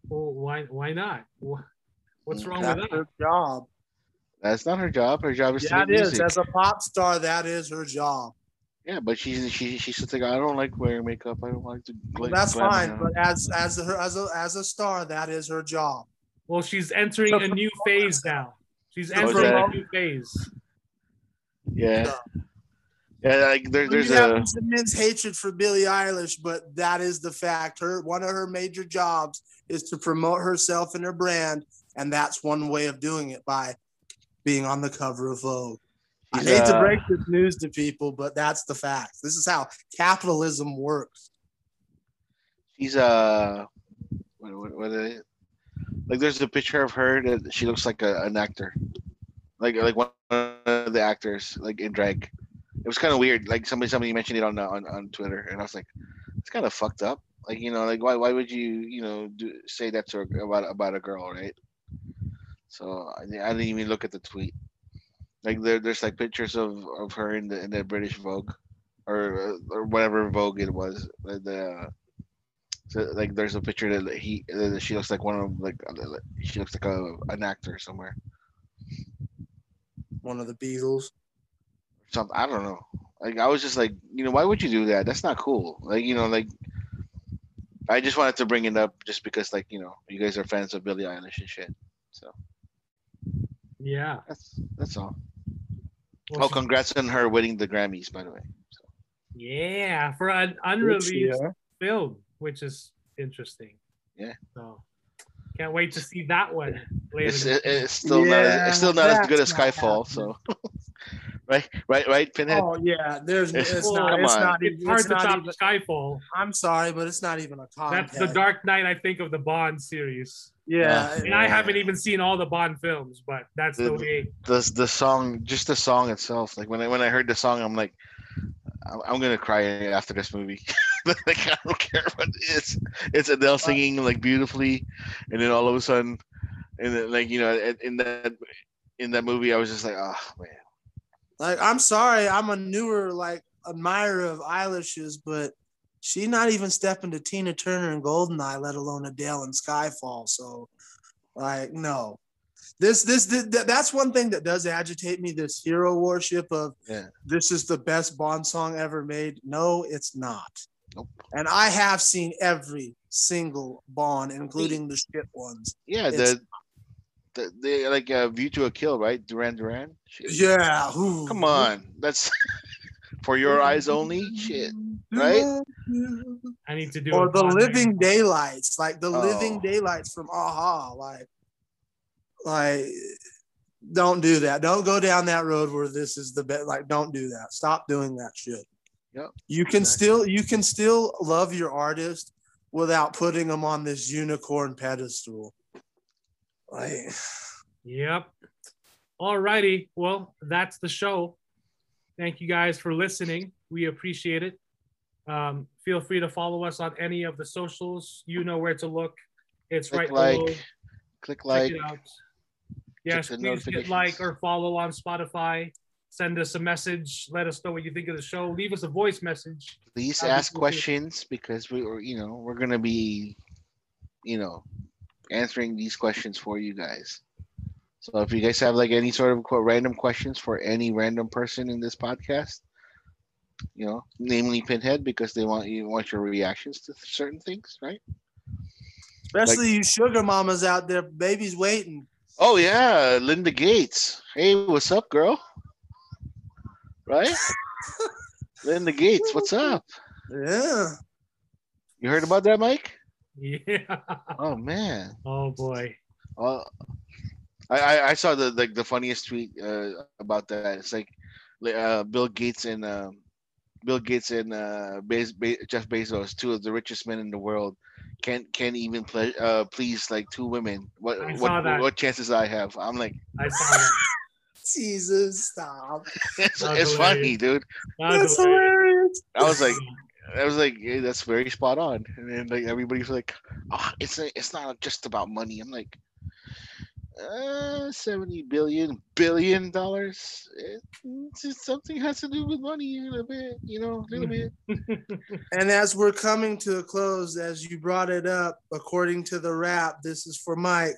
Well, why? Why not? What's wrong That's with that? her job. That's not her job. Her job is Yeah, to it make is. music. As a pop star, that is her job. Yeah, but she's she she's just like I don't like wearing makeup. I don't like to. Well, that's fine. it But as as her as a as a star, that is her job. Well, she's entering a new phase now. She's So entering a that- new phase. yeah, yeah. Like there, there's you have a this immense hatred for Billie Eilish, but that is the fact. Her one of her major jobs is to promote herself and her brand, and that's one way of doing it by being on the cover of Vogue. I She's, hate to uh, break this news to people, but that's the fact. This is how capitalism works. she's uh, what what, what are they- like there's a picture of her that she looks like a, an actor, like like one of the actors like in drag. It was kind of weird. Like somebody somebody mentioned it on uh, on on Twitter, and I was like, it's kind of fucked up. Like you know, like why why would you you know do, say that to about about a girl, right? So I, I didn't even look at the tweet. Like there, there's like pictures of, of her in the in the British Vogue, or uh, or whatever Vogue it was. The, the so like there's a picture that he that she looks like one of like uh, she looks like a an actor somewhere. One of the Beatles. Something I don't know. Like I was just like, you know, why would you do that? That's not cool. Like you know, like I just wanted to bring it up just because like you know you guys are fans of Billie Eilish and shit. So Yeah. that's that's all. Well, Oh, congrats on her winning the Grammys, by the way. So, yeah, for an unreleased film, which is interesting. Yeah. So can't wait to see that one later. it's, it- it's still not as, it's still not as good as that's not Skyfall. So [LAUGHS] right, right, right, Pinhead. Oh yeah, there's [LAUGHS] It's- it's Well, not come it's on. not it's even hard it's to not top even, Skyfall. I'm sorry, but it's not even a That's contest. the Dark Knight, I think, of the Bond series. Yeah, And I haven't even seen all the Bond films, but that's the The- way. the the song, just the song itself. Like when I when I heard the song, I'm like, I'm, I'm gonna cry after this movie. [LAUGHS] [LAUGHS] like I don't care what it is. It's Adele uh, singing like beautifully, and then all of a sudden, and then like you know, in- in that in that movie, I was just like, oh man. Like, I'm sorry, I'm a newer like admirer of Eilish's, but she not even stepping to Tina Turner and Goldeneye, let alone Adele and Skyfall. So, like, no. This, this, this, that's one thing that does agitate me. This hero worship of Yeah. this is the best Bond song ever made. No, it's not. Nope. And I have seen every single Bond, including the shit ones. Yeah, It's- the, the the like uh, View to a Kill, right? Duran Duran. Shit. Yeah. ooh. Come on, that's [LAUGHS] for your eyes only. Shit. right? I need to do Or the living right daylights, like the living Oh. daylights from a-ha, like, like, don't do that. Don't go down that road where this is the best. Like, don't do that. Stop doing that shit. Yep. You can Exactly. still you can still love your artist without putting them on this unicorn pedestal. Like, Yep. Alrighty. Well, that's the show. Thank you guys for listening. We appreciate it. Um, feel free to follow us on any of the socials. You know where to look. It's Click right below. like, click Check like. out. Yes, the please hit like or follow on Spotify. Send us a message. Let us know what you think of the show. Leave us a voice message. Please That'd ask cool, too. questions because we are, you know, we're gonna be, you know, answering these questions for you guys. So if you guys have like any sort of quote, random questions for any random person in this podcast, you know, namely Pinhead, because they want you want your reactions to certain things, right? especially you sugar mamas out there, babies waiting. Oh yeah, Linda Gates. Hey, what's up, girl? Right? Linda Gates, what's [LAUGHS] up? Yeah. You heard about that, Mike? Yeah. Oh man. Oh boy. Uh, I, I I saw the like the funniest tweet uh, about that. It's like uh, Bill Gates and um, Bill Gates and uh, Bez- Be- Jeff Bezos, two of the richest men in the world, can't can't even ple- uh, please like two women. What I what that. what chances I have? I'm like, I saw that. [LAUGHS] Jesus, stop. it's, it's funny, dude. That's That's hilarious. hilarious. I was like, I was like, hey, that's very spot on. And then like everybody's like, oh, it's a, it's not just about money. I'm like, uh, seventy billion billion dollars. It, it's just something has to do with money a little bit, you know, a little [LAUGHS] bit. And as we're coming to a close, as you brought it up, according to the Wrap, this is for Mike.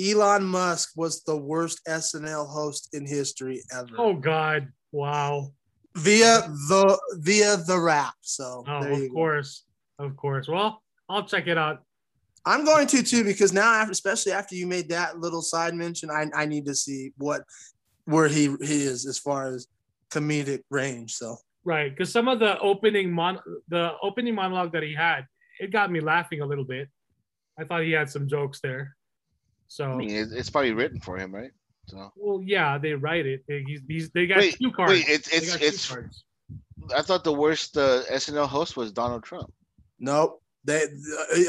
Elon Musk was the worst SNL host in history ever. oh God. Wow. Via the via the Wrap. So Oh, of go. course. Of course. Well, I'll check it out. I'm going to too because now, after, especially after you made that little side mention, I, I need to see what where he he is as far as comedic range. So Right. Because some of the opening mon the opening monologue that he had, it got me laughing a little bit. I thought he had some jokes there. So I mean, it's probably written for him, right? So well, yeah, they write it. They, he's, these, they got Wait, two cards. wait, it's They it's got two it's. I thought the worst uh, SNL host was Donald Trump. nope. They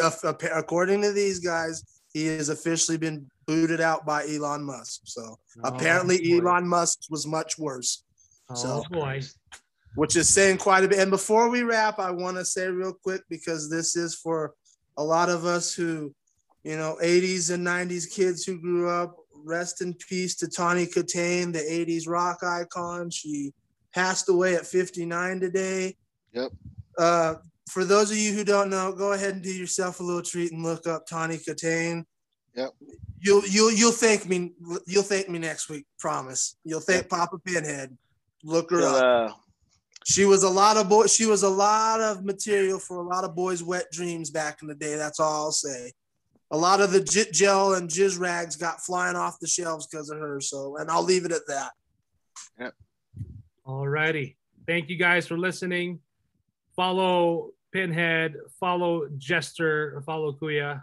uh, uh, according to these guys, he has officially been booted out by Elon Musk. So apparently, Oh, boy. Elon Musk was much worse. Oh so- boy. which is saying quite a bit. And before we wrap, I want to say real quick because this is for a lot of us who, you know, 80s and 90s kids who grew up. Rest in peace to Tawny Kitaen, the 80s rock icon. She passed away at 59 today. Yep. Uh, for those of you who don't know, go ahead and do yourself a little treat and look up Tawny Kitaen. Yep. You'll you'll you'll thank me. You'll thank me next week. Promise. You'll thank Papa Pinhead. Look her up uh, she was a lot of boy she was a lot of material for a lot of boys wet dreams back in the day that's all i'll say a lot of the jit gel and jizz rags got flying off the shelves because of her so and i'll leave it at that Yep. Alrighty. Thank you guys for listening. Follow Pinhead, follow Jester, follow Kuya,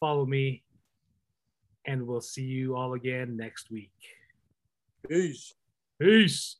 follow me, and we'll see you all again next week. peace Peace.